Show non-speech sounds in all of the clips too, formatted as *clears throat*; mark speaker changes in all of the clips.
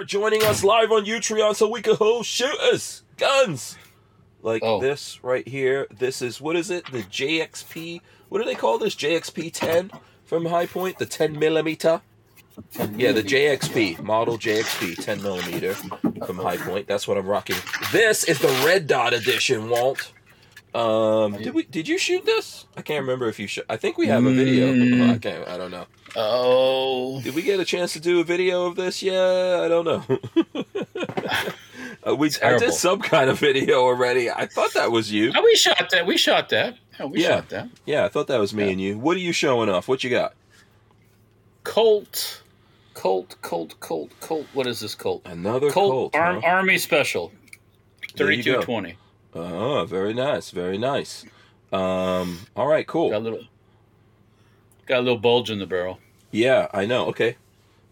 Speaker 1: are joining us live on Utreon so we can hold shooters, guns. Like
Speaker 2: Oh.
Speaker 1: this right here. This is, what is it? The JXP, what do they call this? JXP 10 from Hi-Point? The 10 millimeter? Yeah, the JXP, model JXP 10 millimeter from Hi-Point. That's what I'm rocking. This is the red dot edition, Walt. Um, did we? Did you shoot this? I can't remember if you. I think we have a video.
Speaker 2: Mm.
Speaker 1: I can't. I don't know.
Speaker 2: Oh,
Speaker 1: did we get a chance to do a video of this? Yeah, I don't know. *laughs* uh, we.
Speaker 2: Terrible.
Speaker 1: I did some kind of video already. I thought that was you.
Speaker 2: Oh, we shot that. We shot that. Yeah, we
Speaker 1: yeah.
Speaker 2: shot that.
Speaker 1: Yeah, I thought that was me
Speaker 2: yeah.
Speaker 1: and you. What are you showing off? What you got?
Speaker 2: Colt. Colt, Colt, Colt, Colt. What is this Colt?
Speaker 1: Another
Speaker 2: Colt.
Speaker 1: Colt huh?
Speaker 2: Army Special. 3220.
Speaker 1: Oh, very nice, very nice. Um, all right, cool.
Speaker 2: Got a little, got a little bulge in the barrel.
Speaker 1: Yeah, I know. Okay.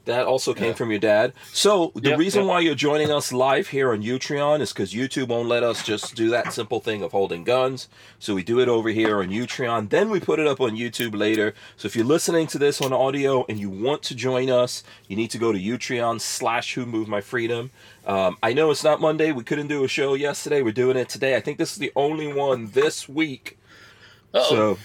Speaker 1: That also came
Speaker 2: Yeah.
Speaker 1: from your dad. So the
Speaker 2: Yep,
Speaker 1: reason
Speaker 2: yep.
Speaker 1: why you're joining us live here on Utreon is because YouTube won't let us just do that simple thing of holding guns. So we do it over here on Utreon. Then we put it up on YouTube later. So if you're listening to this on audio and you want to join us, you need to go to Utreon slash Who Moved My Freedom. Um, I know it's not Monday. We couldn't do a show yesterday. We're doing it today. I think this is the only one this week.
Speaker 2: Uh-oh.
Speaker 1: So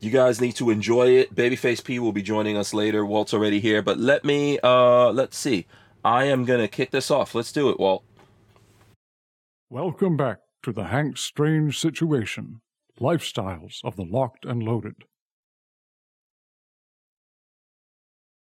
Speaker 1: you guys need to enjoy it. Babyface P will be joining us later. Walt's already here, but let me uh let's see. I am gonna kick this off. Let's do it, Walt.
Speaker 3: Welcome back to the Hank Strange Situation Lifestyles of the Locked and Loaded.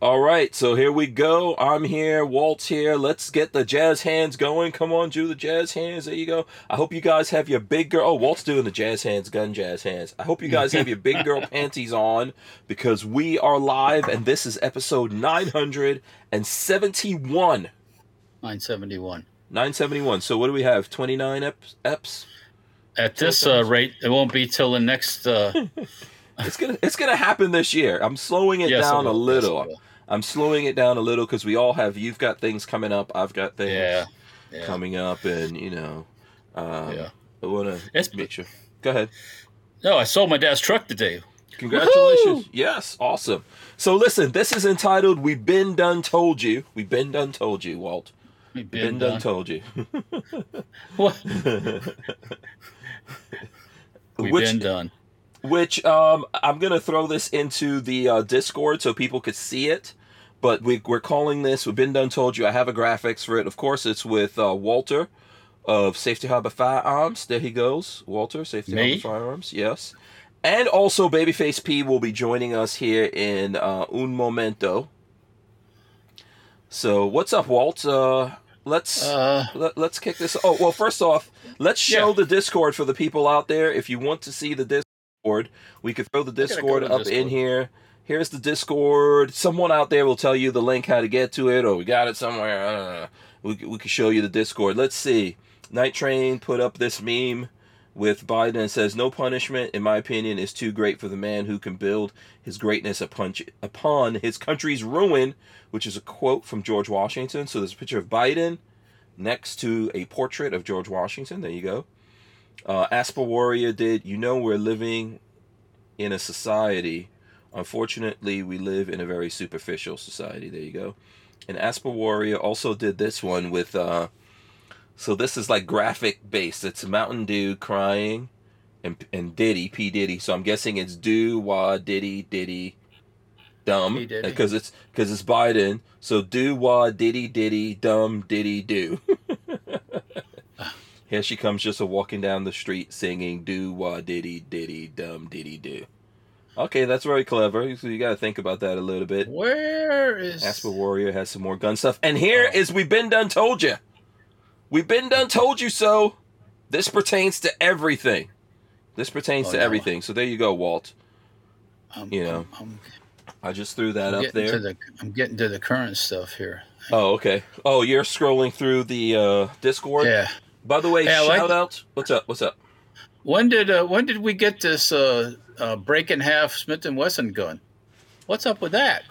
Speaker 1: All right, so here we go. I'm here. Walt's here. Let's get the jazz hands going. Come on, do the jazz hands. There you go. I hope you guys have your big girl. Oh, Walt's doing the jazz hands, gun jazz hands. I hope you guys have your big girl *laughs* panties on because we are live and this is episode 971.
Speaker 2: Nine seventy-one.
Speaker 1: 971. So what do we have? 29 eps? eps?
Speaker 2: At this uh, rate, it won't be till the next. Uh, *laughs*
Speaker 1: It's gonna it's gonna happen this year. I'm slowing it
Speaker 2: yes, it
Speaker 1: down a
Speaker 2: will. Yes,
Speaker 1: little.
Speaker 2: will.
Speaker 1: I'm slowing it down a little because we all have. You've got things coming up. I've got things.
Speaker 2: Yeah. Yeah.
Speaker 1: coming up, and you know, um,
Speaker 2: Yeah.
Speaker 1: I want
Speaker 2: It's-
Speaker 1: to make sure. Go ahead.
Speaker 2: No, I sold my dad's truck today.
Speaker 1: Congratulations. Yes, awesome. So listen, this is entitled "We've Been Done Told You." We've been done told you, Walt.
Speaker 2: We've
Speaker 1: Been,
Speaker 2: been,
Speaker 1: done
Speaker 2: done.
Speaker 1: told you. *laughs*
Speaker 2: What? *laughs* We've
Speaker 1: which,
Speaker 2: been done.
Speaker 1: which um, I'm gonna throw this into the uh, Discord so people could see it. But we, we're calling this "We've Been Done Told You." I have a graphics for it. Of course, it's with uh, Walter of Safety Harbor Firearms. There he goes, Walter, Safety
Speaker 2: Me?
Speaker 1: Harbor Firearms. Yes, and also Babyface P will be joining us here in uh, un momento. So what's up, Walt? Uh, let's
Speaker 2: Uh,
Speaker 1: let, us kick this. Oh well, first off, let's show
Speaker 2: Yeah.
Speaker 1: the Discord for the people out there. If you want to see the Discord, we could throw the
Speaker 2: gotta go
Speaker 1: Discord up in here. Here's the Discord. Someone out there will tell you the link how to get to it, or we got it somewhere. I. We we can show you the Discord. Let's see. Night Train put up this meme with Biden and says, "No punishment, in my opinion, is too great for the man who can build his greatness upon upon his country's ruin," which is a quote from George Washington. So there's a picture of Biden next to a portrait of George Washington. There you go. Uh, Asper Warrior did. You know, we're living in a society. Unfortunately, we live in a very superficial society. There you go. And Asper Warrior also did this one with. Uh, so this is like graphic based. It's Mountain Dew crying, and and Diddy P Diddy. So I'm guessing it's do wah Diddy Diddy, dumb because it's because it's Biden. So do wah Diddy Diddy dumb Diddy do. *laughs* Here she comes, just a walking down the street singing do wah Diddy Diddy dumb Diddy do. Okay, that's very clever. So you got to think about that a little bit.
Speaker 2: where is?
Speaker 1: Asper Warrior has some more gun stuff. And here
Speaker 2: Oh.
Speaker 1: is We've Been Done Told You. We've Been Done Told You So. This pertains to everything. This pertains
Speaker 2: Oh,
Speaker 1: to
Speaker 2: no.
Speaker 1: everything. So there you go, Walt.
Speaker 2: I'm,
Speaker 1: you know,
Speaker 2: I'm,
Speaker 1: I just threw that
Speaker 2: I'm
Speaker 1: up there.
Speaker 2: To the, I'm getting to the current stuff here.
Speaker 1: Oh, okay. Oh, you're scrolling through the uh, Discord?
Speaker 2: Yeah.
Speaker 1: By the way,
Speaker 2: Hey, like
Speaker 1: shout
Speaker 2: the-
Speaker 1: out. What's up? What's up?
Speaker 2: When did uh, when did we get this uh, uh, break in half Smith and Wesson gun? What's up with that?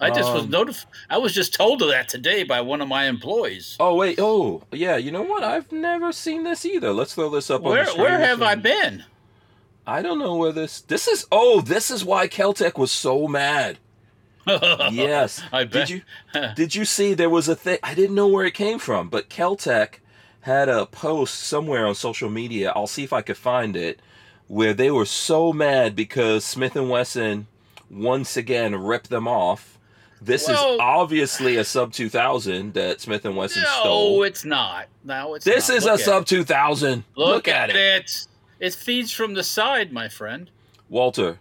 Speaker 2: I just was
Speaker 1: Um,
Speaker 2: notif- I was just told of that today by one of my employees.
Speaker 1: Oh wait, oh yeah. You know what? I've never seen this either. Let's throw this up on
Speaker 2: Where
Speaker 1: the screen.
Speaker 2: where have I been?
Speaker 1: I don't know where this. This is. Oh, this is why Keltec was so mad. *laughs* Yes.
Speaker 2: I bet.
Speaker 1: Did you *laughs* did you see there was a thing? I didn't know where it came from, but Keltec had a post somewhere on social media. I'll see if I could find it, where they were so mad because Smith and Wesson once again ripped them off. This is obviously a sub 2000 that Smith and Wesson
Speaker 2: No,
Speaker 1: stole.
Speaker 2: No, it's not. No, it's
Speaker 1: This
Speaker 2: not.
Speaker 1: is
Speaker 2: Look
Speaker 1: a sub 2000.
Speaker 2: Look, at, it. it. feeds from the side, my friend.
Speaker 1: Walter,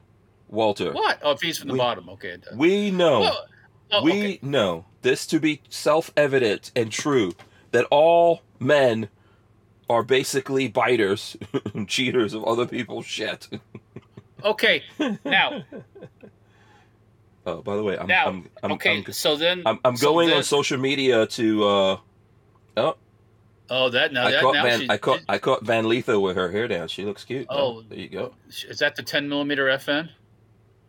Speaker 1: Walter,
Speaker 2: What? Oh, it feeds from the bottom. Okay,
Speaker 1: we know.
Speaker 2: Well, oh,
Speaker 1: we
Speaker 2: okay.
Speaker 1: know this to be self-evident and true that all men are basically biters, *laughs* cheaters of other people's shit. *laughs*
Speaker 2: Okay, now,
Speaker 1: Oh, by the way, I'm
Speaker 2: now,
Speaker 1: I'm I'm,
Speaker 2: okay.
Speaker 1: I'm,
Speaker 2: so then,
Speaker 1: I'm, I'm
Speaker 2: so
Speaker 1: going
Speaker 2: then-
Speaker 1: on social media to uh oh
Speaker 2: Oh, that now
Speaker 1: I
Speaker 2: that
Speaker 1: caught
Speaker 2: now
Speaker 1: Van
Speaker 2: she,
Speaker 1: I caught I caught Van Letha with her hair down. She looks cute.
Speaker 2: Oh.
Speaker 1: there you go.
Speaker 2: is that the 10 millimeter FN?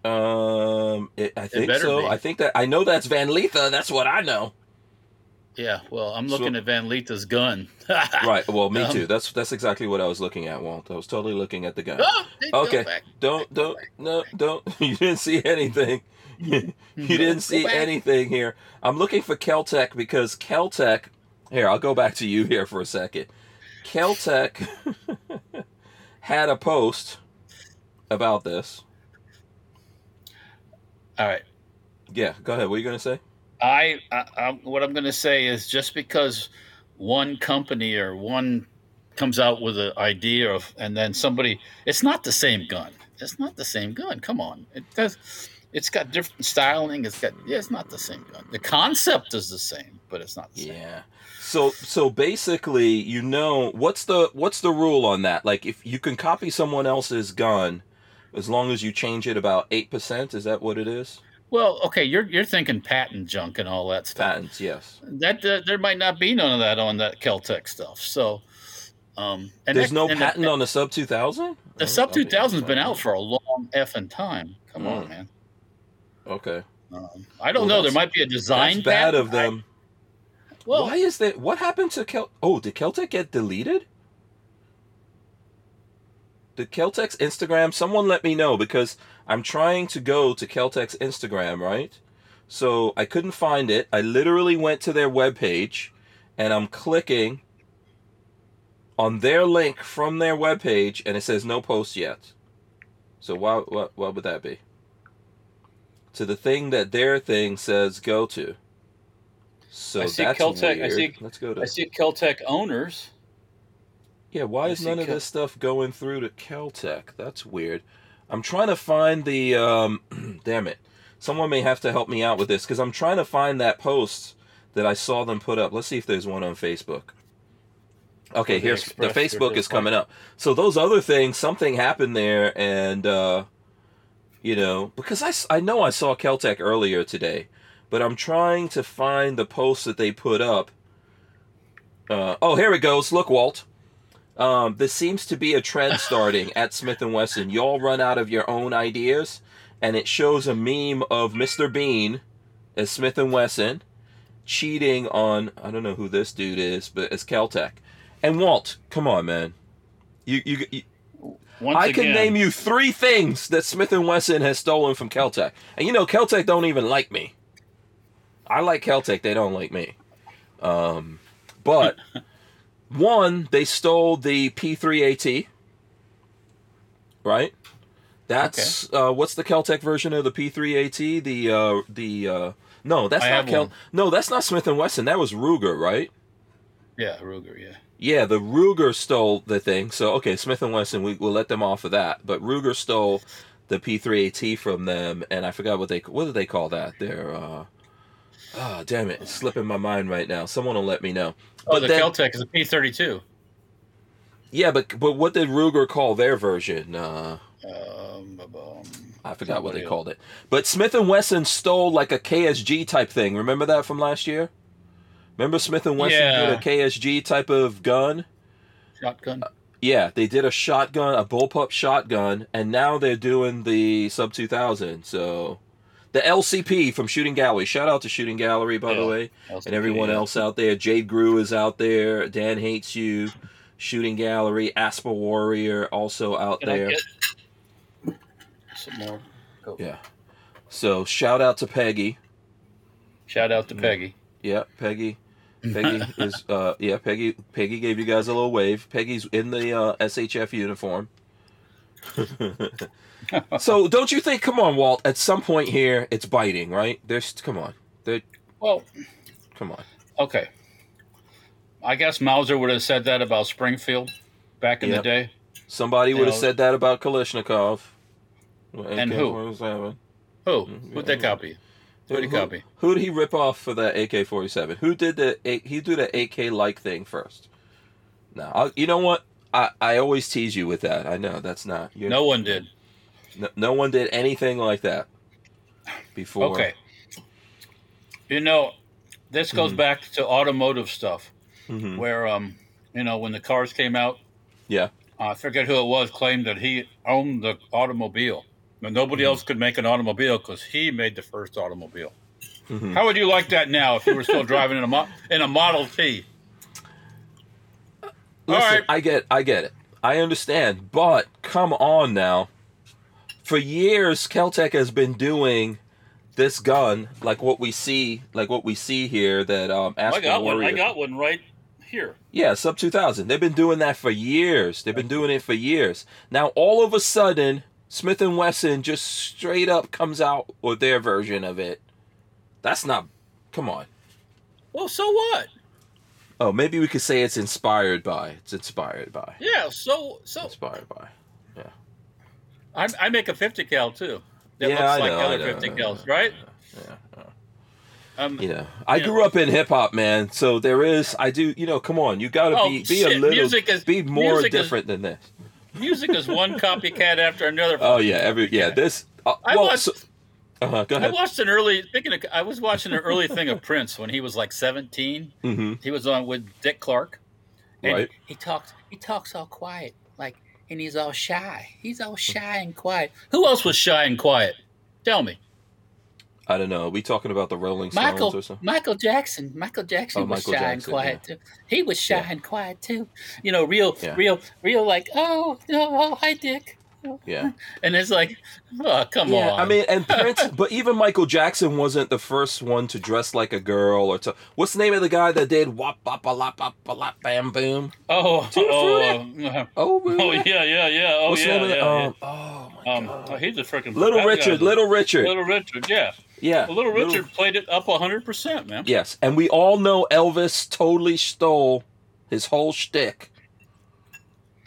Speaker 1: Um, it, I think
Speaker 2: better
Speaker 1: so.
Speaker 2: be.
Speaker 1: I think that I know that's Van Letha. That's what I know.
Speaker 2: Yeah. Well, I'm looking
Speaker 1: So-
Speaker 2: at Van Letha's gun. *laughs*
Speaker 1: Right. Well, me
Speaker 2: Um,
Speaker 1: too. That's that's exactly what I was looking at, Walt. I was totally looking at the gun.
Speaker 2: Oh,
Speaker 1: Okay. Don't don't no don't. *laughs* You didn't see anything. *laughs* you didn't see anything here. I'm looking for Keltec because Keltec. Here, I'll go back to you here for a second. Keltec had a post about this.
Speaker 2: All right.
Speaker 1: Yeah, go ahead. What are you gonna say?
Speaker 2: I, I, I what I'm going to say is just because one company or one comes out with an idea of, and then somebody, it's not the same gun. It's not the same gun. Come on, it does. It's got different styling. It's got yeah, it's not the same gun. The concept is the same, but it's not the same.
Speaker 1: Yeah. So so basically, you know, what's the what's the rule on that? Like if you can copy someone else's gun as long as you change it about 8%, is that what it is?
Speaker 2: Well, okay, you're you're thinking patent junk and all that stuff.
Speaker 1: Patents, yes.
Speaker 2: That uh, there might not be none of that on that Keltec stuff. So, um, and
Speaker 1: There's
Speaker 2: that-
Speaker 1: no patent
Speaker 2: the,
Speaker 1: on the sub 2000?
Speaker 2: the sub two thousand's been out for a long effing time. Come on,
Speaker 1: Mm.
Speaker 2: man.
Speaker 1: Okay.
Speaker 2: Um, I don't
Speaker 1: Well,
Speaker 2: know. There might be a design.
Speaker 1: That's bad of them.
Speaker 2: I- well,
Speaker 1: Why is that? What happened to Kel? Oh, did Keltec get deleted? Did Keltec's Instagram? Someone let me know because I'm trying to go to Keltec's Instagram, right? So I couldn't find it. I literally went to their webpage and I'm clicking on their link from their webpage and it says no post yet. So why what what would that be? To the thing that their thing says go to. So
Speaker 2: I see
Speaker 1: that's
Speaker 2: Keltec- I
Speaker 1: weird.
Speaker 2: see-
Speaker 1: Let's go to
Speaker 2: I see Keltec owners.
Speaker 1: yeah, why
Speaker 2: I
Speaker 1: is none of this stuff going through to Keltec? That's weird. I'm trying to find the um *clears throat* damn it. Someone may have to help me out with this cuz I'm trying to find that post that I saw them put up. Let's see if there's one on Facebook. Okay, here's the Facebook is coming up. So those other things, something happened there and uh you know, because I I know I saw Keltec earlier today, but I'm trying to find the post that they put up. Uh, oh, here it goes. Look, Walt. Um, this seems to be a trend starting at Smith and Wesson. You all run out of your own ideas, and it shows a meme of Mr. Bean as Smith and Wesson cheating on I don't know who this dude is, but as Keltec. And Walt, come on, man. You you, you
Speaker 2: Once
Speaker 1: I can
Speaker 2: again,
Speaker 1: name you three things that Smith and Wesson has stolen from Keltec, and you know Keltec don't even like me. I like Keltec; they don't like me. Um, but *laughs* one, they stole the P3AT. Right. That's uh, what's the Keltec version of the P3AT? The uh, the uh, no, that's
Speaker 2: I
Speaker 1: not Cal.
Speaker 2: one.
Speaker 1: No, that's not Smith and Wesson. That was Ruger, right?
Speaker 2: Yeah, Ruger. Yeah.
Speaker 1: Yeah, the Ruger stole the thing. So okay, Smith and Wesson, we will let them off of that. But Ruger stole the P3AT from them, and I forgot what they what do they call that? Their uh, ah, damn it, it's slipping my mind right now. Someone will let me know.
Speaker 2: Oh,
Speaker 1: But
Speaker 2: the
Speaker 1: then-
Speaker 2: Keltec is a P32.
Speaker 1: Yeah, but but what did Ruger call their version? Uh,
Speaker 2: Um, um,
Speaker 1: I forgot what they
Speaker 2: Somebody-
Speaker 1: called it. But Smith and Wesson stole like a KSG type thing. Remember that from last year? Remember Smith and Wesson
Speaker 2: Yeah.
Speaker 1: did a KSG type of gun?
Speaker 2: shotgun.
Speaker 1: Yeah, they did a shotgun, a bullpup shotgun, and now they're doing the sub 2000. So the LCP from Shooting Gallery. Shout out to Shooting Gallery, by the way,
Speaker 2: LCP,
Speaker 1: and everyone
Speaker 2: yeah.
Speaker 1: else out there. Jade Grew is out there. Dan hates you. Shooting Gallery, Asper Warrior also out
Speaker 2: Can
Speaker 1: there.
Speaker 2: get some more? Go.
Speaker 1: Yeah. So shout out to Peggy.
Speaker 2: Shout out to Peggy.
Speaker 1: Yeah, Peggy. Peggy *laughs* is uh yeah, Peggy Peggy gave you guys a little wave. Peggy's in the uh, SHF uniform. *laughs* so don't you think come on, Walt, at some point here it's biting, right? There's come on.
Speaker 2: Well,
Speaker 1: come on.
Speaker 2: okay. I guess Mauser would have said that about Springfield back in
Speaker 1: Yep.
Speaker 2: the day.
Speaker 1: Somebody
Speaker 2: You
Speaker 1: would have said that about Kalashnikov.
Speaker 2: And who?
Speaker 1: AK-47.
Speaker 2: Who?
Speaker 1: Mm,
Speaker 2: Who'd they copy? Who'd he
Speaker 1: Who-
Speaker 2: copy?
Speaker 1: Who did he rip off for that AK forty seven? Who did the he do the AK like thing first? Now I'll, you know what I, I always tease you with that. I know that's not you're,
Speaker 2: No one did.
Speaker 1: No no one did anything like that before.
Speaker 2: Okay. You know, this goes
Speaker 1: Mhm.
Speaker 2: back to automotive stuff,
Speaker 1: Mhm.
Speaker 2: where um, you know, when the cars came out,
Speaker 1: Yeah.
Speaker 2: I forget who it was claimed that he owned the automobile, but nobody
Speaker 1: Mhm.
Speaker 2: else could make an automobile because he made the first automobile.
Speaker 1: Mhm.
Speaker 2: How would you like that now if you were still driving in a mo- in a Model T?
Speaker 1: Listen,
Speaker 2: right.
Speaker 1: I get I get it. I understand, but come on now. For years, Keltec has been doing this gun like what we see, like what we see here. That um,
Speaker 2: I
Speaker 1: Aspen
Speaker 2: got one. I got one right here.
Speaker 1: Yeah, sub 2000. They've been doing that for years. They've been doing it for years. Now, all of a sudden, Smith and Wesson just straight up comes out with their version of it. That's not. Come on.
Speaker 2: Well, so what?
Speaker 1: Oh, maybe we could say it's inspired by. It's inspired by.
Speaker 2: Yeah. So so
Speaker 1: Inspired by.
Speaker 2: I, I make a 50 cal too. That
Speaker 1: Yeah,
Speaker 2: looks
Speaker 1: I
Speaker 2: like
Speaker 1: know,
Speaker 2: other
Speaker 1: know,
Speaker 2: 50
Speaker 1: I
Speaker 2: cals, right?
Speaker 1: Yeah.
Speaker 2: Um,
Speaker 1: You know, I grew up in hip hop, man. So there is. I do. You know, come on. You got to
Speaker 2: Oh,
Speaker 1: be be a little.
Speaker 2: music is-
Speaker 1: be more
Speaker 2: music is-
Speaker 1: different than this.
Speaker 2: Music is one *laughs* copycat after another.
Speaker 1: Oh yeah, every yeah. This. Uh,
Speaker 2: I
Speaker 1: well,
Speaker 2: watched-
Speaker 1: so, uh-huh, go
Speaker 2: I watched an early. Speaking of, I was watching an early thing of Prince when he was like 17.
Speaker 1: hmm
Speaker 2: He was on with Dick Clark, and
Speaker 1: Right.
Speaker 2: he talks. He talks all quiet, and he's all shy. He's all shy and quiet. Who else was shy and quiet? Tell me.
Speaker 1: I don't know. Are we talking about the Rolling Stones
Speaker 2: Michael
Speaker 1: or something?
Speaker 2: Michael Jackson. Michael Jackson
Speaker 1: Oh,
Speaker 2: was
Speaker 1: Michael
Speaker 2: shy and
Speaker 1: Jackson,
Speaker 2: quiet too. He was shy
Speaker 1: Yeah.
Speaker 2: and quiet too. You know, real,
Speaker 1: Yeah.
Speaker 2: real, real. Like, oh, no, oh, hi, Dick.
Speaker 1: Yeah. *laughs*
Speaker 2: And it's like, oh, come
Speaker 1: Yeah,
Speaker 2: on.
Speaker 1: I mean, and *laughs* Prince, but even Michael Jackson wasn't the first one to dress like a girl or to. What's the name of the guy that did wop bop a lop bop a lop bam boom?
Speaker 2: oh, oh, uh,
Speaker 1: Oh,
Speaker 2: oh, yeah, yeah, yeah. Oh,
Speaker 1: What's the
Speaker 2: yeah,
Speaker 1: of
Speaker 2: yeah,
Speaker 1: the,
Speaker 2: yeah.
Speaker 1: um, Oh my
Speaker 2: Um,
Speaker 1: god.
Speaker 2: oh, he's a freaking
Speaker 1: Little Richard, Little Richard.
Speaker 2: Little Richard, yeah.
Speaker 1: yeah,
Speaker 2: Well, Little Richard played it up hundred percent, man.
Speaker 1: Yes, and we all know Elvis totally stole his whole shtick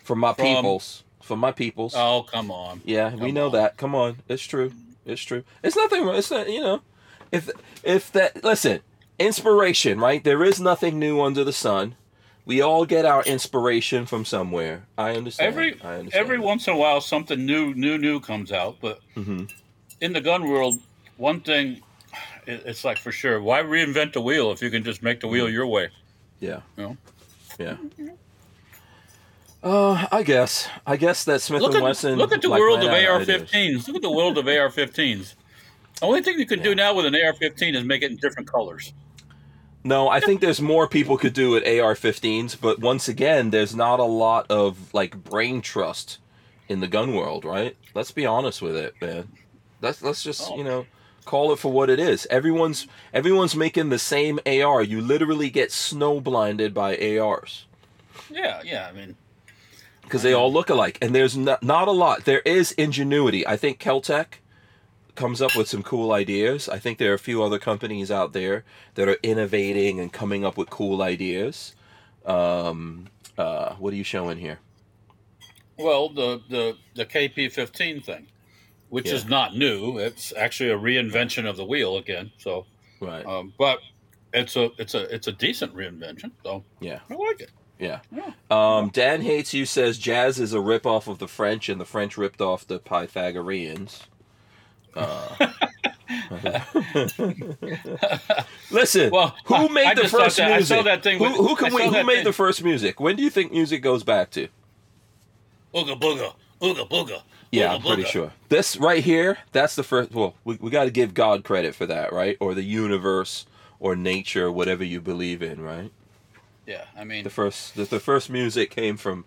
Speaker 1: from my
Speaker 2: From-
Speaker 1: peoples. From my peoples.
Speaker 2: Oh, come on.
Speaker 1: Yeah, we know
Speaker 2: on.
Speaker 1: that. Come on, it's true. It's true. It's nothing. wrong. It's not. You know, if if that listen, inspiration, right? There is nothing new under the sun. We all get our inspiration from somewhere. I understand.
Speaker 2: Every
Speaker 1: I understand.
Speaker 2: every once in a while, something new, new, new comes out. But
Speaker 1: hmm
Speaker 2: in the gun world, one thing, it's like for sure. Why reinvent the wheel if you can just make the
Speaker 1: Mm-hmm.
Speaker 2: wheel your way?
Speaker 1: Yeah.
Speaker 2: You know?
Speaker 1: Yeah. Uh, I guess. I guess that Smith
Speaker 2: Look
Speaker 1: and
Speaker 2: at
Speaker 1: Wesson.
Speaker 2: look at the
Speaker 1: like,
Speaker 2: world of. AR-15s. Look at the world of AR-15s. The only thing you can do now with an AR-15 is make it in different colors.
Speaker 1: No, I think there's more people could do at AR-15s, but once again, there's not a lot of like brain trust in the gun world, right? Let's be honest with it, man. Let's let's just
Speaker 2: Oh.
Speaker 1: you know call it for what it is. Everyone's everyone's making the same AR. You literally get snow blinded by ARs
Speaker 2: Yeah, yeah. I mean,
Speaker 1: because they all look alike, and there's not not a lot. There is ingenuity. I think Keltec comes up with some cool ideas. I think there are a few other companies out there that are innovating and coming up with cool ideas. Um, uh, what are you showing here?
Speaker 2: well, the the the KP-15 thing, which
Speaker 1: Yeah.
Speaker 2: is not new. It's actually a reinvention of the wheel again. So,
Speaker 1: Right.
Speaker 2: um, but it's a it's a it's a decent reinvention. So
Speaker 1: Yeah.
Speaker 2: I like it.
Speaker 1: Yeah.
Speaker 2: Yeah.
Speaker 1: Um, Dan hates you says jazz is a ripoff of the French, and the French ripped off the Pythagoreans. Uh, *laughs* listen,
Speaker 2: Well,
Speaker 1: who made
Speaker 2: I
Speaker 1: the first
Speaker 2: that- I
Speaker 1: music?
Speaker 2: saw that thing
Speaker 1: who,
Speaker 2: with-
Speaker 1: who
Speaker 2: I
Speaker 1: can we? Who made
Speaker 2: thing-
Speaker 1: the first music? When do you think music goes back to?
Speaker 2: ooga booga, ooga booga.
Speaker 1: Yeah,
Speaker 2: ooga
Speaker 1: I'm pretty sure. This right here, that's the first. Well, we, we got to give God credit for that, right? Or the universe, or nature, whatever you believe in, right?
Speaker 2: Yeah, I mean,
Speaker 1: The first, the, the first music came from,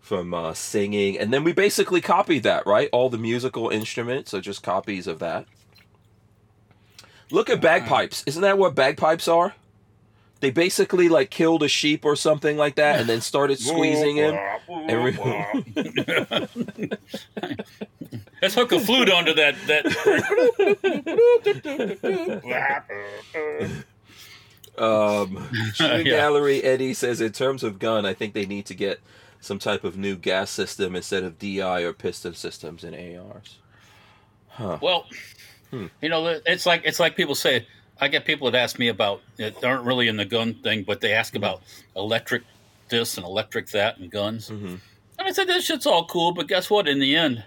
Speaker 1: from uh, singing, and then we basically copied that, right? All the musical instruments are just copies of that. Look at bagpipes. Isn't that what bagpipes are? They basically like killed a sheep or something like that, and then started *laughs* squeezing him. Every- *laughs*
Speaker 2: Let's hook a flute onto that. That. *laughs*
Speaker 1: Um, String *laughs*
Speaker 2: Yeah.
Speaker 1: Gallery Eddie says, in terms of gun, I think they need to get some type of new gas system instead of DI or piston systems in ARs. Huh.
Speaker 2: Well,
Speaker 1: Hmm.
Speaker 2: you know, it's like it's like people say. I get people that ask me about that aren't really in the gun thing, but they ask about electric this and electric that and guns.
Speaker 1: hmm
Speaker 2: And I said this shit's all cool, but guess what? In the end,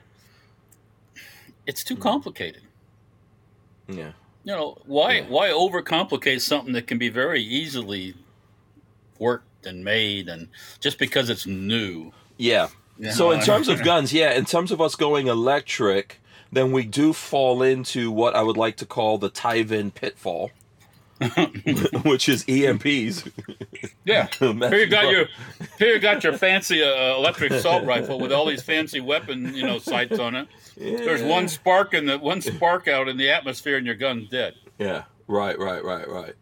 Speaker 2: it's too complicated.
Speaker 1: Yeah.
Speaker 2: You know why?
Speaker 1: Yeah.
Speaker 2: Why overcomplicate something that can be very easily worked and made, and just because it's new?
Speaker 1: Yeah.
Speaker 2: you
Speaker 1: So in terms of *laughs* guns, yeah, in terms of us going electric, then we do fall into what I would like to call the Tyven pitfall, *laughs* which is EMPs.
Speaker 2: yeah. *laughs* Here you got your here you got your fancy uh, electric assault rifle with all these fancy weapon you know sights on it. There's one spark in the one spark out in the atmosphere and your gun's dead.
Speaker 1: Yeah, right, right, right, right.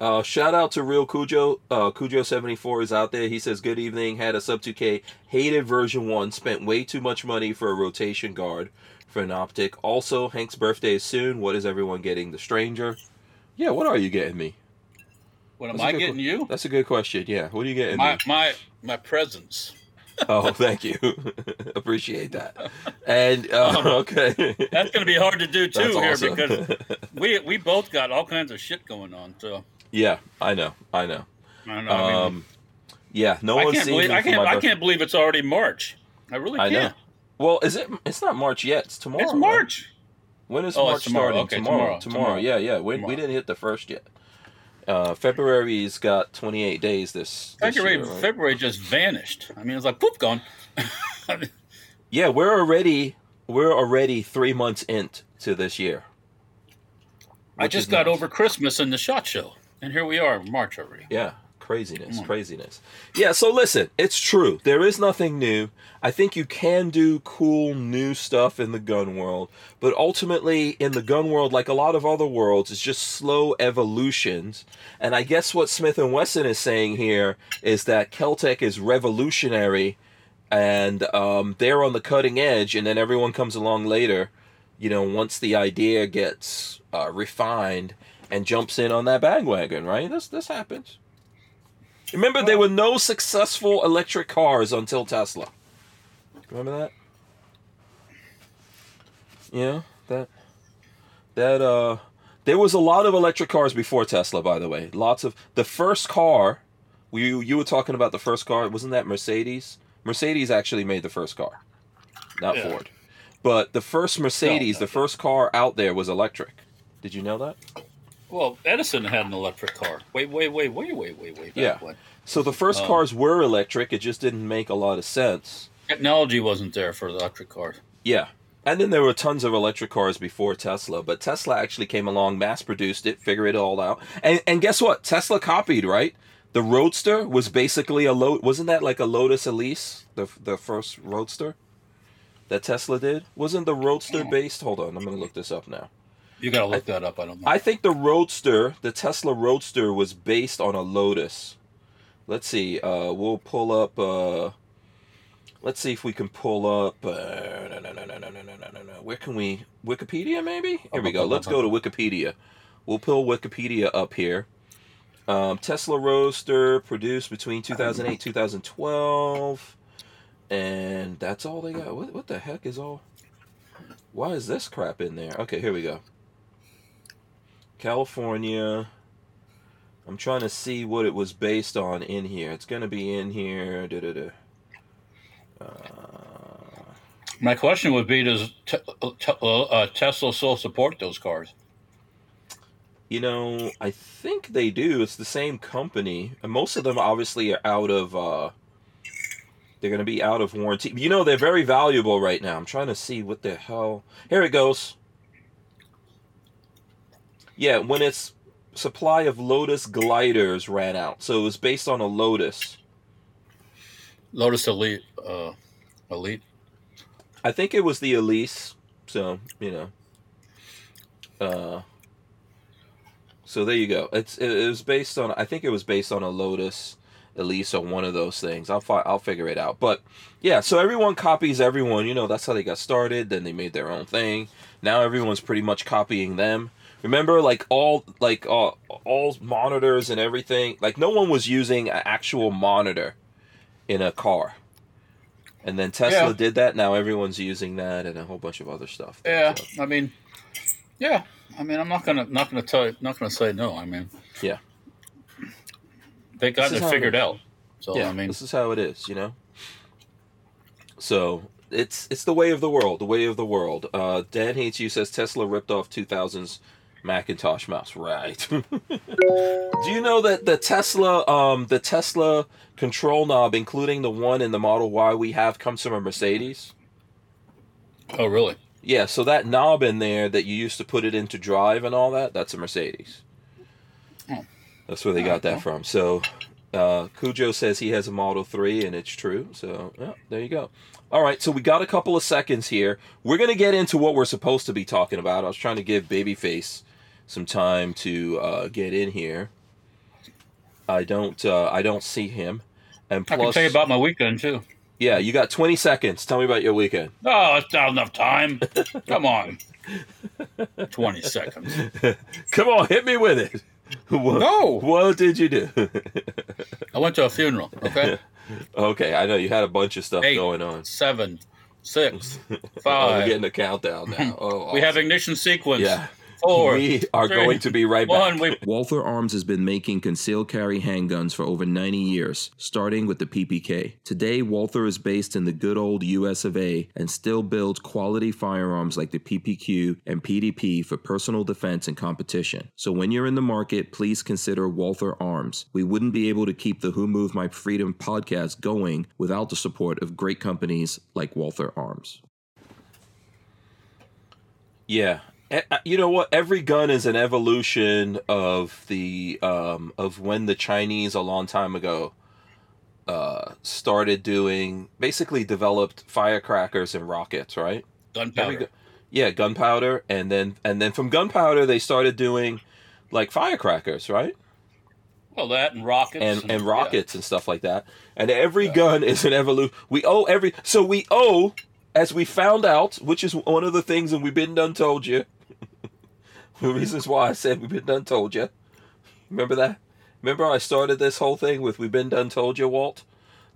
Speaker 1: Uh, shout out to Real Cujo. Uh, Cujo74 is out there. He says, Good evening. Had a sub 2K. Hated version 1. Spent way too much money for a rotation guard for an optic. Also, Hank's birthday is soon. What is everyone getting? The Stranger? Yeah, what are you getting me?
Speaker 2: What am
Speaker 1: That's
Speaker 2: I getting
Speaker 1: que-
Speaker 2: you?
Speaker 1: That's a good question. Yeah, what are you getting
Speaker 2: My
Speaker 1: me?
Speaker 2: my my presence.
Speaker 1: Oh, thank you. *laughs* Appreciate that. And, uh, *laughs* okay.
Speaker 2: That's going to be hard to do too
Speaker 1: That's
Speaker 2: here
Speaker 1: awesome.
Speaker 2: because *laughs* we we both got all kinds of shit going on. So
Speaker 1: yeah, I know. I know.
Speaker 2: I know. I, mean,
Speaker 1: Um, yeah, no
Speaker 2: I
Speaker 1: one's
Speaker 2: can't
Speaker 1: seen
Speaker 2: believe
Speaker 1: me
Speaker 2: I can't I can't believe it's already March. I really
Speaker 1: I
Speaker 2: can't.
Speaker 1: Well, is it? It's not March yet. It's tomorrow.
Speaker 2: It's
Speaker 1: right? When is
Speaker 2: Oh,
Speaker 1: March
Speaker 2: tomorrow.
Speaker 1: starting?
Speaker 2: Okay,
Speaker 1: tomorrow,
Speaker 2: tomorrow,
Speaker 1: tomorrow.
Speaker 2: tomorrow.
Speaker 1: Yeah, yeah. We, we didn't hit the first yet. Uh, February's got 28 days this, this
Speaker 2: February
Speaker 1: year, right?
Speaker 2: February just vanished. I mean, it's like poof gone. *laughs*
Speaker 1: Yeah, we're already we're already three months into this year.
Speaker 2: I just got
Speaker 1: nuts.
Speaker 2: over Christmas and the shot show, and here we are, March already.
Speaker 1: Yeah, craziness,
Speaker 2: on.
Speaker 1: craziness. Yeah, so listen, it's true. There is nothing new. I think you can do cool new stuff in the gun world, but ultimately in the gun world like a lot of other worlds, it's just slow evolutions. And I guess what Smith and Wesson is saying here is that Keltec is revolutionary and um, they're on the cutting edge and then everyone comes along later, you know, once the idea gets uh, refined and jumps in on that bandwagon, right? This this happens. Remember, there were no successful electric cars until Tesla. Remember that? Yeah, that that uh, there was a lot of electric cars before Tesla. By the way, lots of the first car. You you were talking about the first car. Wasn't that Mercedes? Mercedes actually made the first car, not
Speaker 2: Yeah.
Speaker 1: Ford. But the first Mercedes,
Speaker 2: No,
Speaker 1: the first car out there was electric. Did you know that?
Speaker 2: Well, Edison had an electric car. Wait, wait, wait, wait, wait, wait, wait.
Speaker 1: Yeah.
Speaker 2: When.
Speaker 1: So the first
Speaker 2: Oh.
Speaker 1: cars were electric. It just didn't make a lot of sense.
Speaker 2: Technology wasn't there for the electric cars.
Speaker 1: Yeah. And then there were tons of electric cars before Tesla, but Tesla actually came along, mass produced it, figured it all out. And and guess what? Tesla copied, right? The Roadster was basically a load wasn't that like a Lotus Elise, the the first Roadster that Tesla did? Wasn't the Roadster hmm. based? Hold on, I'm going to look this up now.
Speaker 2: You got to look that up. I don't know.
Speaker 1: I think the Roadster, the Tesla Roadster was based on a Lotus. Let's see. Uh, we'll pull up. Uh, let's see if we can pull up. Uh, no, no, no, no, no, no, no, no, no, no. Where can we? Wikipedia, maybe. Here we go. Let's go to Wikipedia. We'll pull Wikipedia up here. Um, Tesla Roadster produced between 2008 2012, and that's all they got. What, what the heck is all? Why is this crap in there? Okay, here we go. California. I'm trying to see what it was based on in here. It's gonna be in here. Da, da, da. Uh,
Speaker 2: My question would be: Does te- te- uh, Tesla still support those cars?
Speaker 1: you know, I think they do. It's the same company, and most of them obviously are out of uh, They're going to be out of warranty. You know, they're very valuable right now. I'm trying to see what the hell. Here it goes. Yeah, when its supply of Lotus gliders ran out. So it was based on a Lotus.
Speaker 2: Lotus Elite. Uh, Elite.
Speaker 1: I think it was the Elise. So, you know. Uh, so there you go. It's it, it was based on I think it was based on a Lotus Elise or one of those things. I'll fi- I'll figure it out. But yeah, so everyone copies everyone. You know, that's how they got started. Then they made their own thing. Now everyone's pretty much copying them. Remember, like all like uh, all monitors and everything. Like no one was using an actual monitor in a car. And then Tesla
Speaker 2: Yeah.
Speaker 1: did that. Now everyone's using that and a whole bunch of other stuff.
Speaker 2: Yeah,
Speaker 1: So,
Speaker 2: I mean, yeah, I mean, I'm not gonna not gonna tell you, not gonna say no. I mean,
Speaker 1: Yeah.
Speaker 2: they got it
Speaker 1: how it
Speaker 2: figured out. So
Speaker 1: yeah,
Speaker 2: I mean,
Speaker 1: this is how it is, you know. So it's it's the way of the world, the way of the world. Uh, Dan hates you says Tesla ripped off 2000s Macintosh mouse, right? *laughs* Do you know that the Tesla, um, the Tesla control knob, including the one in the Model Y we have, comes from a Mercedes?
Speaker 2: oh really?
Speaker 1: Yeah, so that knob in there that you used to put it into drive and all that, that's a Mercedes.
Speaker 2: Oh.
Speaker 1: That's where they got that from. So uh, Cujo says he has a Model 3, and it's true. So yeah, there you go. All right, so we got a couple of seconds here. We're going to get into what we're supposed to be talking about. I was trying to give Babyface some time to uh, get in here. I don't. Uh, I don't see him. And
Speaker 2: I
Speaker 1: plus,
Speaker 2: can tell you about my weekend too.
Speaker 1: yeah, you got 20 seconds. Tell me about your weekend.
Speaker 2: Oh, it's not enough time. *laughs* Come on, twenty seconds. *laughs*
Speaker 1: Come on, hit me with it. What,
Speaker 2: No.
Speaker 1: What did you do?
Speaker 2: I went to a funeral. Okay, *laughs*
Speaker 1: okay, I know you had a bunch of stuff
Speaker 2: Eight.
Speaker 1: going on.
Speaker 2: seven, six,
Speaker 1: Oh, we're getting a countdown now. Oh,
Speaker 2: we have ignition sequence.
Speaker 1: yeah.
Speaker 2: Four.
Speaker 1: we are
Speaker 2: three,
Speaker 1: going to be right
Speaker 2: One.
Speaker 1: back.
Speaker 2: We
Speaker 1: Walther Arms has been making concealed carry handguns for over 90 years, starting with the PPK. Today, Walther is based in the good old US of A and still builds quality firearms like the PPQ and PDP for personal defense and competition. So when you're in the market, please consider Walther Arms. We wouldn't be able to keep the Who Moved My Freedom podcast going without the support of great companies like Walther Arms. Yeah. E- uh, You know what? Every gun is an evolution of the um, of when the Chinese a long time ago uh, started doing basically developed firecrackers and rockets, right?
Speaker 2: Gunpowder.
Speaker 1: gu- yeah, gunpowder, and then and then from gunpowder they started doing like firecrackers, right?
Speaker 2: Well, that and rockets
Speaker 1: and and
Speaker 2: yeah.
Speaker 1: rockets and stuff like that. And every gun is an evolution. We owe every so we owe, as we found out, which is one of the things, and we've been done told you. The reasons why I said we've been done told you. Remember that? Remember I started this whole thing with "We've been done told you," Walt.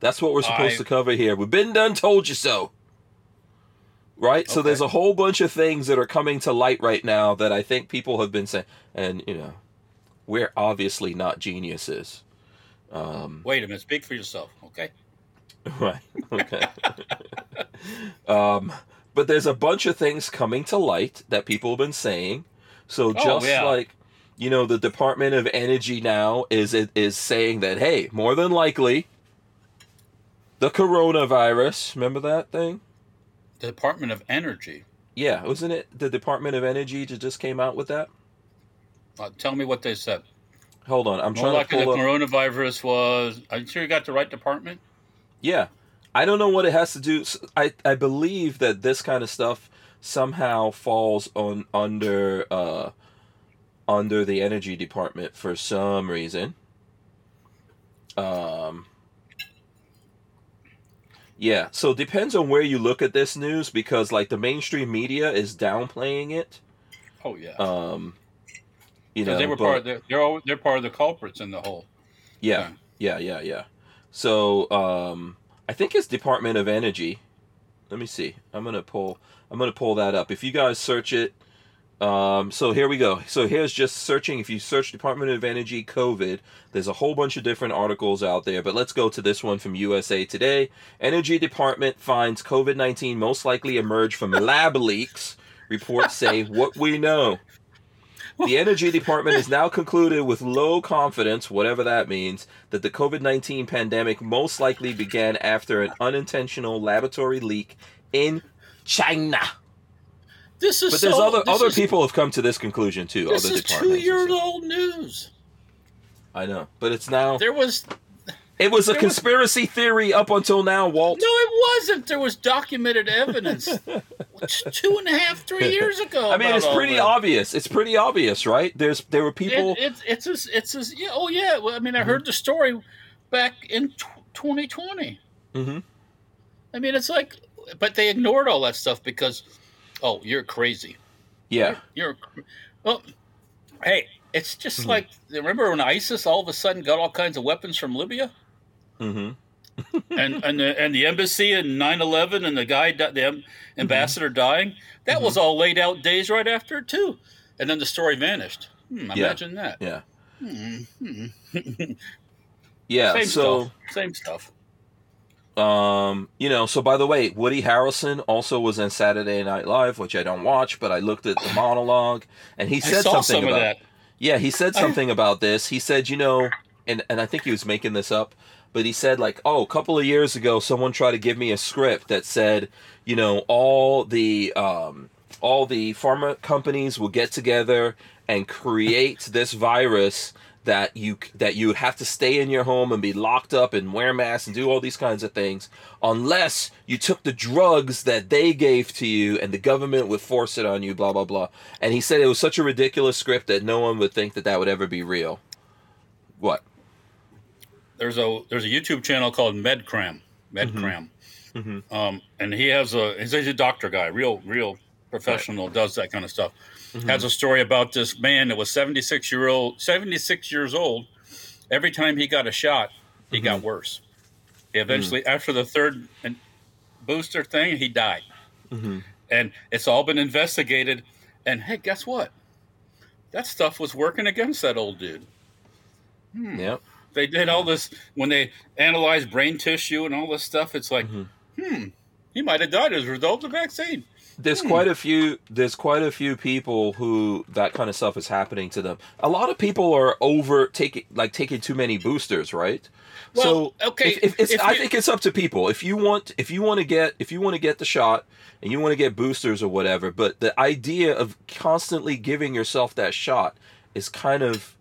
Speaker 1: That's what we're supposed
Speaker 2: I-
Speaker 1: to cover here. We've been done told you so. Right? So there's a whole bunch of things that are coming to light right now that I think people have been saying, and you know, we're obviously not geniuses. Um,
Speaker 2: Wait a minute. Speak for yourself, okay? *laughs*
Speaker 1: Right. Okay. *laughs* um, but there's a bunch of things coming to light that people have been saying. So
Speaker 2: Oh,
Speaker 1: just
Speaker 2: yeah.
Speaker 1: like you know, the Department of Energy now is is saying that hey, more than likely, the coronavirus. Remember that thing?
Speaker 2: The Department of Energy.
Speaker 1: Yeah, wasn't it the Department of Energy that just came out with that?
Speaker 2: Uh, tell me what they said.
Speaker 1: Hold on, I'm
Speaker 2: More
Speaker 1: trying
Speaker 2: likely
Speaker 1: to
Speaker 2: the
Speaker 1: pull up.
Speaker 2: coronavirus was. Are you sure you got the right department?
Speaker 1: Yeah. I don't know what it has to do. I I believe that this kind of stuff somehow falls on under uh under the energy department for some reason. Um Yeah, so it depends on where you look at this news because like the mainstream media is downplaying it.
Speaker 2: Oh yeah.
Speaker 1: Um you know,
Speaker 2: Because they were
Speaker 1: but-
Speaker 2: part. Of the, they're all, they're part of the culprits in the whole.
Speaker 1: Yeah, yeah, yeah, yeah. So, um, I think it's Department of Energy. Let me see. I'm gonna pull. I'm gonna pull that up. If you guys search it, um, so here we go. So here's just searching. If you search Department of Energy COVID, there's a whole bunch of different articles out there. But let's go to this one from USA Today. Energy Department finds COVID 19 most likely emerged from *laughs* lab leaks. Reports say what we know. The Energy Department has now concluded with low confidence, whatever that means, that the COVID 19 pandemic most likely began after an unintentional laboratory leak in China.
Speaker 2: This is
Speaker 1: But there's
Speaker 2: so,
Speaker 1: other other
Speaker 2: is-
Speaker 1: people have come to this conclusion too.
Speaker 2: This
Speaker 1: other
Speaker 2: is two
Speaker 1: departments.
Speaker 2: years old news.
Speaker 1: I know, but it's now.
Speaker 2: There was
Speaker 1: It was a
Speaker 2: there was-
Speaker 1: conspiracy theory up until now, Walt.
Speaker 2: no, it wasn't. There was documented evidence *laughs* two and a half, three years ago.
Speaker 1: I mean, it's pretty
Speaker 2: this.
Speaker 1: obvious. It's pretty obvious, right? There's there were people.
Speaker 2: It, it's it's as, it's as, yeah. Oh yeah. Well, I mean, I
Speaker 1: Mm-hmm.
Speaker 2: heard the story back in tw 2020.
Speaker 1: Mhm.
Speaker 2: I mean, it's like, but they ignored all that stuff because, oh, you're crazy.
Speaker 1: Yeah,
Speaker 2: You're, cr- well, hey, it's just
Speaker 1: Mhm.
Speaker 2: like remember when ISIS all of a sudden got all kinds of weapons from Libya,
Speaker 1: Mm-hmm. *laughs*
Speaker 2: and and the, and the embassy in 9/11, and the guy, the em- ambassador dying. That
Speaker 1: Mm-hmm.
Speaker 2: was all laid out days right after it too, and then the story vanished. Hmm,
Speaker 1: Yeah.
Speaker 2: imagine that.
Speaker 1: yeah,
Speaker 2: Hmm, hmm. *laughs*
Speaker 1: yeah.
Speaker 2: Same
Speaker 1: so.
Speaker 2: stuff. Same stuff.
Speaker 1: Um, you know, so by the way, Woody Harrelson also was in Saturday Night Live, which I don't watch, but I looked at the monologue and he
Speaker 2: I
Speaker 1: said something
Speaker 2: some
Speaker 1: about
Speaker 2: that.
Speaker 1: Yeah, he said
Speaker 2: I-
Speaker 1: something about this. He said, you know, and and I think he was making this up, but he said like, "Oh, a couple of years ago someone tried to give me a script that said, you know, all the um all the pharma companies will get together and create this virus that you that you would have to stay in your home and be locked up and wear masks and do all these kinds of things unless you took the drugs that they gave to you and the government would force it on you blah blah blah and he said it was such a ridiculous script that no one would think that that would ever be real what
Speaker 2: There's a there's a YouTube channel called MedCram. MedCram.
Speaker 1: Mhm.
Speaker 2: Um, and he has a he's a doctor guy, real real professional, does that kind of stuff.
Speaker 1: Mm-hmm.
Speaker 2: Has a story about this man that was 76 year old 76 years old. Every time he got a shot, he got
Speaker 1: Mm-hmm.
Speaker 2: worse. He eventually,
Speaker 1: Mm.
Speaker 2: after the third booster thing, he died.
Speaker 1: Mhm.
Speaker 2: And it's all been investigated. And hey, guess what? That stuff was working against that old dude. Hmm.
Speaker 1: yeah
Speaker 2: They did all this when they analyzed brain tissue and all this stuff. It's like,
Speaker 1: Mhm.
Speaker 2: hmm, he might have died as a result of the vaccine.
Speaker 1: There's
Speaker 2: Hmm.
Speaker 1: quite a few there's quite a few people who that kind of stuff is happening to them a lot of people are over taking like taking too many boosters right
Speaker 2: Well,
Speaker 1: so
Speaker 2: okay,
Speaker 1: if, if it's
Speaker 2: if
Speaker 1: i
Speaker 2: you-
Speaker 1: think it's up to people if you want if you want to get if you want to get the shot and you want to get boosters or whatever but the idea of constantly giving yourself that shot is kind of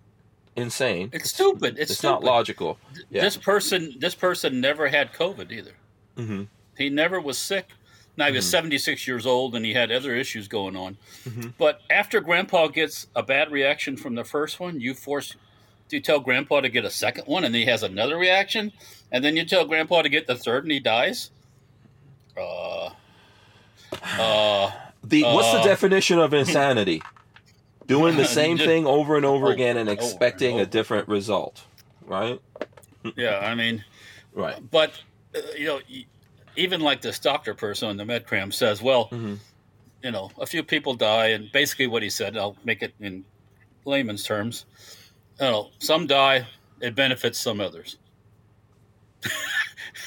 Speaker 1: insane
Speaker 2: It's stupid. It's,
Speaker 1: it's
Speaker 2: stupid.
Speaker 1: not logical yeah
Speaker 2: This person, this person never had COVID either.
Speaker 1: hmm
Speaker 2: He never was sick. Now he was
Speaker 1: Mhm.
Speaker 2: 76 years old and he had other issues going on.
Speaker 1: Mhm.
Speaker 2: But after Grandpa gets a bad reaction from the first one, you force, you tell Grandpa to get a second one, and he has another reaction, and then you tell Grandpa to get the third, and he dies. Uh, uh,
Speaker 1: the what's the
Speaker 2: Uh,
Speaker 1: definition of insanity *laughs* doing the same
Speaker 2: Just-
Speaker 1: thing over and over
Speaker 2: over
Speaker 1: again and expecting
Speaker 2: and
Speaker 1: a different result right
Speaker 2: yeah, I mean,
Speaker 1: right
Speaker 2: but uh, you know, even like this doctor person on the MedCram says, well,
Speaker 1: Mhm.
Speaker 2: you know, a few people die, and basically what he said, I'll make it in layman's terms. You know, some die, it benefits some others. *laughs*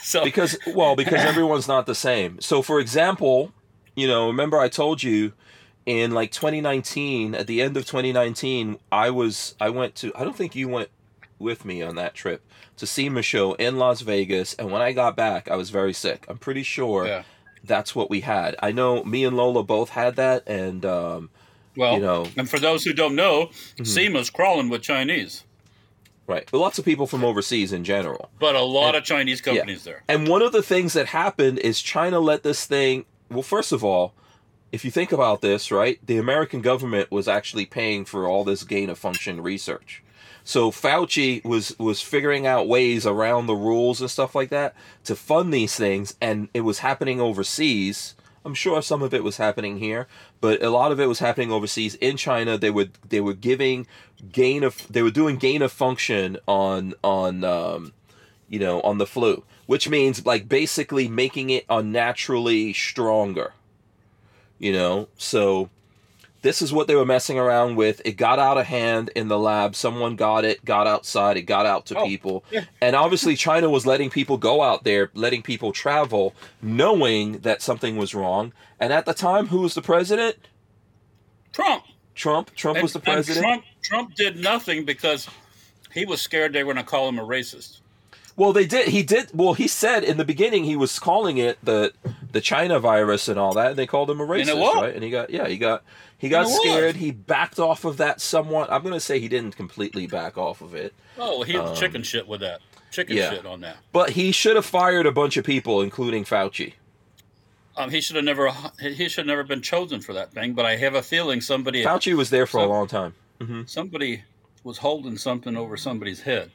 Speaker 2: so
Speaker 1: because well because *laughs* everyone's not the same so for example you know remember i told you in like 2019 at the end of 2019 i was i went to i don't think you went with me on that trip to see show in las vegas and when i got back i was very sick i'm pretty sure
Speaker 2: yeah.
Speaker 1: that's what we had i know me and lola both had that and um
Speaker 2: Well,
Speaker 1: you know
Speaker 2: and for those who don't know,
Speaker 1: Mhm.
Speaker 2: SEMA's crawling with Chinese,
Speaker 1: right but lots of people from overseas in general
Speaker 2: but a lot of Chinese companies there.
Speaker 1: And one of the things that happened is China let this thing. Well, first of all, if you think about this, right, the American government was actually paying for all this gain of function research. So Fauci was was figuring out ways around the rules and stuff like that to fund these things, and it was happening overseas. I'm sure some of it was happening here, but a lot of it was happening overseas. In China, they were they were giving gain of they were doing gain of function on on um, you know, on the flu, which means like basically making it unnaturally stronger. You know, so this is what they were messing around with. It got out of hand in the lab. Someone got it, got outside, it got out to
Speaker 2: Oh,
Speaker 1: people.
Speaker 2: yeah.
Speaker 1: And obviously, China was letting people go out there, letting people travel, knowing that something was wrong. And at the time, who was the president?
Speaker 2: Trump.
Speaker 1: Trump. Trump
Speaker 2: And-
Speaker 1: was the president.
Speaker 2: Trump, Trump did nothing because he was scared they were going to call him a racist.
Speaker 1: Well, they did. He did. Well, he said in the beginning he was calling it the the China virus and all that, and they called him a racist,
Speaker 2: was.
Speaker 1: right? And he got yeah, he got he got
Speaker 2: And
Speaker 1: scared. He backed off of that somewhat. I'm gonna say he didn't completely back off of it,
Speaker 2: Oh, he had chicken shit with that. Chicken
Speaker 1: Um, yeah.
Speaker 2: shit on that.
Speaker 1: but he should have fired a bunch of people, including Fauci.
Speaker 2: Um, he should have never. He should have never been chosen for that thing. But I have a feeling somebody,
Speaker 1: Fauci was there for a long time.
Speaker 2: somebody was holding something over somebody's head.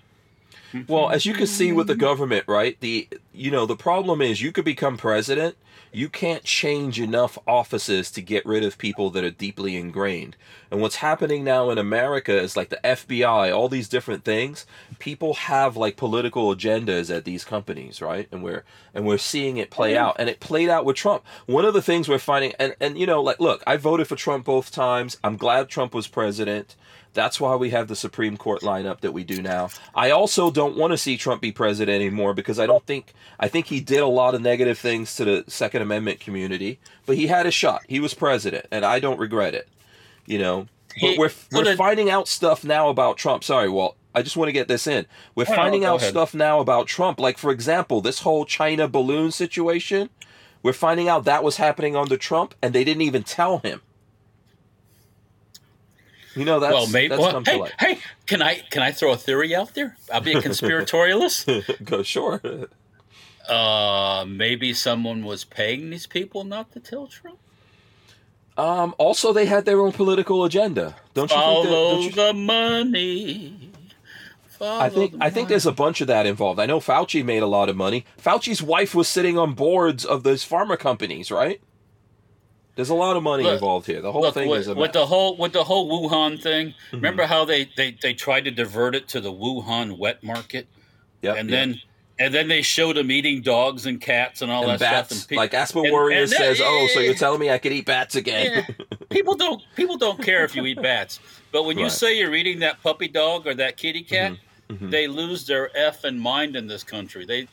Speaker 1: Well, as you can see with the government, right? The you know the problem is you could become president, you can't change enough offices to get rid of people that are deeply ingrained. And what's happening now in America is like the FBI, all these different things. People have like political agendas at these companies, right? And we're and we're seeing it play out, and it played out with Trump. One of the things we're finding, and and you know, like look, I voted for Trump both times. I'm glad Trump was president. That's why we have the Supreme Court lineup that we do now. I also don't want to see Trump be president anymore because I don't think I think he did a lot of negative things to the Second Amendment community, but he had a shot. He was president, and I don't regret it. You know, but we're we're finding out stuff now about Trump. Sorry, Walt. I just want to get this in. We're
Speaker 2: Oh,
Speaker 1: finding out
Speaker 2: ahead.
Speaker 1: stuff now about Trump. Like for example, this whole China balloon situation. We're finding out that was happening under Trump, and they didn't even tell him. You know that's
Speaker 2: well, maybe.
Speaker 1: that's
Speaker 2: Well, hey, hey, can I can I throw a theory out there? I'll be a conspiratorialist. *laughs*
Speaker 1: Go sure.
Speaker 2: uh, maybe someone was paying these people not to tell Trump.
Speaker 1: Um, also, they had their own political agenda. Don't you think? That,
Speaker 2: Follow
Speaker 1: don't you,
Speaker 2: the money. Follow
Speaker 1: I think I think there's a bunch of that involved. I know Fauci made a lot of money. Fauci's wife was sitting on boards of those pharma companies, right? There's a lot of money
Speaker 2: Look-
Speaker 1: involved here. The whole
Speaker 2: Look,
Speaker 1: thing
Speaker 2: with,
Speaker 1: is a
Speaker 2: with
Speaker 1: mess. Mm-hmm.
Speaker 2: the whole with the whole Wuhan thing. Remember how they, they they tried to divert it to the Wuhan wet market,
Speaker 1: Yep,
Speaker 2: and
Speaker 1: yep.
Speaker 2: then and then they showed them eating dogs and cats and all
Speaker 1: and
Speaker 2: that
Speaker 1: bats.
Speaker 2: stuff. And pe-
Speaker 1: like Aspen
Speaker 2: and-
Speaker 1: Warriors
Speaker 2: and that-
Speaker 1: says, "Oh, so you're telling me I could eat bats again?"
Speaker 2: Yeah. people don't people don't care if you eat *laughs* bats, but when you say you're eating that puppy dog or that kitty cat,
Speaker 1: Mhm.
Speaker 2: they lose their f and mind in this country. They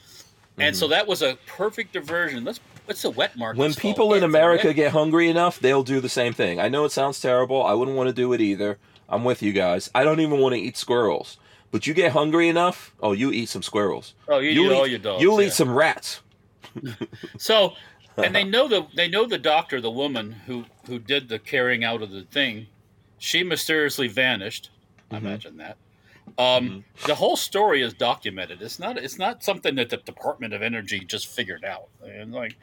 Speaker 2: and so that was a perfect diversion. Let's what's the wet market?
Speaker 1: When people in America get hungry enough, they'll do the same thing. I know it sounds terrible. I wouldn't want to do it either. I'm with you guys. I don't even want to eat squirrels. But you get hungry enough, oh, you eat some squirrels.
Speaker 2: oh, you
Speaker 1: You'll
Speaker 2: eat all your dogs.
Speaker 1: You'll
Speaker 2: yeah.
Speaker 1: eat some rats. *laughs*
Speaker 2: So, and they *laughs* know the they know the doctor, the woman who who did the carrying out of the thing. She mysteriously vanished. I
Speaker 1: Mm-hmm.
Speaker 2: imagine that. Um, The whole story is documented. It's not it's not something that the Department of Energy just figured out. And like,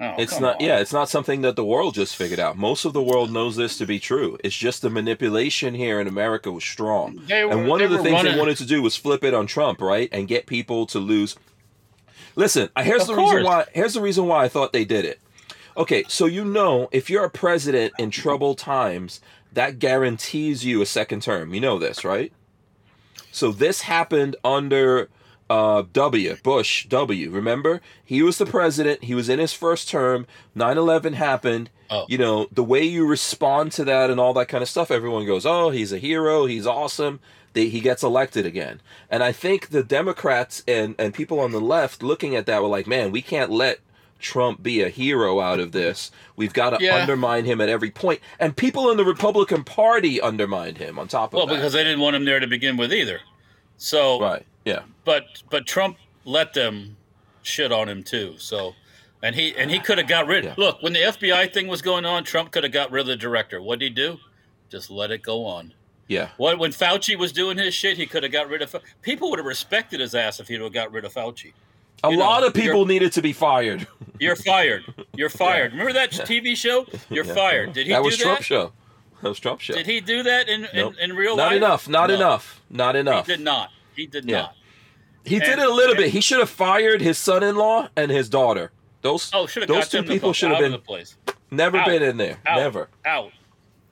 Speaker 2: oh,
Speaker 1: It's not
Speaker 2: on.
Speaker 1: yeah, it's not something that the world just figured out. Most of the world knows this to be true. It's just the manipulation here in America was strong.
Speaker 2: They were-
Speaker 1: and one of the things
Speaker 2: running-
Speaker 1: they wanted to do was flip it on Trump, right? And get people to lose Listen, uh, here's
Speaker 2: Of
Speaker 1: the reason why here's the reason why I thought they did it. Okay, so you know if you're a president in troubled times, that guarantees you a second term. You know this, right? So this happened under uh, W. Bush W. Remember, he was the president. He was in his first term. 9/11 happened.
Speaker 2: Oh.
Speaker 1: You know the way you respond to that and all that kind of stuff. Everyone goes, "Oh, he's a hero. He's awesome." They, he gets elected again. And I think the Democrats and and people on the left looking at that were like, "Man, we can't let." Trump be a hero out of this. We've got to
Speaker 2: Yeah.
Speaker 1: undermine him at every point. And people in the Republican Party undermined him on top of
Speaker 2: Well,
Speaker 1: that.
Speaker 2: because they didn't want him there to begin with either. So,
Speaker 1: right. Yeah.
Speaker 2: but but Trump let them shit on him too. So, and he and he could have got rid.
Speaker 1: Yeah.
Speaker 2: Look, when the FBI thing was going on, Trump could have got rid of the director. What did he do? Just let it go on.
Speaker 1: Yeah.
Speaker 2: What when Fauci was doing his shit, he could have got rid of. People would have respected his ass if he'd have got rid of Fauci.
Speaker 1: A
Speaker 2: You know,
Speaker 1: lot of people needed to be fired. *laughs*
Speaker 2: You're fired. You're *laughs* fired. Remember that *laughs* TV show? You're
Speaker 1: Yeah.
Speaker 2: fired. Did he
Speaker 1: that
Speaker 2: do
Speaker 1: was Trump
Speaker 2: that?
Speaker 1: show. That was Trump show.
Speaker 2: Did he do that in
Speaker 1: Nope.
Speaker 2: in, in real
Speaker 1: Not
Speaker 2: life?
Speaker 1: enough. Not
Speaker 2: No.
Speaker 1: enough. Not enough.
Speaker 2: He did not. He did
Speaker 1: Yeah.
Speaker 2: not.
Speaker 1: He did it a little bit. He should have fired his son-in-law and his daughter. Those
Speaker 2: Oh,
Speaker 1: those two people should have been
Speaker 2: the place.
Speaker 1: never
Speaker 2: out.
Speaker 1: been in there.
Speaker 2: Out.
Speaker 1: Never.
Speaker 2: Out.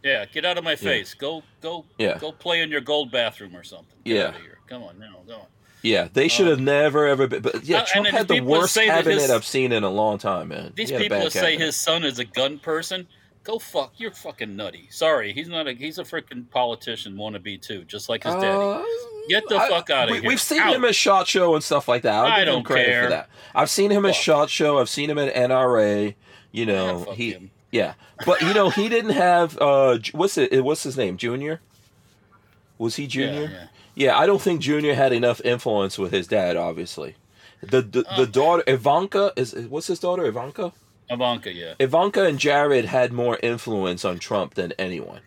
Speaker 2: Yeah, get out of my face. Go, go,
Speaker 1: Yeah.
Speaker 2: go play in your gold bathroom or something. Get
Speaker 1: Yeah.
Speaker 2: out of here. Come on, now, go on.
Speaker 1: Yeah, they should have never ever been. But yeah,
Speaker 2: Uh,
Speaker 1: Trump had the worst cabinet
Speaker 2: his-
Speaker 1: I've seen in a long time, man.
Speaker 2: These
Speaker 1: He had a
Speaker 2: people that say his son is a gun person, go fuck. You're fucking nutty. Sorry, he's not a. He's a freaking politician wannabe too, just like his daddy.
Speaker 1: Uh,
Speaker 2: Get the
Speaker 1: I-
Speaker 2: fuck outta
Speaker 1: we,
Speaker 2: here.
Speaker 1: We've seen
Speaker 2: Out.
Speaker 1: him at Shot Show and stuff like that. I'll
Speaker 2: I don't
Speaker 1: credit
Speaker 2: care.
Speaker 1: For that. I've seen him at Shot Show. I've seen him at NRA. You
Speaker 2: Yeah,
Speaker 1: know,
Speaker 2: fuck
Speaker 1: he
Speaker 2: him.
Speaker 1: Yeah, but you know he didn't have uh what's it what's his name Junior. Was he Junior?
Speaker 2: Yeah, yeah.
Speaker 1: Yeah, I don't think Junior had enough influence with his dad. Obviously, the the, the daughter Ivanka is what's his daughter Ivanka.
Speaker 2: Ivanka, yeah.
Speaker 1: Ivanka and Jared had more influence on Trump than anyone.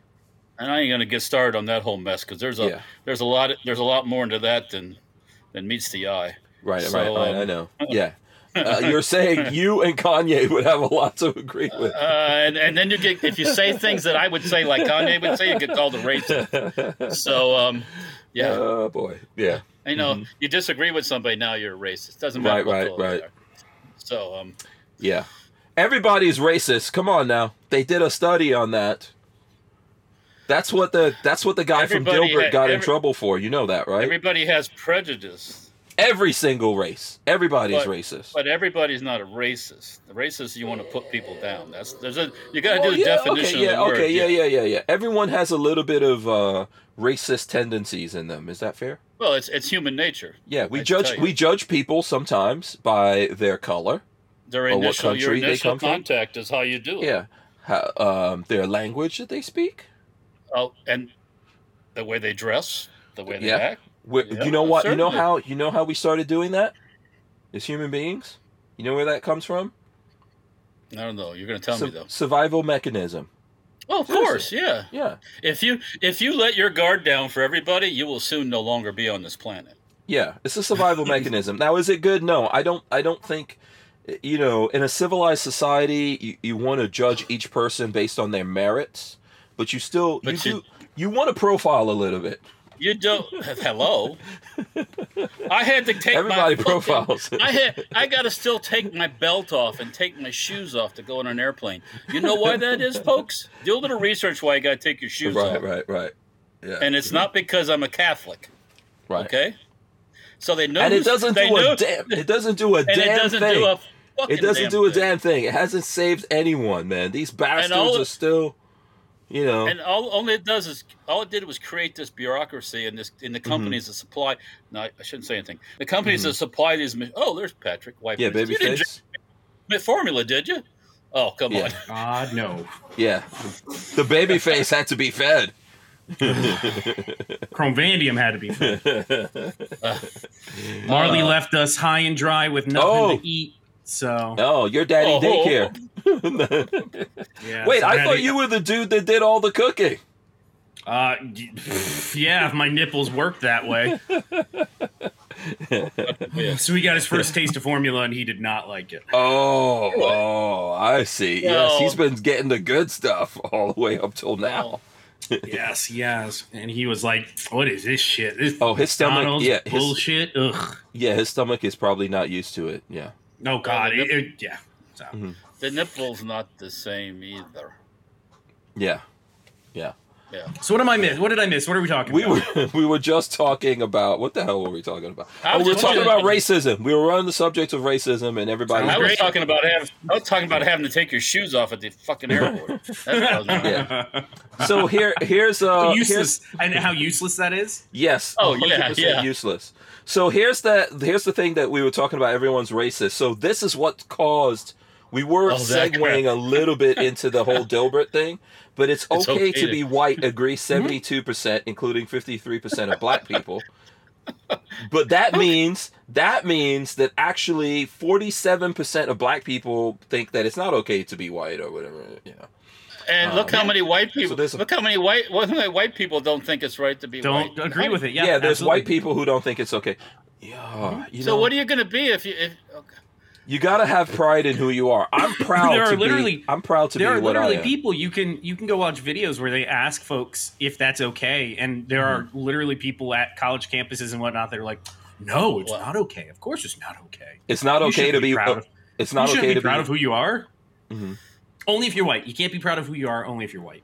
Speaker 2: And I ain't gonna get started on that whole mess because there's a
Speaker 1: Yeah.
Speaker 2: there's a lot there's a lot more into that than than meets the eye.
Speaker 1: Right,
Speaker 2: So,
Speaker 1: right, right. I
Speaker 2: um,
Speaker 1: know. *laughs* Yeah, uh, you're saying *laughs* you and Kanye would have a lot to agree with.
Speaker 2: Uh, and and then you get if you say things that I would say like Kanye would say, you get called a racist. *laughs* So um, yeah,
Speaker 1: Oh boy. Yeah.
Speaker 2: you know, you disagree with somebody now you're a racist. Doesn't matter
Speaker 1: Right,
Speaker 2: what
Speaker 1: right, right.
Speaker 2: are. So um,
Speaker 1: Yeah. Everybody's racist. Come on now. They did a study on that. That's what the that's what the guy from Dilbert got in trouble for. You know that, right?
Speaker 2: everybody has prejudice,
Speaker 1: Every single race. Everybody's
Speaker 2: But-
Speaker 1: racist.
Speaker 2: but everybody's not a racist. The racist you want to put people down. That's there's a you got to
Speaker 1: Well,
Speaker 2: do the
Speaker 1: yeah,
Speaker 2: definition
Speaker 1: okay, yeah,
Speaker 2: of the word.
Speaker 1: okay, yeah, yeah, yeah, yeah. Everyone has a little bit of uh, racist tendencies in them. Is that fair?
Speaker 2: Well, it's it's human nature.
Speaker 1: Yeah, we
Speaker 2: I
Speaker 1: judge we judge people sometimes by their color.
Speaker 2: Their
Speaker 1: Or what
Speaker 2: initial your
Speaker 1: country they
Speaker 2: initial
Speaker 1: come from?
Speaker 2: contact is how you do it.
Speaker 1: Yeah, How, um, their language that they speak.
Speaker 2: Oh, and the way they dress, the way they
Speaker 1: Yeah.
Speaker 2: act. Yeah,
Speaker 1: you know what? You know how you know how we started doing that as human beings. You know where that comes from?
Speaker 2: I don't know. You're going to tell
Speaker 1: Su-
Speaker 2: me though.
Speaker 1: survival mechanism.
Speaker 2: Well, of
Speaker 1: seriously.
Speaker 2: course, yeah.
Speaker 1: Yeah,
Speaker 2: If you if you let your guard down for everybody, you will soon no longer be on this planet.
Speaker 1: yeah. It's a survival *laughs* mechanism. Now, is it good? No, I don't. I don't think. Eh, you know, in a civilized society, you, you want to judge each person based on their merits, but you still
Speaker 2: But
Speaker 1: you
Speaker 2: you-
Speaker 1: do you want to profile a little bit.
Speaker 2: You don't. *laughs* Hello. I had to take
Speaker 1: Everybody
Speaker 2: my
Speaker 1: profiles.
Speaker 2: I had. I got to still take my belt off and take my shoes off to go on an airplane. You know why that is, folks? Do a little research why you got to take your shoes
Speaker 1: right,
Speaker 2: off.
Speaker 1: right, right. Right. Yeah,
Speaker 2: And it's not because I'm a Catholic.
Speaker 1: right.
Speaker 2: Okay. So they know.
Speaker 1: And it doesn't do a
Speaker 2: know-
Speaker 1: damn. It *laughs* doesn't do a
Speaker 2: And
Speaker 1: damn
Speaker 2: it doesn't
Speaker 1: thing.
Speaker 2: do a. Fucking
Speaker 1: It doesn't
Speaker 2: damn
Speaker 1: do a
Speaker 2: thing.
Speaker 1: damn thing. It hasn't saved anyone, man. These bastards
Speaker 2: all-
Speaker 1: are still, you know.
Speaker 2: And all only it does is all it did was create this bureaucracy and this in the
Speaker 1: Mm-hmm.
Speaker 2: companies that supply. No, I shouldn't say anything. The companies that supply these. Oh, there's Patrick. White
Speaker 1: yeah,
Speaker 2: You didn't
Speaker 1: babyface.
Speaker 2: formula, did you? Oh, come
Speaker 1: Yeah.
Speaker 2: on. *laughs*
Speaker 4: God no.
Speaker 1: Yeah, the babyface had to be fed. *laughs*
Speaker 4: Chromandium had to be fed. *laughs* Marley
Speaker 2: Uh,
Speaker 4: left us high and dry with nothing
Speaker 1: Oh.
Speaker 4: to eat. So
Speaker 1: Oh, your daddy
Speaker 2: Oh.
Speaker 1: daycare. *laughs*
Speaker 4: yeah.
Speaker 1: Wait,
Speaker 4: so
Speaker 1: I thought you were the dude that did all the cooking.
Speaker 4: Uh, yeah, if my nipples worked that way. *laughs* So he got his first taste of formula and he did not like it.
Speaker 1: Oh, oh, I see. yes, he's been getting the good stuff all the way up till now. *laughs*
Speaker 4: yes, yes. And he was like, "What is this shit? This
Speaker 1: Oh, his stomach.
Speaker 4: McDonald's
Speaker 1: Yeah, his,
Speaker 4: bullshit." Ugh.
Speaker 1: yeah, his stomach is probably not used to it. Yeah.
Speaker 4: Oh God. It, it- yeah. So,
Speaker 2: The nipple's not the same either.
Speaker 1: Yeah. Yeah.
Speaker 2: Yeah.
Speaker 4: so what am I miss? What did I miss? What are we talking
Speaker 1: We
Speaker 4: about?
Speaker 1: were *laughs* we were just talking about what the hell were we talking about? Oh, we were talking
Speaker 2: talking-
Speaker 1: about racism. We were on the subject of racism, and everybody.
Speaker 2: I was
Speaker 4: great.
Speaker 2: talking about having. I was talking about having to take your shoes off at the fucking airport. *laughs* That's what I was.
Speaker 1: Yeah. So here, here's uh, here's,
Speaker 4: useless and how useless that is.
Speaker 1: yes,
Speaker 2: Oh, yeah, yeah.
Speaker 1: useless. So here's that. Here's the thing that we were talking about. Everyone's racist. So this is what caused. We were
Speaker 2: Oh,
Speaker 1: segueing a *laughs* little bit into the whole Dilbert thing, but it's okay,
Speaker 2: It's okay
Speaker 1: to
Speaker 2: to-
Speaker 1: be white. *laughs* Agree, mm-hmm. seventy-two percent, including fifty-three percent of black people. But that means that means that actually forty-seven percent of black people think that it's not okay to be white or whatever. You know.
Speaker 2: And look um, how many white people.
Speaker 1: there's a-
Speaker 2: look how many white. What many white people don't think it's right to be white.
Speaker 4: Don't
Speaker 2: white.
Speaker 4: agree with it. Yeah,
Speaker 1: Yeah, there's
Speaker 4: absolutely.
Speaker 1: white people who don't think it's okay. Yeah, mm-hmm. you
Speaker 2: So
Speaker 1: know,
Speaker 2: what are you going to be if you? If, okay.
Speaker 1: You gotta have pride in who you are. I'm *coughs* proud
Speaker 4: There are
Speaker 1: to
Speaker 4: literally-
Speaker 1: be. I'm proud to
Speaker 4: there
Speaker 1: be
Speaker 4: are
Speaker 1: what I
Speaker 4: literally people you can you can go watch videos where they ask folks if that's okay, and there
Speaker 1: Mm-hmm.
Speaker 4: are literally people at college campuses and whatnot that are like, "No, it's
Speaker 2: Well-
Speaker 4: not okay. Of course, it's not okay.
Speaker 1: It's not
Speaker 4: You
Speaker 1: okay to be.
Speaker 4: proud. Of,
Speaker 1: it's not okay
Speaker 4: be
Speaker 1: to
Speaker 4: proud
Speaker 1: be.
Speaker 4: of who you are.
Speaker 1: Mhm.
Speaker 4: Only if you're white. You can't be proud of who you are. Only if you're white.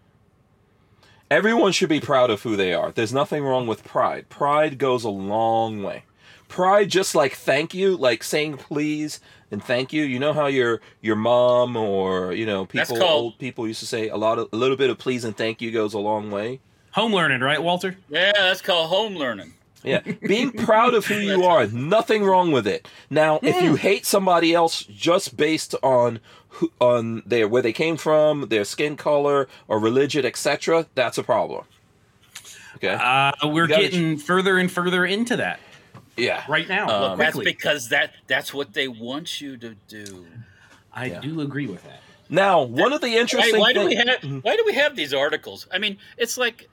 Speaker 1: Everyone should be proud of who they are. There's nothing wrong with pride. Pride goes a long way. Pride, just like thank you, like saying please and thank you. You know how your your mom or you know people, old people used to say a lot of a little bit of please and thank you goes a long way.
Speaker 4: Home learning, right, Walter?
Speaker 2: Yeah, that's called home learning.
Speaker 1: Yeah, *laughs* being proud of who you are, nothing wrong with it. Now, if you hate somebody else just based on who, on their where they came from, their skin color or religion, etc., that's a problem. Okay.
Speaker 4: Uh, we're
Speaker 1: You gotta-
Speaker 4: getting further and further into that
Speaker 1: yeah.
Speaker 4: right now.
Speaker 1: Um,
Speaker 2: That's because that that's what they want you to do.
Speaker 4: I
Speaker 1: yeah.
Speaker 4: do agree with that.
Speaker 1: Now, one of the
Speaker 2: Why,
Speaker 1: interesting
Speaker 2: why do we
Speaker 1: things
Speaker 2: have why do we have these articles? I mean, it's like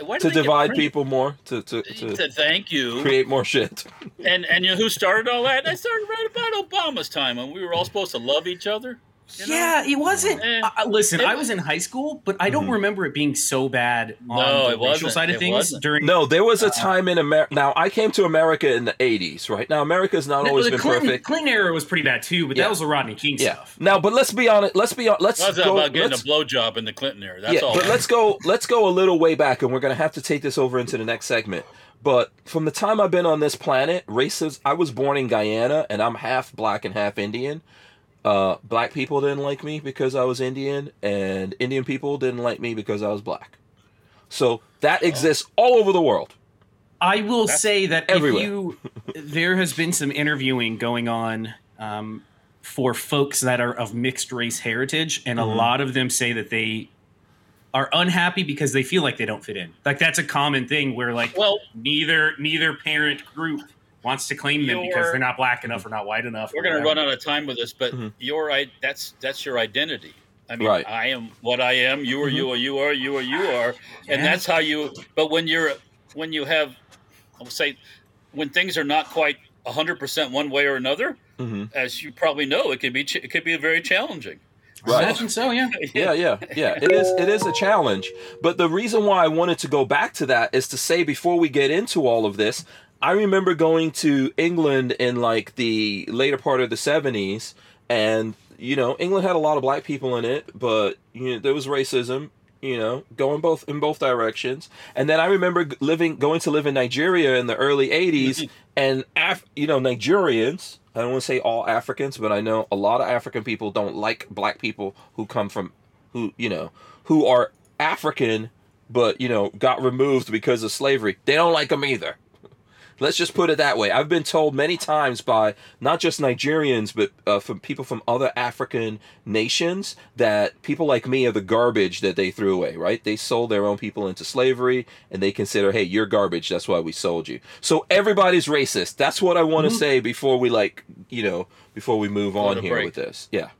Speaker 2: why do
Speaker 1: to divide
Speaker 2: printed?
Speaker 1: people more, to to, to
Speaker 2: To thank you,
Speaker 1: create more shit.
Speaker 2: and and you know who started all that? I started right about Obama's time when we were all supposed to love each other. You know?
Speaker 4: Yeah, it wasn't.
Speaker 2: Eh.
Speaker 4: uh, listen,
Speaker 2: It
Speaker 4: I was in high school, but I don't
Speaker 1: Mhm.
Speaker 4: remember it being so bad on
Speaker 2: No,
Speaker 4: the
Speaker 2: it
Speaker 4: racial
Speaker 2: wasn't.
Speaker 4: side of
Speaker 2: It
Speaker 4: things
Speaker 2: wasn't.
Speaker 4: during.
Speaker 1: No, there was a
Speaker 2: Uh,
Speaker 1: time in America. Now, I came to America in the '80s, right? Now, America's not
Speaker 4: the,
Speaker 1: always been
Speaker 4: Clinton,
Speaker 1: perfect.
Speaker 4: Clinton era was pretty bad too, but
Speaker 1: Yeah.
Speaker 4: that was the Rodney King
Speaker 1: Yeah.
Speaker 4: stuff.
Speaker 1: Now, but let's be honest. Let's be. honest. Let's
Speaker 2: That was
Speaker 1: go.
Speaker 2: about getting
Speaker 1: let's-
Speaker 2: a blowjob in the Clinton era. That's
Speaker 1: yeah,
Speaker 2: all.
Speaker 1: but let's go. Let's go a little way back, and we're gonna have to take this over into the next segment. But from the time I've been on this planet, races. I was born in Guyana, and I'm half black and half Indian. Uh, black people didn't like me because I was Indian, and Indian people didn't like me because I was black. So that exists all over the world.
Speaker 4: I will
Speaker 2: That's
Speaker 4: say that
Speaker 1: everywhere.
Speaker 4: if you, there has been some interviewing going on um, for folks that are of mixed race heritage, and
Speaker 1: Mhm.
Speaker 4: a lot of them say that they are unhappy because they feel like they don't fit in. Like that's a common thing where like
Speaker 2: well,
Speaker 4: neither neither parent group wants to claim them because they're not black enough or not white enough.
Speaker 2: we're going to run out of time with this, but
Speaker 1: Mhm.
Speaker 2: your i that's that's your identity. I mean,
Speaker 1: Right.
Speaker 2: I am what I am. You are you are you are you are you are, and
Speaker 4: Yeah.
Speaker 2: that's how you. But when you're when you have, I would say, when things are not quite hundred percent one way or another,
Speaker 1: hmm
Speaker 2: as you probably know, it can be it could be very challenging.
Speaker 1: Right.
Speaker 4: Imagine so, yeah. *laughs*
Speaker 1: yeah yeah yeah it is it is a challenge but the reason why i wanted to go back to that is to say before we get into all of this i remember going to england in like the later part of the 70s and you know england had a lot of black people in it but you know there was racism you know going both in both directions. And then i remember living going to live in nigeria in the early 80s and Af- you know nigerians i don't want to say all africans but i know a lot of african people don't like black people who come from who you know who are african but you know got removed because of slavery. They don't like them either Let's just put it that way. I've been told many times by not just Nigerians, but uh, from people from other African nations that people like me are the garbage that they threw away, right? They sold their own people into slavery and they consider, hey, you're garbage. That's why we sold you. So everybody's racist. That's what I want to say before we, like, you know, before we move on here
Speaker 2: break.
Speaker 1: with this. Yeah.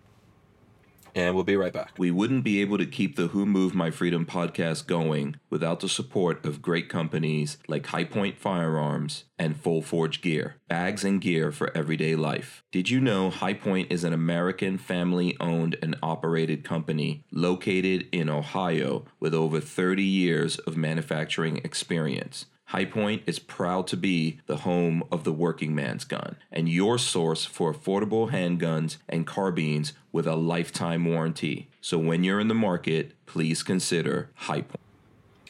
Speaker 1: And we'll be right back. We wouldn't be able to keep the Who Moved My Freedom podcast going without the support of great companies like Hi-Point Firearms and Full Forge Gear, bags and gear for everyday life. Did you know Hi-Point is an American family owned and operated company located in Ohio with over 30 years of manufacturing experience? Hi-Point is proud to be the home of the working man's gun and your source for affordable handguns and carbines with a lifetime warranty. So when you're in the market, please consider Hi-Point.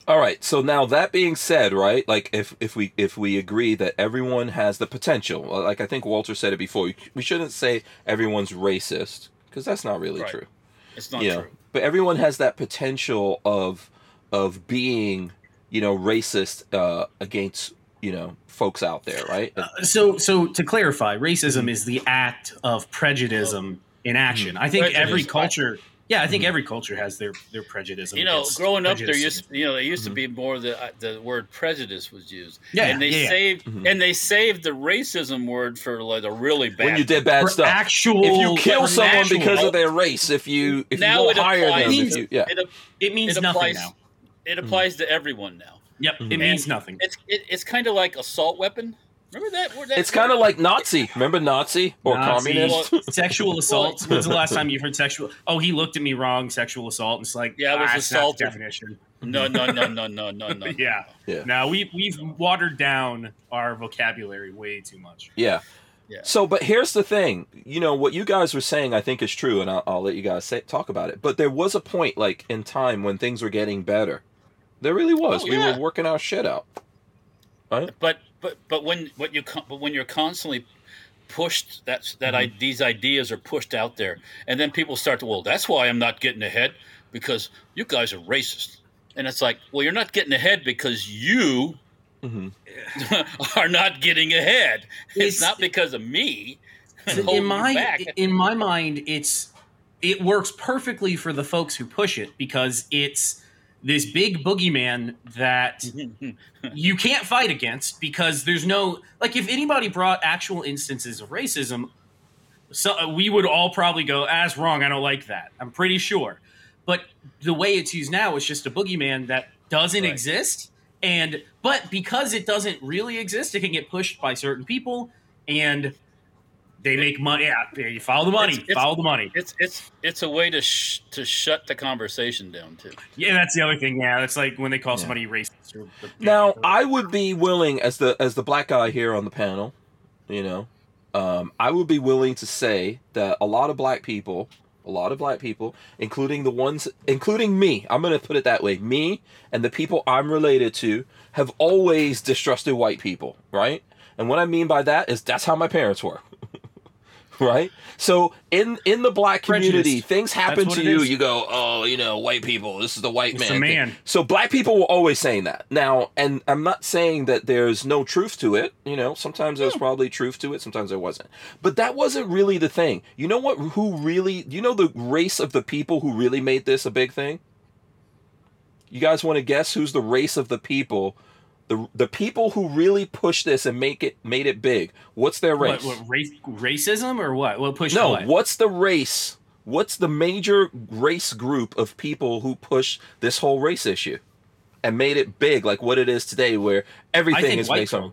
Speaker 1: All right. So now that being said, right? Like if if we if we agree that everyone has the potential, uh, like I think Walter said it before, we shouldn't say everyone's racist because that's not really
Speaker 2: Right.
Speaker 1: true
Speaker 2: It's not
Speaker 1: you know,
Speaker 2: true.
Speaker 1: but everyone has that potential of of being you know racist uh against you know folks out there right
Speaker 4: So, so to clarify, racism is the act of prejudice in action. I think
Speaker 2: Prejudice,
Speaker 4: every culture, yeah, I think every culture has their their prejudice.
Speaker 2: You know, growing up, there used you know there used to be more the uh, the word prejudice was used.
Speaker 4: Yeah,
Speaker 2: and they
Speaker 4: yeah, yeah.
Speaker 2: saved
Speaker 1: Mhm.
Speaker 2: and they saved the racism word for like a really bad.
Speaker 1: when you did bad stuff
Speaker 4: actual.
Speaker 1: if you kill someone
Speaker 4: actual-
Speaker 1: because of their race if you if
Speaker 2: Now
Speaker 1: you
Speaker 2: it
Speaker 1: hire
Speaker 2: applies-
Speaker 1: them if
Speaker 4: means-
Speaker 1: you yeah
Speaker 2: It,
Speaker 4: it means
Speaker 2: it
Speaker 4: nothing
Speaker 2: applies-
Speaker 4: now.
Speaker 2: It applies to everyone now.
Speaker 4: Yep, it
Speaker 2: And
Speaker 4: means nothing.
Speaker 2: It's it, it's kind of like assault weapon. Remember that? word- that
Speaker 1: it's kind of like nazi remember nazi or
Speaker 4: Nazi,
Speaker 1: communist *laughs*
Speaker 4: sexual assault. When's the last *laughs* time you've heard sexual? Oh, he looked at me wrong. Sexual assault. It's like
Speaker 2: Yeah, I was
Speaker 4: ah, it's not the
Speaker 2: assaulted.
Speaker 4: Definition.
Speaker 2: no no no no no no no. *laughs*
Speaker 4: Yeah.
Speaker 1: Yeah.
Speaker 4: Now we we've watered down our vocabulary way too much.
Speaker 1: Yeah.
Speaker 2: Yeah.
Speaker 1: So, but here's the thing. You know what you guys were saying. I think is true, and I'll, I'll let you guys say, talk about it. But there was a point, like in time, when things were getting better. There really was.
Speaker 2: Oh,
Speaker 1: we were working our shit out. Right.
Speaker 2: But but but when what you but when you're constantly pushed that's that mm-hmm. I, these ideas are pushed out there, and then people start to well, that's why I'm not getting ahead because you guys are racist, and it's like, well, you're not getting ahead because you mm-hmm. *laughs* are not getting ahead. It's,
Speaker 4: It's-
Speaker 2: not because of me. holding
Speaker 4: in my in my mind it's it works perfectly for the folks who push it because it's this big boogeyman that *laughs* you can't fight against because there's no like if anybody brought actual instances of racism so uh, we would all probably go ah, as wrong. I don't like that. I'm pretty sure. But the way it's used now is just a boogeyman that doesn't
Speaker 2: Right.
Speaker 4: exist. And but because it doesn't really exist it can get pushed by certain people. And they make money yeah you follow the money
Speaker 2: It's- it's-
Speaker 4: follow the money
Speaker 2: It's it's it's a way to sh- to shut the conversation down too.
Speaker 4: yeah that's the other thing yeah it's like when they call somebody racist or,
Speaker 1: Now, I would be willing, as the as the black guy here on the panel, you know, um, I would be willing to say that a lot of black people, a lot of black people, including the ones, including me, I'm going to put it that way, me and the people I'm related to, have always distrusted white people, right? And what I mean by that is that's how my parents were. Right so in in the black community
Speaker 4: Prejudiced.
Speaker 1: things happen
Speaker 4: That's
Speaker 1: to
Speaker 4: what it
Speaker 1: you
Speaker 4: is.
Speaker 1: you go oh you know white people this is the white man
Speaker 4: the
Speaker 1: thing."
Speaker 4: man.
Speaker 1: so black people were always saying that now and i'm not saying that there's no truth to it you know sometimes there's probably truth to it sometimes there wasn't but that wasn't really the thing you know what who really you know the race of the people who really made this a big thing you guys want to guess who's the race of the people the the people who really push this and make it made it big what's their race
Speaker 4: what, what race, racism or what what push
Speaker 1: no,
Speaker 4: what?
Speaker 1: what's the race? What's the major race group of people who push this whole race issue and made it big like what it is today where everything is based on.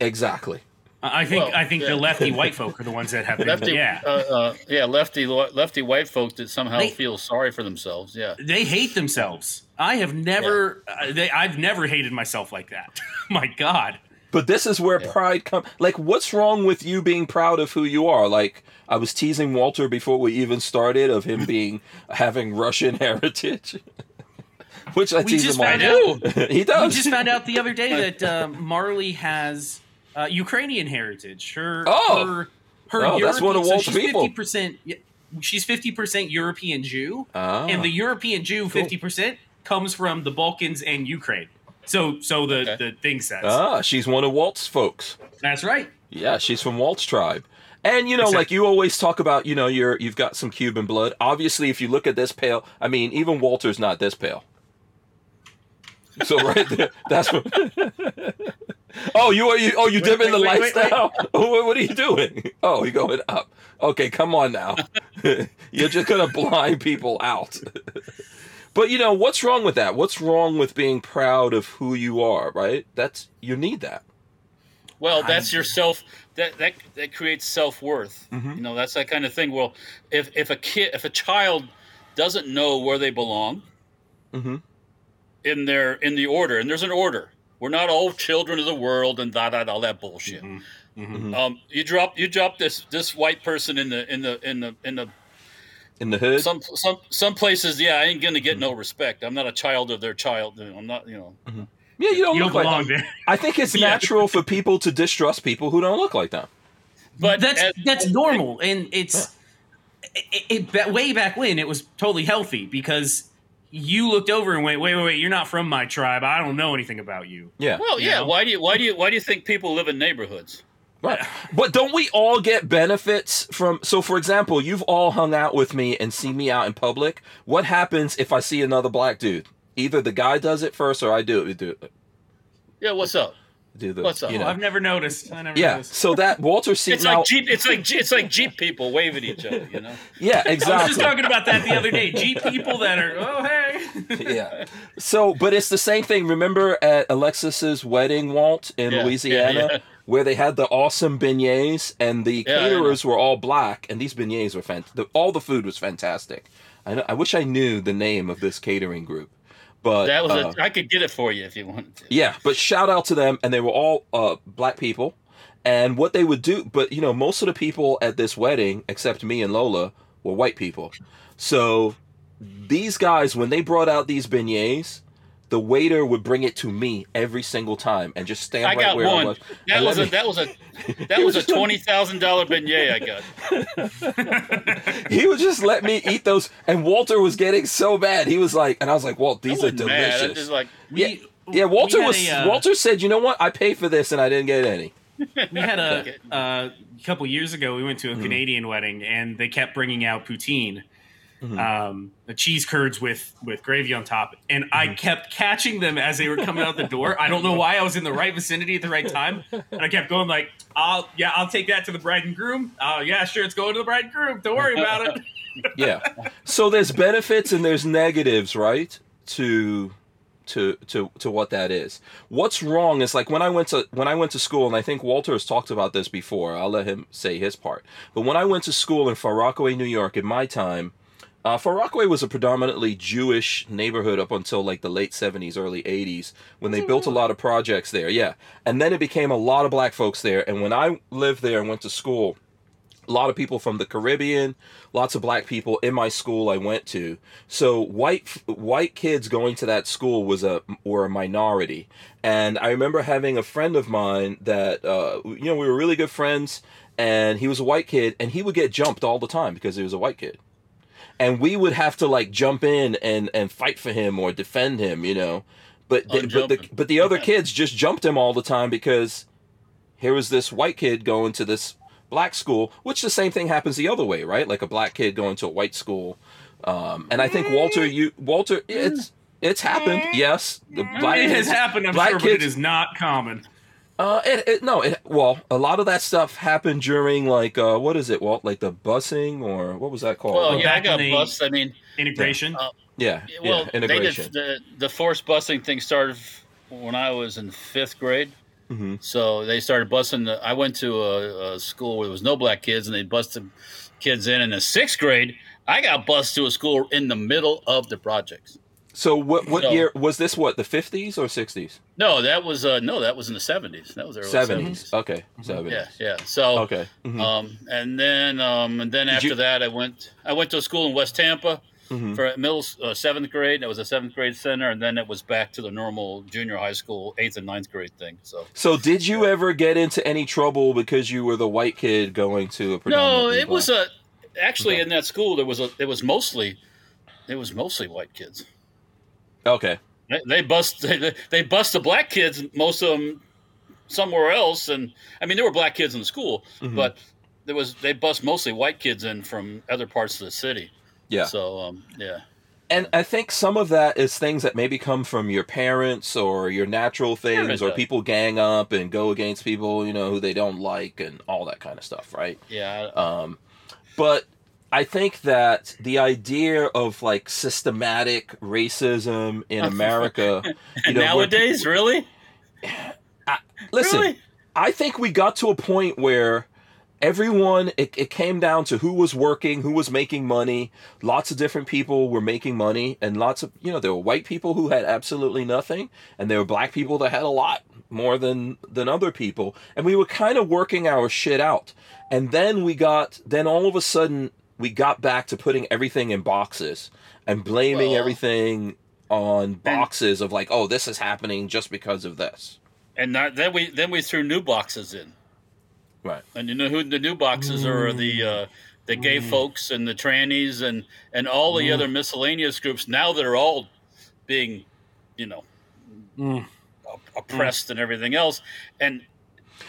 Speaker 1: Exactly.
Speaker 4: I I think
Speaker 2: Well,
Speaker 4: I think
Speaker 2: yeah.
Speaker 4: the lefty white *laughs* folk are the ones that have been
Speaker 2: Lefty,
Speaker 4: yeah.
Speaker 2: uh, uh, yeah, lefty lefty white folk that somehow
Speaker 4: They-
Speaker 2: feel sorry for themselves. Yeah,
Speaker 4: they hate themselves. I have never uh, they I've never hated myself like that. *laughs* My god.
Speaker 1: But this is where
Speaker 2: Yeah.
Speaker 1: pride comes. Like, what's wrong with you being proud of who you are? Like, I was teasing Walter before we even started of him being *laughs* having Russian heritage, which I
Speaker 4: We
Speaker 1: tease
Speaker 4: just
Speaker 1: him
Speaker 4: found
Speaker 1: on.
Speaker 4: out.
Speaker 1: he
Speaker 4: We just found out the other day that um, Marley has uh, Ukrainian heritage. Her
Speaker 1: Oh.
Speaker 4: her her
Speaker 1: Oh, that's one of
Speaker 4: European-
Speaker 1: Walt's
Speaker 4: she's
Speaker 1: people.
Speaker 4: 50% yeah, she's 50% European Jew.
Speaker 1: Ah.
Speaker 4: and the European Jew, fifty percent, comes from the Balkans and Ukraine. So, so the
Speaker 2: Okay.
Speaker 4: the thing says
Speaker 1: ah, she's one of Walt's folks.
Speaker 4: that's right.
Speaker 1: Yeah, she's from Walt's tribe. And you know,
Speaker 4: Exactly.
Speaker 1: like you always talk about, you know, you're you've got some Cuban blood. Obviously, if you look at this pale, I mean, even Walter's not this pale. So right there, that's what. *laughs* oh, you are you? Oh, you
Speaker 4: Wait,
Speaker 1: dimming the
Speaker 4: wait, wait, wait, wait. *laughs*
Speaker 1: now? What, what are you doing? Oh, you're going up. Okay, come on now. *laughs* you're just gonna blind people out. *laughs* but you know what's wrong with that? What's wrong with being proud of who you are? Right? That's you need that.
Speaker 2: Well, that's your self. That that that creates self worth.
Speaker 1: Mm-hmm.
Speaker 2: You know, that's that kind of thing. Well, if if a kid, if a child doesn't know where they belong
Speaker 1: Mhm.
Speaker 2: in their in the order, and there's an order. We're not all children of the world and da da da all that bullshit.
Speaker 1: Mhm.
Speaker 2: Um, you drop you drop this this white person in the in the in the in the
Speaker 1: In the hood.
Speaker 2: some some some places. Yeah, I ain't gonna get no respect. I'm not a child of their child. I'm not. You know.
Speaker 1: yeah, you don't
Speaker 4: You
Speaker 1: look
Speaker 4: don't
Speaker 1: like
Speaker 4: belong there.
Speaker 1: I think it's *laughs*
Speaker 4: Yeah.
Speaker 1: natural for people to distrust people who don't look like them.
Speaker 2: But
Speaker 4: that's
Speaker 2: as-
Speaker 4: that's normal, and it's it, it, it- way back when it was totally healthy because you looked over and went, wait, wait, wait, you're not from my tribe. I don't know anything about you.
Speaker 1: Yeah.
Speaker 2: Well,
Speaker 4: You
Speaker 2: yeah.
Speaker 4: know?
Speaker 2: Why do you why do you why do you think people live in neighborhoods?
Speaker 1: Right. But don't we all get benefits from so for example, you've all hung out with me and seen me out in public. What happens if I see another black dude? Either the guy does it first or I do it. Do,
Speaker 2: Yeah, what's up?
Speaker 1: Do the
Speaker 2: What's up?
Speaker 1: you know.
Speaker 4: I've never noticed. I never
Speaker 1: Yeah.
Speaker 4: noticed.
Speaker 1: So that Walter sees
Speaker 2: It's
Speaker 1: now
Speaker 2: like Jeep. It's like it's like Jeep people wave at each other. You know. *laughs*
Speaker 1: Yeah, exactly.
Speaker 4: I was just talking about that the other day. Jeep *laughs* people that are, oh hey, *laughs*
Speaker 1: yeah. So, but it's the same thing. Remember at Alexis's wedding, Walt, in
Speaker 2: Yeah,
Speaker 1: Louisiana,
Speaker 2: yeah, yeah.
Speaker 1: where they had the awesome beignets and the
Speaker 2: Yeah,
Speaker 1: caterers were all black, and these beignets were fantastic. All the food was fantastic. I, know, I wish I knew the name of this catering group, but
Speaker 2: That was
Speaker 1: uh,
Speaker 2: a, I could get it for you if you wanted to.
Speaker 1: yeah. But shout out to them, and they were all uh, black people. And what they would do, but you know, most of the people at this wedding, except me and Lola, were white people. So these guys, when they brought out these beignets, the waiter would bring it to me every single time and just stand
Speaker 2: I
Speaker 1: right
Speaker 2: got
Speaker 1: where I
Speaker 2: one.
Speaker 1: was.
Speaker 2: That was a
Speaker 1: me-
Speaker 2: that was a *laughs* that was a twenty thousand dollar beignet I got. *laughs*
Speaker 1: he would just let me eat those, and Walter was getting so bad. He was like, and I was like, Walt, these are
Speaker 2: wasn't mad. I'm
Speaker 1: delicious.
Speaker 2: just like
Speaker 4: we
Speaker 1: Yeah. Yeah, Walter
Speaker 4: we
Speaker 1: was.
Speaker 4: a, uh,
Speaker 1: Walter said, "You know what? I pay for this, and I didn't get any." *laughs*
Speaker 4: We had a
Speaker 2: Okay.
Speaker 4: uh, couple years ago. We went to a
Speaker 1: Mhm.
Speaker 4: Canadian wedding, and they kept bringing out poutine,
Speaker 1: Mhm.
Speaker 4: um, the cheese curds with with gravy on top, and I
Speaker 1: Mhm.
Speaker 4: kept catching them as they were coming out the door. I don't know why I was in the right vicinity at the right time, and I kept going like, "I'll yeah, I'll take that to the bride and groom. Oh yeah, sure, it's going to the bride and groom. Don't worry about it." *laughs*
Speaker 1: yeah. So there's benefits and there's negatives, right? To to to to what that is. What's wrong is like when I went to when I went to school, and I think Walter has talked about this before. I'll let him say his part. But when I went to school in Far Rockaway, New York, in my time, uh, Far Rockaway was a predominantly Jewish neighborhood up until like the late '70s, early '80s, when they built a lot of projects there. Yeah, and then it became a lot of black folks there. And when I lived there and went to school, a lot of people from the Caribbean, lots of black people in my school I went to. So white white kids going to that school was a were a minority. And I remember having a friend of mine that uh, you know we were really good friends, and he was a white kid, and he would get jumped all the time because he was a white kid. And we would have to like jump in and and fight for him or defend him, you know. But the, but the but the other kids just jumped him all the time because here was this white kid going to this black school, which the same thing happens the other way, right? Like a black kid going to a white school. Um, and I think Walter, you Walter, it's it's happened. Yes, the black
Speaker 4: it has
Speaker 1: kids.
Speaker 4: happened, I'm
Speaker 1: black
Speaker 4: sure, but
Speaker 1: kids-
Speaker 4: it is not common.
Speaker 1: Uh, it, it no, it well, a lot of that stuff happened during like uh, what is it, Walt? Like the busing or what was that called?
Speaker 2: Well,
Speaker 4: Well,
Speaker 2: yeah, I got
Speaker 4: when they-
Speaker 2: I mean,
Speaker 4: Integration.
Speaker 2: Uh,
Speaker 1: yeah,
Speaker 2: well,
Speaker 1: yeah, integration.
Speaker 2: They did, the the forced busing thing started when I was in fifth grade.
Speaker 1: hmm
Speaker 2: So they started busing. The, I went to a, a school where there was no black kids, and they busted kids in. In the sixth grade, I got bused to a school in the middle of the projects.
Speaker 1: So what what
Speaker 2: No.
Speaker 1: year was this? What the fifties or sixties?
Speaker 2: No, that was uh, no, that was in the seventies. That was early
Speaker 1: Seventies.
Speaker 2: seventies.
Speaker 1: Okay, seventies.
Speaker 2: Yeah, yeah. So,
Speaker 1: Okay. mhm,
Speaker 2: um, and then um, and then
Speaker 1: Did
Speaker 2: after
Speaker 1: you-
Speaker 2: that, I went I went to a school in West Tampa
Speaker 1: mhm.
Speaker 2: for middle uh, seventh grade. It was a seventh grade center, and then it was back to the normal junior high school eighth and ninth grade thing. So
Speaker 1: So did you ever get into any trouble because you were the white kid going to a
Speaker 2: no,
Speaker 1: predominantly
Speaker 2: it was a actually
Speaker 1: Okay.
Speaker 2: in that school there was a it was mostly it was mostly white kids.
Speaker 1: Okay.
Speaker 2: They, they bust *laughs* they, they bust the black kids most of them somewhere else, and I mean there were black kids in the school,
Speaker 1: Mhm.
Speaker 2: but there was they bust mostly white kids in from other parts of the city.
Speaker 1: Yeah.
Speaker 2: So um, yeah.
Speaker 1: And I think some of that is things that maybe come from your parents or your natural things, or people gang up and go against people, you know, who they don't like and all that kind of stuff, right?
Speaker 2: Yeah,
Speaker 1: Um, but I think that the idea of like systematic racism in *laughs* America, you know,
Speaker 2: nowadays,
Speaker 1: people-
Speaker 2: really,
Speaker 1: listen,
Speaker 2: really,
Speaker 1: I think we got to a point where everyone it, it came down to who was working who was making money. Lots of different people were making money and lots of you know there were white people who had absolutely nothing and there were black people that had a lot more than than other people. And we were kind of working our shit out. And then we got then all of a sudden we got back to putting everything in boxes and blaming
Speaker 2: Well-
Speaker 1: everything on boxes of like oh this is happening just because of this.
Speaker 2: And not, then we then we threw new boxes in,
Speaker 1: right.
Speaker 2: And you know who the new boxes are? The uh, the gay folks and the trannies and and all the other miscellaneous groups now that are all being, you know,
Speaker 4: Mm.
Speaker 2: op- oppressed and everything else, and.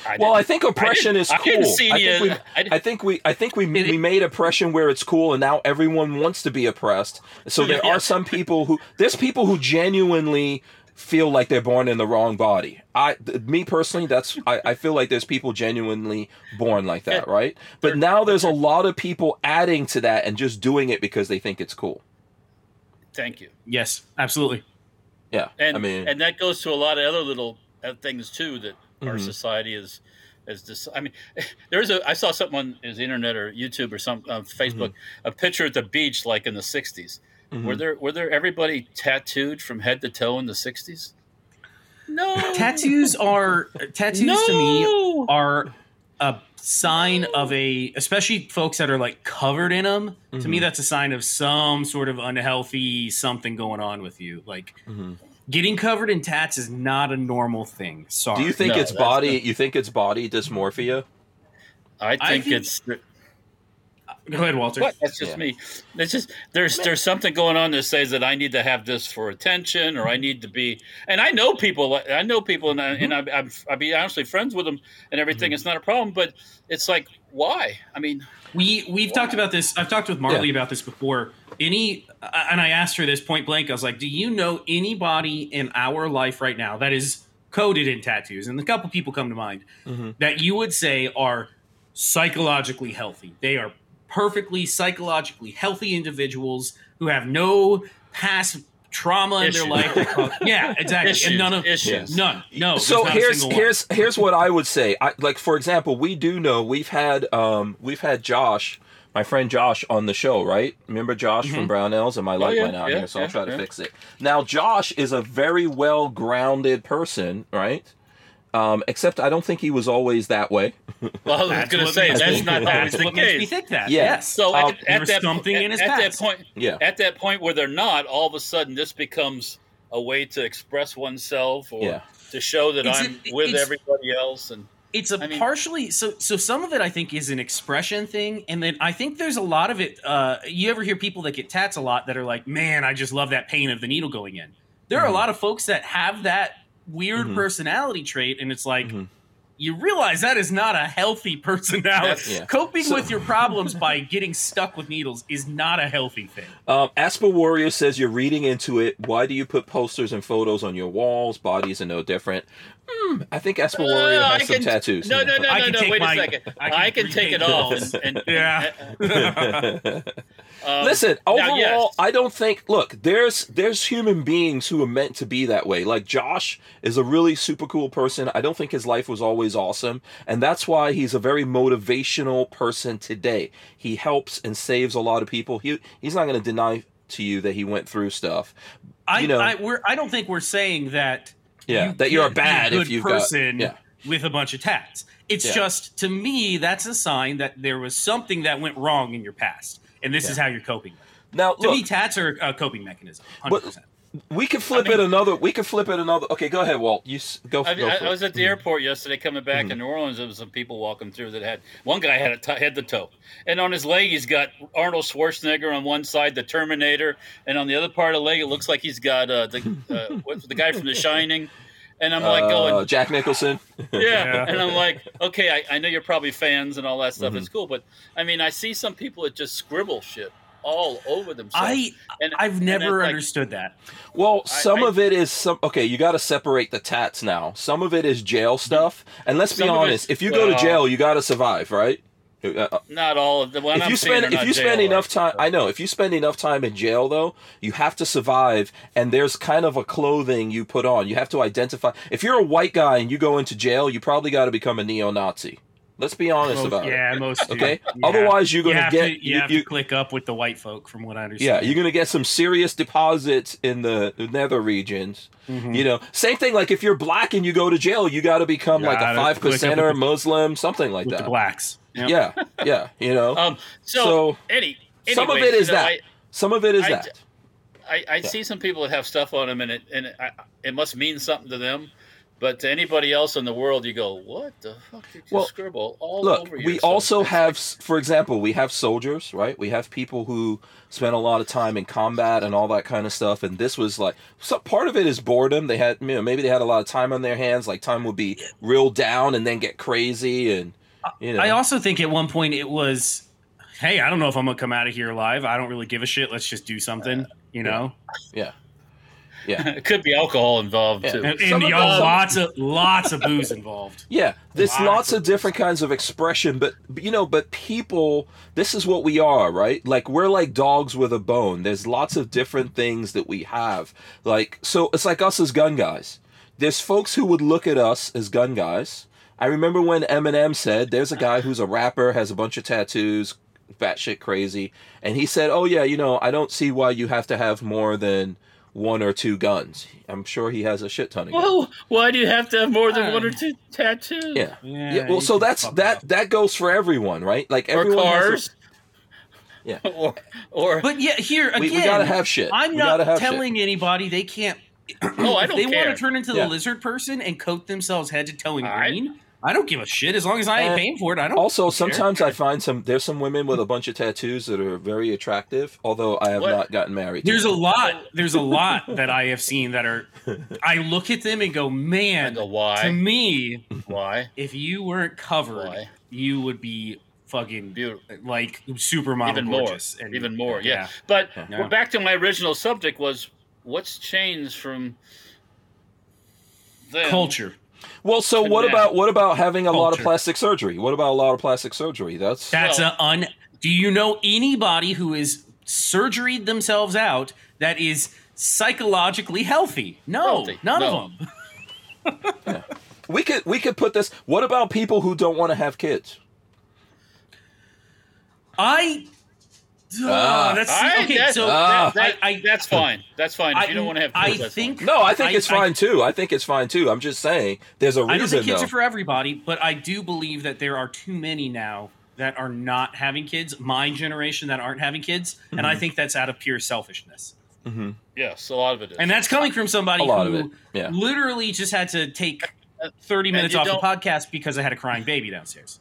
Speaker 2: I
Speaker 1: Well, I think oppression
Speaker 2: didn't-
Speaker 1: is
Speaker 2: I didn't
Speaker 1: cool.
Speaker 2: see
Speaker 1: I think
Speaker 2: of-
Speaker 1: we-
Speaker 2: I didn't-
Speaker 1: I think we I think we we made oppression where it's cool and now everyone wants to be oppressed. So there
Speaker 2: Yeah.
Speaker 1: are some people who there's people who genuinely feel like they're born in the wrong body. I me personally that's I, I feel like there's people genuinely born like that,
Speaker 2: Yeah.
Speaker 1: right? But now there's a lot of people adding to that and just doing it because they think it's cool.
Speaker 2: Thank you.
Speaker 4: Yes, absolutely.
Speaker 1: Yeah.
Speaker 2: and
Speaker 1: I mean
Speaker 2: and that goes to a lot of other little uh, things too that our
Speaker 1: Mhm.
Speaker 2: society is is this i mean *laughs* there's a i saw something on his internet or youtube or some uh, facebook a picture at the beach like in the 60s
Speaker 1: mhm.
Speaker 2: were there were there everybody tattooed from head to toe in the 60s no
Speaker 4: Tattoos are *laughs* tattoos
Speaker 2: no
Speaker 4: to me are a sign of a especially folks that are like covered in them to me
Speaker 1: Mhm.
Speaker 4: that's a sign of some sort of unhealthy something going on with you like
Speaker 1: Mhm.
Speaker 4: Getting covered in tats is not a normal thing sorry
Speaker 1: Do you think
Speaker 2: No,
Speaker 1: it's body
Speaker 2: the-
Speaker 1: you think it's body dysmorphia?
Speaker 2: i think
Speaker 4: think-
Speaker 2: it's *laughs*
Speaker 4: Go ahead, Walter.
Speaker 2: What? That's just
Speaker 1: Yeah.
Speaker 2: me. It's just there's there's something going on that says that I need to have this for attention, or I mm-hmm. need to be. And I know people. I know people, and I, and I, I'm I be honestly friends with them and everything. Mm-hmm. It's not a problem, but it's like why? I mean,
Speaker 4: We we've talked about this. I've talked with Marley about this before. Any and I asked her this point blank. I was like, "Do you know anybody in our life right now that is coded in tattoos?" And a couple people come to mind
Speaker 1: Mhm.
Speaker 4: that you would say are psychologically healthy. They are perfectly psychologically healthy individuals who have no past trauma in their life. *laughs* yeah, exactly.
Speaker 2: issues,
Speaker 4: and none of
Speaker 2: issues.
Speaker 4: none. No. there's
Speaker 1: so
Speaker 4: not
Speaker 1: here's
Speaker 4: single one.
Speaker 1: here's here's what I would say. I, like for example, we do know we've had um we've had Josh, my friend Josh, on the show, right? Remember Josh from Brownells, and my light
Speaker 2: Mm-hmm. yeah,
Speaker 1: went out
Speaker 2: yeah,
Speaker 1: here, so I'll
Speaker 2: yeah,
Speaker 1: try to fix it. Now Josh is a very well grounded person, right? Um, except I don't think he was always that way. *laughs*
Speaker 2: well, I was going to say that's not always
Speaker 4: that's
Speaker 2: the
Speaker 4: what makes me think that.
Speaker 1: Yeah.
Speaker 4: Yes.
Speaker 2: So
Speaker 1: Um,
Speaker 2: at, at that
Speaker 4: something
Speaker 2: at,
Speaker 4: in his
Speaker 2: at that point,
Speaker 1: Yeah.
Speaker 2: at that point where they're not, all of a sudden this becomes a way to express oneself or
Speaker 1: Yeah.
Speaker 2: to show that
Speaker 4: It's a-
Speaker 2: I'm with everybody else. And
Speaker 4: it's a
Speaker 2: I mean-
Speaker 4: partially so so some of it i think is an expression thing and then i think there's a lot of it uh you ever hear people that get tats a lot that are like man i just love that pain of the needle going in there are a
Speaker 1: Mhm.
Speaker 4: lot of folks that have that weird
Speaker 1: Mhm.
Speaker 4: personality trait and it's like
Speaker 1: Mhm.
Speaker 4: you realize that is not a healthy personality
Speaker 1: Yeah.
Speaker 4: coping
Speaker 1: So-
Speaker 4: with your problems by getting stuck with needles is not a healthy thing
Speaker 1: Um, Asper Warrior says you're reading into it. Why do you put posters and photos on your walls? Bodies are no different. Hmm, I think Asper Warrior
Speaker 2: Uh,
Speaker 1: has
Speaker 2: I
Speaker 1: some
Speaker 2: can-
Speaker 1: tattoos.
Speaker 2: no, no, no,
Speaker 4: I
Speaker 2: no, no. Wait
Speaker 4: my-
Speaker 2: a second.
Speaker 4: I
Speaker 2: I
Speaker 4: can
Speaker 2: can, take it
Speaker 4: all.
Speaker 2: And, and,
Speaker 4: Yeah. *laughs*
Speaker 2: um,
Speaker 1: Listen, overall,
Speaker 2: yes.
Speaker 1: I don't think. Look, there's there's human beings who are meant to be that way. Like Josh is a really super cool person. I don't think his life was always awesome, and that's why he's a very motivational person today. He helps and saves a lot of people. He he's not going to deny to you that he went through stuff.
Speaker 4: I,
Speaker 1: You know-
Speaker 4: I, we're, I don't think we're saying that
Speaker 1: Yeah,
Speaker 4: you
Speaker 1: that you're bad if you've got-
Speaker 4: person
Speaker 1: yeah.
Speaker 4: with a bunch of tats. It's
Speaker 1: Yeah.
Speaker 4: just to me that's a sign that there was something that went wrong in your past, and this is how you're coping.
Speaker 1: Now,
Speaker 4: To
Speaker 1: look,
Speaker 4: me, tats are a coping mechanism. 100%.
Speaker 1: We could flip
Speaker 2: I mean-
Speaker 1: it another. We could flip it another. Okay, go ahead, Walt. You s- go.
Speaker 2: I, mean,
Speaker 1: go
Speaker 2: I,
Speaker 1: for
Speaker 2: I
Speaker 1: it.
Speaker 2: was at the airport yesterday coming back in New Orleans. There was some people walking through that had one guy had a t- head to toe, and on his leg he's got Arnold Schwarzenegger on one side, the Terminator, and on the other part of the leg it looks like he's got uh, the uh, *laughs* what's the guy from The Shining. And I'm like
Speaker 1: Uh,
Speaker 2: going,
Speaker 1: Jack Nicholson.
Speaker 2: yeah.
Speaker 4: Yeah.
Speaker 2: And I'm like, okay, I, I know you're probably fans and all that stuff.
Speaker 1: Mhm.
Speaker 2: It's cool, but I mean, I see some people that just scribble shit all over themselves.
Speaker 4: I
Speaker 2: and,
Speaker 4: I've
Speaker 2: and
Speaker 4: never
Speaker 2: it's like-
Speaker 4: understood that.
Speaker 1: Well, some
Speaker 2: I-
Speaker 1: of it is some. Okay, you got to separate the tats now. Some of it is jail stuff, and let's be honest.
Speaker 2: it's-
Speaker 1: If you go to jail, you got to survive, right? Uh,
Speaker 2: Not all of the one
Speaker 1: if
Speaker 2: I'm
Speaker 1: you spend if you spend enough
Speaker 2: like,
Speaker 1: time, I know if you spend enough time in jail though, you have to survive, and there's kind of a clothing you put on. You have to identify. If you're a white guy and you go into jail, you probably got to become a neo-Nazi. Let's be honest
Speaker 4: Most-
Speaker 1: about it.
Speaker 4: yeah, most do.
Speaker 1: Okay.
Speaker 4: Yeah.
Speaker 1: Otherwise, you're
Speaker 4: you
Speaker 1: gonna get
Speaker 4: to, you, have to click up with the white folk, from what I understand.
Speaker 1: Yeah, you're gonna get some serious deposits in the nether regions.
Speaker 4: Mhm.
Speaker 1: You know, same thing. Like if you're black and you go to jail, you got to become like a
Speaker 4: Gotta
Speaker 1: five
Speaker 4: click up
Speaker 1: percenter,
Speaker 4: with
Speaker 1: Muslim, something like
Speaker 4: with
Speaker 1: that.
Speaker 4: the blacks. Yep.
Speaker 1: Yeah, yeah. You know,
Speaker 2: Um, so,
Speaker 1: So,
Speaker 2: any,
Speaker 1: some of it is
Speaker 2: you know,
Speaker 1: that.
Speaker 2: I,
Speaker 1: some of it is
Speaker 2: I-
Speaker 1: that.
Speaker 2: I, I see some people that have stuff on them, and it and it, I, it must mean something to them. But to anybody else in the world, you go, "What the fuck did you
Speaker 1: Well,
Speaker 2: scribble all
Speaker 1: Look,
Speaker 2: over
Speaker 1: we also have, for example, we have soldiers, right? We have people who spend a lot of time in combat and all that kind of stuff. And this was like, so part of it is boredom. They had, you know, maybe they had a lot of time on their hands. Like time would be real down and then get crazy, and you know,
Speaker 4: I also think at one point it was, hey, I don't know if I'm gonna come out of here alive. I don't really give a shit. Let's just do something, you know.
Speaker 1: yeah,
Speaker 2: like- *laughs* it could be alcohol involved
Speaker 1: Yeah.
Speaker 2: too.
Speaker 4: And, and
Speaker 1: of
Speaker 4: y'all, lots of lots of booze involved. *laughs*
Speaker 1: Yeah, there's
Speaker 4: Lots
Speaker 1: lots,
Speaker 4: of
Speaker 1: of different kinds of expression, but but, you know, but people, this is what we are, right? Like we're like dogs with a bone. There's lots of different things that we have. Like so, it's like us as gun guys. There's folks who would look at us as gun guys. I remember when Eminem said, "There's a guy who's a rapper, has a bunch of tattoos, batshit crazy," and he said, "Oh yeah, you know, I don't see why you have to have more than." One or two guns. I'm sure he has a shit ton of guns.
Speaker 2: Whoa! Why do you have to have more than
Speaker 4: Uh,
Speaker 2: one or two tattoos?
Speaker 1: Yeah.
Speaker 4: Yeah,
Speaker 1: Yeah, well, so that's that
Speaker 4: up.
Speaker 1: that goes for everyone, right? Like
Speaker 2: or
Speaker 1: everyone has a-
Speaker 2: cars.
Speaker 1: Yeah. *laughs*
Speaker 2: or or
Speaker 4: But yeah, here again,
Speaker 1: we, we gotta have shit.
Speaker 4: I'm
Speaker 1: we
Speaker 4: not
Speaker 1: gotta have
Speaker 4: telling anybody they can't.
Speaker 2: oh, I *clears throat* don't
Speaker 4: they
Speaker 2: care.
Speaker 4: want to turn into
Speaker 1: Yeah.
Speaker 4: the lizard person and coat themselves head to toe in
Speaker 2: I-
Speaker 4: green. I don't give a shit as long as I ain't
Speaker 1: eh,
Speaker 4: paying for it. I don't.
Speaker 1: Also,
Speaker 4: care.
Speaker 1: sometimes I find some there's some women with a bunch of tattoos that are very attractive. Although I have
Speaker 2: What?
Speaker 1: not gotten married. to
Speaker 4: There's a
Speaker 1: them.
Speaker 4: lot. *laughs* There's a lot that I have seen that are. I look at them and go, man.
Speaker 2: go,
Speaker 4: To me,
Speaker 2: Why?
Speaker 4: if you weren't covered,
Speaker 2: Why?
Speaker 4: you would be fucking
Speaker 2: Beautiful.
Speaker 4: like supermodel
Speaker 2: Even more.
Speaker 4: gorgeous. And,
Speaker 2: Even more. Yeah.
Speaker 4: yeah.
Speaker 2: But
Speaker 4: Yeah.
Speaker 2: well, back to my original subject was what's changed from then?
Speaker 4: Culture.
Speaker 1: Well, so what
Speaker 2: Connect.
Speaker 1: about what about having a lot of plastic surgery? What about a lot of plastic surgery? That's
Speaker 4: That's
Speaker 2: Well-
Speaker 4: a un. Do you know anybody who is surgeried themselves out that is psychologically healthy? No,
Speaker 2: Healthy.
Speaker 4: none
Speaker 2: No.
Speaker 4: of them. *laughs*
Speaker 1: we could we could put this. What about people who don't want to have kids?
Speaker 4: I.
Speaker 1: Ah.
Speaker 4: That's
Speaker 2: I,
Speaker 4: okay.
Speaker 2: that-
Speaker 4: so
Speaker 1: Ah.
Speaker 2: that-
Speaker 4: I, I,
Speaker 2: that's fine. That's fine. If
Speaker 4: I-
Speaker 2: you don't want to have
Speaker 4: I
Speaker 2: kids, that's
Speaker 4: think-
Speaker 2: fine.
Speaker 1: No, I think
Speaker 4: I-
Speaker 1: it's
Speaker 4: I-
Speaker 1: fine too. I think it's fine too. I'm just saying there's a
Speaker 4: I don't think kids
Speaker 1: though.
Speaker 4: are for everybody, but I do believe that there are too many now that are not having kids. My generation that aren't having kids, and
Speaker 1: Mm-hmm.
Speaker 4: I think that's out of pure selfishness.
Speaker 2: Yes, a lot of it is.
Speaker 4: And that's coming from somebody who
Speaker 1: yeah.
Speaker 4: literally just had to take 30 minutes off the podcast because I had a crying baby downstairs.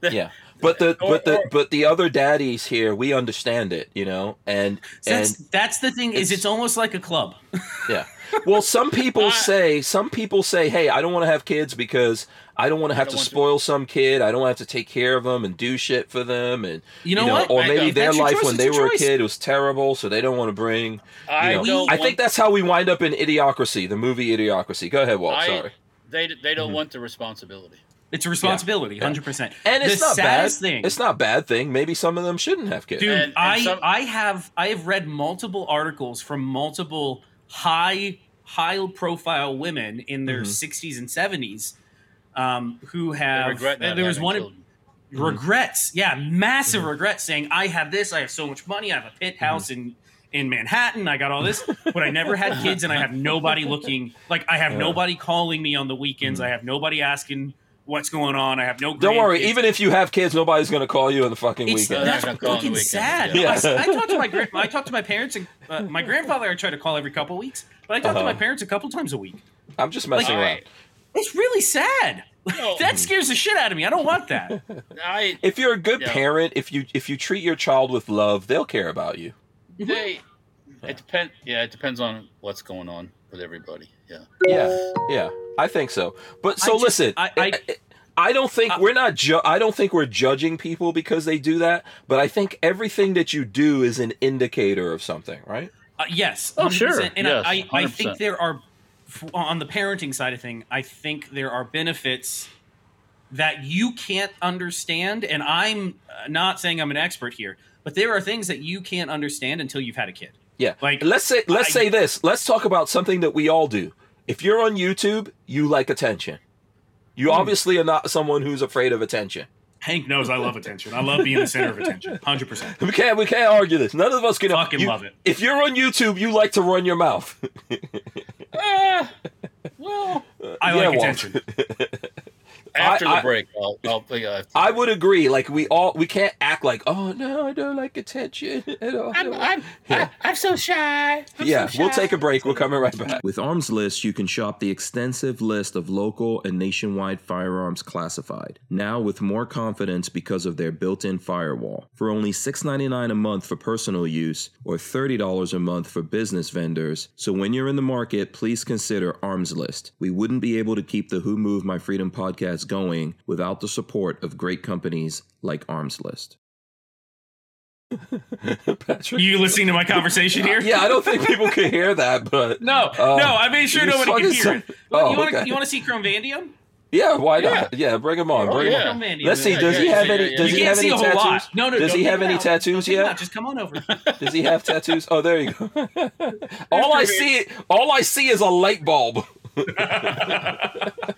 Speaker 1: yeah, but the
Speaker 2: Or-
Speaker 1: but the
Speaker 2: or-
Speaker 1: but the other daddies here, we understand it, you know, and
Speaker 4: So
Speaker 1: and
Speaker 4: that's that's the thing is
Speaker 1: it's-
Speaker 4: it's almost like a club. *laughs*
Speaker 1: Yeah. Well, some people
Speaker 2: I-
Speaker 1: say some people say, "Hey, I don't want to have kids because I don't want to have to
Speaker 2: want to-
Speaker 1: spoil some kid. I don't have to take care of them and do shit for them." And
Speaker 4: You know what?
Speaker 1: Or maybe their life
Speaker 4: choice,
Speaker 1: when they
Speaker 4: your
Speaker 1: were a kid was terrible, so they don't want to bring. You
Speaker 2: I
Speaker 1: know,
Speaker 2: don't
Speaker 1: I think that's how we wind up in Idiocracy, the movie Idiocracy. Go ahead, Walt.
Speaker 2: I-
Speaker 1: Sorry.
Speaker 2: they they don't
Speaker 1: Mhm.
Speaker 2: want the responsibility.
Speaker 4: It's a responsibility,
Speaker 1: Yeah.
Speaker 4: hundred percent.
Speaker 1: And it's
Speaker 4: the
Speaker 1: not bad.
Speaker 4: thing.
Speaker 1: It's not a bad thing. Maybe some of them shouldn't have kids.
Speaker 4: Dude,
Speaker 2: And- and
Speaker 4: I
Speaker 2: some-
Speaker 4: I have I have read multiple articles from multiple high high profile women in their
Speaker 1: Mhm.
Speaker 4: 60s and 70s um, who
Speaker 2: They
Speaker 4: have
Speaker 2: regret not
Speaker 4: there was one
Speaker 2: children.
Speaker 4: regrets yeah massive
Speaker 1: Mm-hmm.
Speaker 4: regrets saying i have this i have so much money i have a pit house in in manhattan i got all this but i never had kids and i have nobody looking like i have
Speaker 1: Yeah.
Speaker 4: nobody calling me on the weekends
Speaker 1: Mhm.
Speaker 4: i have nobody asking what's going on i have no
Speaker 1: Don't worry.
Speaker 4: grandkids.
Speaker 1: Even if you have kids, nobody's going to call you on the fucking
Speaker 4: It's,
Speaker 1: weekend.
Speaker 4: That's
Speaker 2: not gonna call the
Speaker 4: fucking sad.
Speaker 1: yeah.
Speaker 4: I, I talked to my *laughs* grand, I talked to my parents and uh, my grandfather. I try to call every couple weeks, but I talk to
Speaker 1: Uh-huh.
Speaker 4: my parents a couple times a week.
Speaker 1: I'm just messing
Speaker 2: Like,
Speaker 1: around.
Speaker 4: It's really sad.
Speaker 2: No. *laughs*
Speaker 4: that scares the shit out of me. I don't want that. *laughs*
Speaker 2: I
Speaker 1: If you're a good
Speaker 2: Yeah.
Speaker 1: parent, if you if you treat your child with love, they'll care about you.
Speaker 2: they it depends. Yeah, it depends on what's going on with everybody. Yeah.
Speaker 1: Yeah, yeah, I think so. But so
Speaker 4: I just-
Speaker 1: listen,
Speaker 4: I-
Speaker 1: I,
Speaker 4: I-
Speaker 1: I don't think
Speaker 4: I-
Speaker 1: we're not. Ju- I don't think we're judging people because they do that. But I think everything that you do is an indicator of something, right?
Speaker 4: Uh, yes.
Speaker 2: Oh, sure.
Speaker 4: 100%. And
Speaker 2: Yes,
Speaker 4: I, I think there are, on the parenting side of thing, I think there are benefits that you can't understand. And I'm uh, not saying I'm an expert here, but there are things that you can't understand until you've had a kid.
Speaker 1: Yeah.
Speaker 4: Like,
Speaker 1: let's say let's
Speaker 4: I-
Speaker 1: say this. Let's talk about something that we all do. If you're on YouTube, you like attention. You
Speaker 4: Hmm.
Speaker 1: obviously are not someone who's afraid of attention.
Speaker 4: Hank knows I love attention. I love being the center of attention. 100%. *laughs*
Speaker 1: We can't we can't argue this. None of us can
Speaker 4: Fucking
Speaker 1: you-
Speaker 4: love it.
Speaker 1: If you're on YouTube, you like to run your mouth.
Speaker 2: Ah, *laughs* well,
Speaker 4: I
Speaker 1: Yeah,
Speaker 4: like attention. *laughs*
Speaker 2: after
Speaker 1: I-
Speaker 2: the break, I'll. I'll yeah,
Speaker 1: I would agree. Like we all, we can't act like, oh no, I don't like attention. I don't- I
Speaker 2: I'm, I'm, *laughs*
Speaker 1: Yeah.
Speaker 2: I'm so shy. I'm
Speaker 1: yeah,
Speaker 2: so
Speaker 1: we'll take a break. We're coming right back. With Arms List, you can shop the extensive list of local and nationwide firearms classified. Now with more confidence because of their built-in firewall. For only $6.99 a month for personal use or $30 a month for business vendors. So when you're in the market, please consider Arms List. We wouldn't be able to keep the Who Moved My Freedom podcast going without the support of great companies like Arms List. *laughs* Patrick.
Speaker 4: You listening to my conversation here?
Speaker 1: Yeah, I don't think people can hear that, but
Speaker 4: No,
Speaker 1: Uh,
Speaker 4: no, I made sure nobody
Speaker 1: fucking
Speaker 4: could hear it. Well, *laughs*
Speaker 1: Oh,
Speaker 4: you want to
Speaker 1: okay.
Speaker 4: you want to see Chrome Vandium?
Speaker 1: yeah, why not? Yeah, bring him on.
Speaker 2: Oh,
Speaker 1: bring him
Speaker 2: yeah.
Speaker 1: on. Let's see.
Speaker 2: Yeah,
Speaker 1: Does he have any? Does
Speaker 2: yeah.
Speaker 1: he have any tattoos?
Speaker 4: lot. No, no.
Speaker 1: Does he have any
Speaker 4: out.
Speaker 1: tattoos
Speaker 4: Don't
Speaker 1: yet?
Speaker 4: Just come on over. *laughs*
Speaker 1: Does he have tattoos? Oh, there you go. all I see, all I see is a light bulb. *laughs*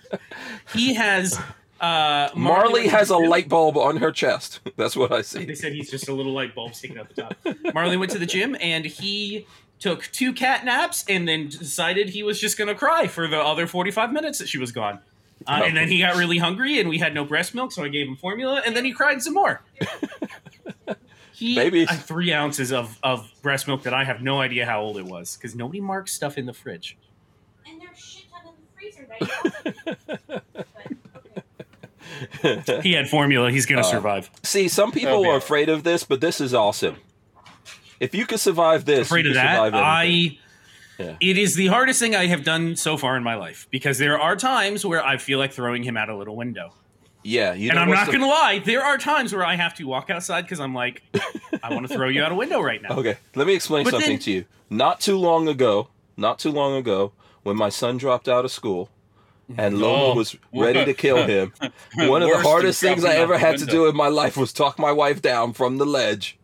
Speaker 4: he has. Uh,
Speaker 1: Marley
Speaker 4: went to
Speaker 1: has a
Speaker 4: gym.
Speaker 1: light bulb on her chest. That's what I see.
Speaker 4: They said he's just a little light bulb sticking out the top. Marley went to the gym and he took two cat naps and then decided he was just going to cry for the other 45 minutes that she was gone. Uh, and then he got really hungry and we had no breast milk, so I gave him formula and then he cried some more. *laughs* He
Speaker 1: Babies.
Speaker 4: had three ounces of, of breast milk that I have no idea how old it was because nobody marks stuff in the fridge.
Speaker 5: And there's shit ton in the freezer that you don't- but, okay. *laughs*
Speaker 4: he had formula. He's going to survive.
Speaker 1: See, some people
Speaker 2: That'll
Speaker 1: are afraid of this, but this is awesome. If you could survive this,
Speaker 4: Afraid
Speaker 1: you
Speaker 4: of that.
Speaker 1: survive.
Speaker 4: I.
Speaker 1: Yeah.
Speaker 4: It is the hardest thing I have done so far in my life because there are times where I feel like throwing him out a little window.
Speaker 1: yeah, you
Speaker 4: and I'm not
Speaker 1: the-
Speaker 4: going to lie, there are times where I have to walk outside because I'm like, I want to throw you out a window right now. *laughs*
Speaker 1: Okay, let me explain
Speaker 4: But
Speaker 1: something
Speaker 4: then-
Speaker 1: to you. Not too long ago, not too long ago, when my son dropped out of school and mm-hmm. Loma
Speaker 2: Oh.
Speaker 1: was ready to kill him, *laughs* one of the hardest things I ever
Speaker 2: the
Speaker 1: had to do in my life was talk my wife down from the ledge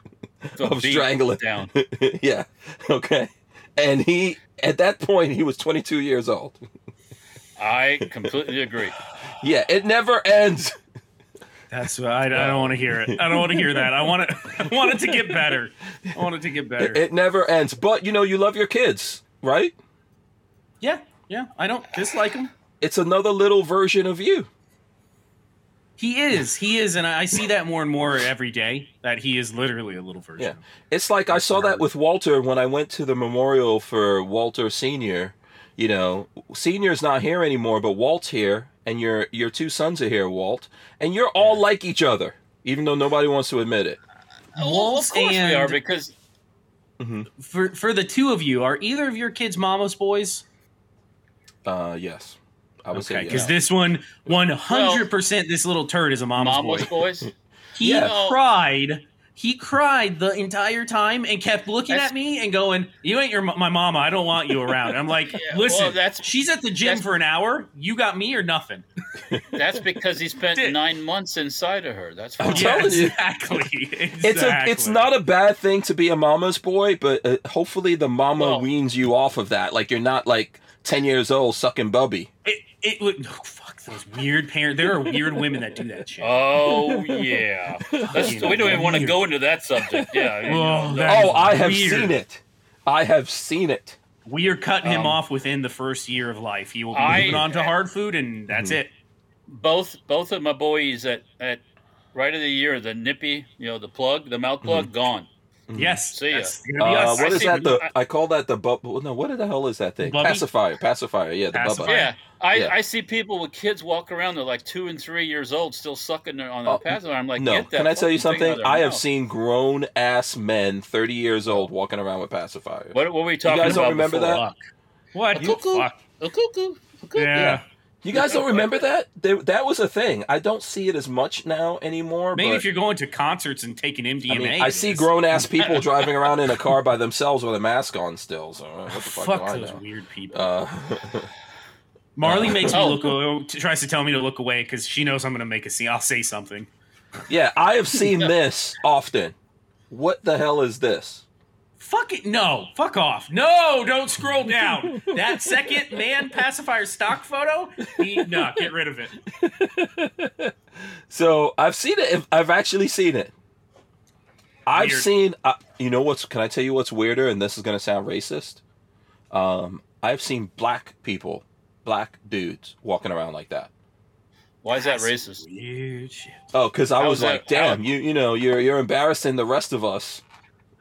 Speaker 2: The
Speaker 1: of
Speaker 2: beat
Speaker 1: strangling.
Speaker 2: down. *laughs*
Speaker 1: yeah, okay. And he, at that point, he was 22 years old.
Speaker 2: I completely agree. *laughs*
Speaker 1: Yeah, it never ends.
Speaker 4: That's what I, I don't want to hear it. I don't want to hear that. I want it. I want it to get better. I want it to get better.
Speaker 1: It never ends. But you know, you love your kids, right?
Speaker 4: yeah, yeah. I don't dislike him.
Speaker 1: It's another little version of you.
Speaker 4: He is. He is, and I see that more and more every day. That he is literally a little version.
Speaker 1: Yeah. It's like I saw that with Walter when I went to the memorial for Walter Senior. You know, Senior's not here anymore, but Walt's here, and your your two sons are here, Walt, and you're all like each other, even though nobody wants to admit it.
Speaker 2: Well,
Speaker 4: Walt
Speaker 2: of course we are because
Speaker 4: For for the two of you, are either of your kids mama's boys?
Speaker 1: Uh, yes, I would
Speaker 4: Okay,
Speaker 1: say
Speaker 4: because
Speaker 1: yes.
Speaker 4: this one, one hundred percent, this little turd is a mama's,
Speaker 2: Mama's
Speaker 4: boy.
Speaker 2: boys. *laughs*
Speaker 4: He
Speaker 1: Yeah.
Speaker 4: cried. He cried the entire time and kept looking
Speaker 2: That's-
Speaker 4: at me and going, "You ain't your my mama. I don't want you around." I'm like, *laughs*
Speaker 2: Yeah,
Speaker 4: "Listen,
Speaker 2: well, that's-
Speaker 4: she's at the gym for an hour. You got me or nothing." *laughs*
Speaker 2: That's because he spent
Speaker 4: Did-
Speaker 2: nine months inside of her. That's
Speaker 1: I'm
Speaker 2: fine.
Speaker 1: telling you.
Speaker 4: exactly.
Speaker 1: It's a it's not a bad thing to be a mama's boy, but uh, hopefully the mama
Speaker 2: Well-
Speaker 1: weans you off of that. Like you're not like ten years old sucking bubby.
Speaker 4: It, it would. Oh, fuck those weird parents. There are weird women that do that shit.
Speaker 2: Oh yeah. *laughs* Let's, we don't even want to go into that subject. Yeah. *laughs* you
Speaker 4: Oh,
Speaker 2: know,
Speaker 4: that-
Speaker 1: Oh, I have
Speaker 4: weird.
Speaker 1: seen it. I have seen it.
Speaker 4: We are cutting him
Speaker 2: Um,
Speaker 4: off within the first year of life. He will be
Speaker 2: I-
Speaker 4: moving on to hard food, and that's
Speaker 1: Mm-hmm.
Speaker 4: it.
Speaker 2: both both of my boys at at right of the year, the nippy, you know, the plug, the mouth plug, gone.
Speaker 4: Yes.
Speaker 2: See ya.
Speaker 4: that's
Speaker 1: Uh, what
Speaker 2: I
Speaker 1: is that? The
Speaker 2: I-
Speaker 1: I call that the bubble. No, what the hell is that thing?
Speaker 4: Bubby?
Speaker 1: Pacifier. Pacifier. Yeah, the
Speaker 4: Pacifier.
Speaker 1: bubba.
Speaker 2: Yeah. I,
Speaker 1: Yeah.
Speaker 2: I see people with kids walk around. They're like two and three years old, still sucking their, on the
Speaker 1: Oh,
Speaker 2: pacifier. I'm like,
Speaker 1: no,
Speaker 2: get that
Speaker 1: can I tell you
Speaker 2: fucking thing out
Speaker 1: something?
Speaker 2: of their
Speaker 1: I have
Speaker 2: mouth.
Speaker 1: seen grown ass men, thirty years old, walking around with pacifiers.
Speaker 2: What, what were we talking about?
Speaker 1: guys don't remember
Speaker 2: before?
Speaker 1: that?
Speaker 4: Fuck. What?
Speaker 2: A cuckoo. A cuckoo. A cuckoo.
Speaker 4: Yeah.
Speaker 1: You guys don't remember that? There, that was a thing. I don't see it as much now anymore.
Speaker 4: Maybe
Speaker 1: but,
Speaker 4: if you're going to concerts and taking MDMA.
Speaker 1: I mean, I see grown ass people *laughs* driving around in a car by themselves with a mask on still. So uh, what the fuck,
Speaker 4: Fuck
Speaker 1: do I
Speaker 4: those
Speaker 1: know?
Speaker 4: weird people.
Speaker 1: Uh, *laughs*
Speaker 4: Marley *laughs* makes me
Speaker 2: Oh.
Speaker 4: look. aw- Tries to tell me to look away because she knows I'm going to make a scene. I'll say something.
Speaker 1: yeah, I have seen this often. What the hell is this?
Speaker 4: Fuck it. No. Fuck off. No. Don't scroll down. that second man pacifier stock photo. He, no. Get rid of it.
Speaker 1: So I've seen it. I've actually seen it. I've
Speaker 4: Weird.
Speaker 1: seen. Uh, you know what's? Can I tell you what's weirder? And this is gonna sound racist. Um, I've seen black people, black dudes walking around like that.
Speaker 2: Why is that
Speaker 4: That's
Speaker 2: racist?
Speaker 4: Weird shit.
Speaker 1: Oh, because I
Speaker 2: How
Speaker 1: was
Speaker 2: is that-
Speaker 1: like, damn, you you know, you're you're embarrassing the rest of us.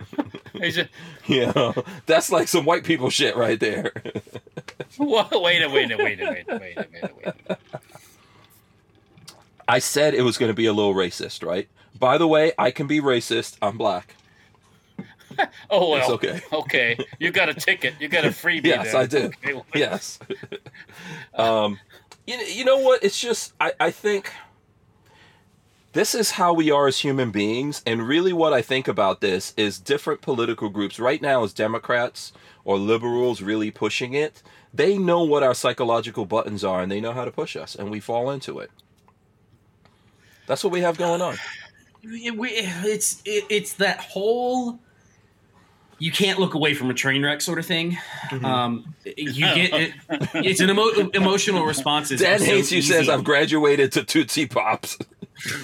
Speaker 1: *laughs*
Speaker 2: He's a, *laughs*
Speaker 1: You know, that's like some white people shit right there. *laughs*
Speaker 2: wait a minute. wait a wait a wait a wait a wait a wait.
Speaker 1: I said it was going to be a little racist, right? By the way, I can be racist. I'm black.
Speaker 2: Oh well.
Speaker 1: It's okay.
Speaker 2: Okay. You got a ticket. You got a freebie.
Speaker 1: Yes,
Speaker 2: then.
Speaker 1: I do.
Speaker 2: Okay, well,
Speaker 1: yes. um, you, you know what? It's just, I, I think this is how we are as human beings. And really, what I think about this is different political groups. Right now, as Democrats or liberals really pushing it, they know what our psychological buttons are and they know how to push us, and we fall into it. That's what we have going on.
Speaker 4: It- we- it's it, it's that whole you can't look away from a train wreck sort of thing.
Speaker 1: Mm-hmm.
Speaker 4: Um, you get it, it's an emo- emotional response. is
Speaker 1: Dan
Speaker 4: so
Speaker 1: hates you says. I've graduated to Tootsie Pops. *laughs* *laughs*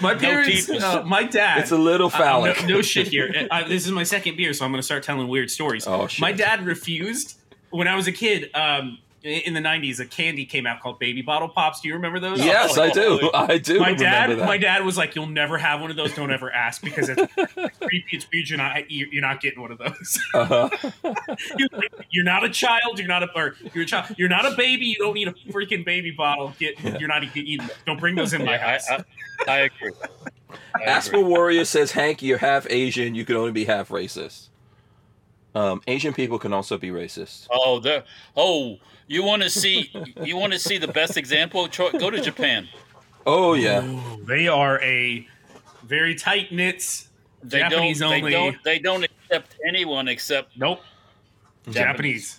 Speaker 4: my parents,
Speaker 2: teeth.
Speaker 4: uh, my dad.
Speaker 1: It's a little
Speaker 4: Uh,
Speaker 1: phallic.
Speaker 4: no, no shit here. I, this is my second beer, so I'm going to start telling weird stories.
Speaker 1: Oh, shit.
Speaker 4: My dad refused when I was a kid. Um, in the '90s, a candy came out called Baby Bottle Pops. Do you remember those?
Speaker 1: Yes, I do. I do.
Speaker 4: my dad,
Speaker 1: that.
Speaker 4: my dad was like, "You'll never have one of those. Don't ever ask because it's *laughs* creepy. It's weird. You're not, you're not getting one of those. *laughs*
Speaker 1: Uh-huh. *laughs*
Speaker 4: you're, like, you're not a child. You're not a, or you're a child. You're not a baby. You don't need a freaking baby bottle. Get, you're not. You, don't bring those in my
Speaker 2: Yeah,
Speaker 4: house.
Speaker 2: I, I, I agree. I
Speaker 1: Asper. Warrior says, Hank, you're half Asian. You can only be half racist. Um, Asian people can also be racist.
Speaker 2: Oh, there. Oh, you want to see? You want to see the best example? Go to Japan.
Speaker 1: Oh yeah.
Speaker 4: Ooh, they are a very tight knit.
Speaker 2: They
Speaker 4: Japanese
Speaker 2: don't.
Speaker 4: only.
Speaker 2: They don't. They don't accept anyone except
Speaker 4: Nope. Japanese.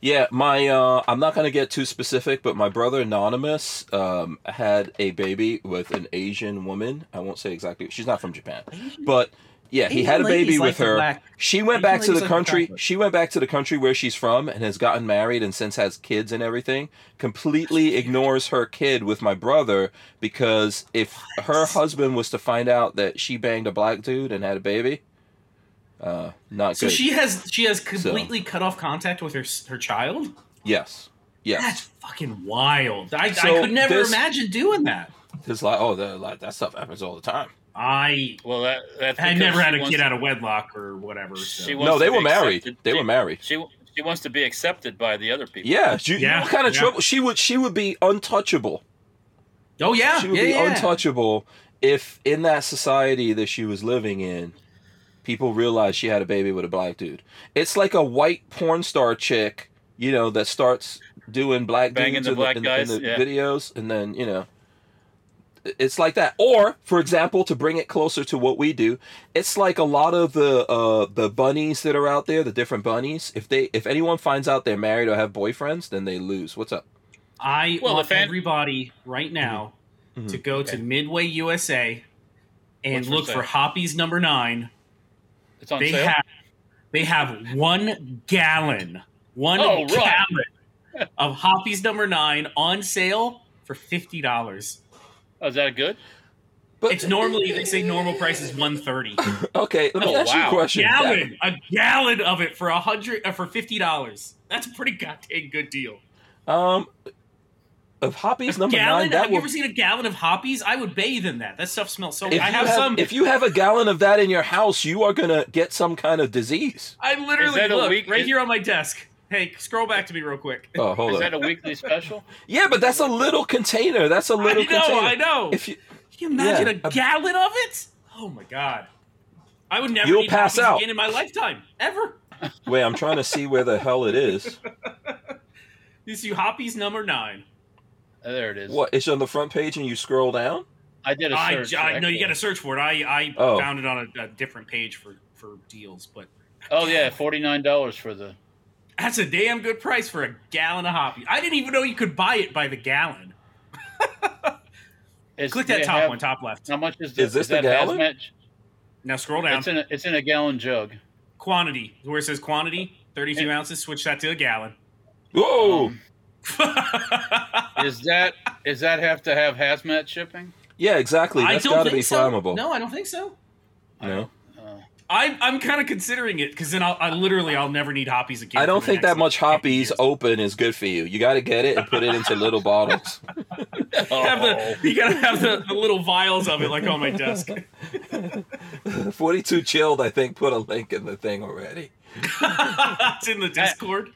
Speaker 1: Yeah, my uh, I'm not gonna get too specific, but my brother Anonymous um, had a baby with an Asian woman. I won't say exactly. She's not from Japan, but yeah, he had a baby
Speaker 4: like
Speaker 1: with her.
Speaker 4: black-
Speaker 1: She went back to the
Speaker 4: ladies like the
Speaker 1: country. She went back to the country where she's from and has gotten married and since has kids and everything. Completely ignores her kid with my brother because if her husband was to find out that she banged a black dude and had a baby, uh, not
Speaker 4: So
Speaker 1: good.
Speaker 4: she has she has completely cut off contact with her her child.
Speaker 1: yes, yes.
Speaker 4: That's fucking wild. I, I could never
Speaker 1: this-
Speaker 4: imagine doing that.
Speaker 1: It's like, oh, like, that stuff happens all the time.
Speaker 4: I
Speaker 2: well, that. That's
Speaker 4: I never had a
Speaker 2: wants-
Speaker 4: kid out of wedlock or whatever. So.
Speaker 2: She wants
Speaker 1: No, they were married.
Speaker 2: accepted.
Speaker 1: They
Speaker 2: She-
Speaker 1: were married.
Speaker 2: She she wants to be accepted by the other people.
Speaker 1: Yeah, you,
Speaker 4: Yeah,
Speaker 1: what kind of
Speaker 4: yeah.
Speaker 1: trouble? She would, she would be untouchable.
Speaker 4: oh yeah,
Speaker 1: She would
Speaker 4: yeah,
Speaker 1: be
Speaker 4: yeah.
Speaker 1: untouchable if, in that society that she was living in, people realized she had a baby with a black dude. It's like a white porn star chick, you know, that starts doing black
Speaker 2: Banging
Speaker 1: dudes
Speaker 2: the
Speaker 1: in,
Speaker 2: black
Speaker 1: in,
Speaker 2: guys,
Speaker 1: in the
Speaker 2: yeah.
Speaker 1: videos, and then you know. It's like that, or for example, to bring it closer to what we do, it's like a lot of the uh, the bunnies that are out there, the different bunnies. If they, if anyone finds out they're married or have boyfriends, then they lose. What's up?
Speaker 4: I
Speaker 2: Well,
Speaker 4: want
Speaker 2: fan-
Speaker 4: everybody right now
Speaker 1: Mhm.
Speaker 4: to go to Midway USA and
Speaker 2: What's for
Speaker 4: look for
Speaker 2: sale?
Speaker 4: Hoppe's number nine.
Speaker 2: It's on
Speaker 4: They
Speaker 2: sale.
Speaker 4: have they have one gallon, one
Speaker 2: Oh, right.
Speaker 4: gallon of Hoppe's number nine on sale for fifty dollars.
Speaker 2: Oh, is that good?
Speaker 1: But
Speaker 4: It's normally they say normal price is one thirty. *laughs*
Speaker 1: okay. Let me
Speaker 2: Oh,
Speaker 1: ask you a
Speaker 2: wow.
Speaker 1: question.
Speaker 4: gallon, a gallon of it for a hundred uh, for fifty dollars. That's a pretty goddamn good deal.
Speaker 1: Um, of Hoppe's number
Speaker 4: gallon?
Speaker 1: nine, that
Speaker 4: have you ever seen a gallon of Hoppe's? I would bathe in that. That stuff smells so.
Speaker 1: If
Speaker 4: I
Speaker 1: you
Speaker 4: have, some.
Speaker 1: If you have a gallon of that in your house, you are gonna get some kind of disease.
Speaker 4: I literally
Speaker 2: that a
Speaker 4: look
Speaker 2: week-
Speaker 4: right
Speaker 2: is-
Speaker 4: here on my desk. Hey, scroll back to me real quick.
Speaker 1: Oh, hold
Speaker 2: Is
Speaker 1: on.
Speaker 2: that a weekly special?
Speaker 1: yeah, but that's a little container. That's a little
Speaker 4: know,
Speaker 1: container.
Speaker 4: I know.
Speaker 1: If you,
Speaker 4: Can you imagine
Speaker 1: Yeah,
Speaker 4: a
Speaker 1: a-
Speaker 4: gallon of it? Oh my god. I would never
Speaker 1: You'll
Speaker 4: need
Speaker 1: pass out.
Speaker 4: again in my lifetime. Ever. *laughs*
Speaker 1: wait, I'm trying to see where the hell it is. *laughs*
Speaker 4: You see Hoppe's number nine.
Speaker 2: Uh, there it is.
Speaker 1: What? It's on the front page, and you scroll down.
Speaker 2: I did a
Speaker 4: I,
Speaker 2: search.
Speaker 4: I no, you got to search for it. I I
Speaker 1: Oh.
Speaker 4: found it on a, a different page for for deals, but
Speaker 2: Oh yeah, forty nine dollars for the.
Speaker 4: That's a damn good price for a gallon of Hoppe's. I didn't even know you could buy it by the gallon.
Speaker 2: Is,
Speaker 4: Click that top
Speaker 2: have-
Speaker 4: one, top left.
Speaker 2: How much is this?
Speaker 1: Is this the
Speaker 2: that
Speaker 1: gallon?
Speaker 2: hazmat?
Speaker 4: Now scroll down.
Speaker 2: It's in a, it's in a gallon jug.
Speaker 4: quantity where it says quantity, thirty-two
Speaker 2: Yeah.
Speaker 4: ounces. Switch that to a gallon.
Speaker 1: Whoa!
Speaker 2: Um, *laughs* is that is that have to have hazmat shipping?
Speaker 1: yeah, exactly. That's got to be
Speaker 4: so.
Speaker 1: flammable.
Speaker 4: No, I don't think so.
Speaker 1: No.
Speaker 2: Uh,
Speaker 4: I'm I'm kind of considering it because then I'll I literally I'll never need Hoppe's again.
Speaker 1: I don't think that much
Speaker 4: like, 50
Speaker 1: Hoppe's
Speaker 4: years.
Speaker 1: open is good for you. You got to get it and put it into little *laughs* bottles.
Speaker 4: Have
Speaker 2: oh.
Speaker 4: the, you gotta have the, the little vials of it like on my desk. *laughs*
Speaker 1: 42 chilled, I think, put a link in the thing already. *laughs*
Speaker 4: it's in the Discord.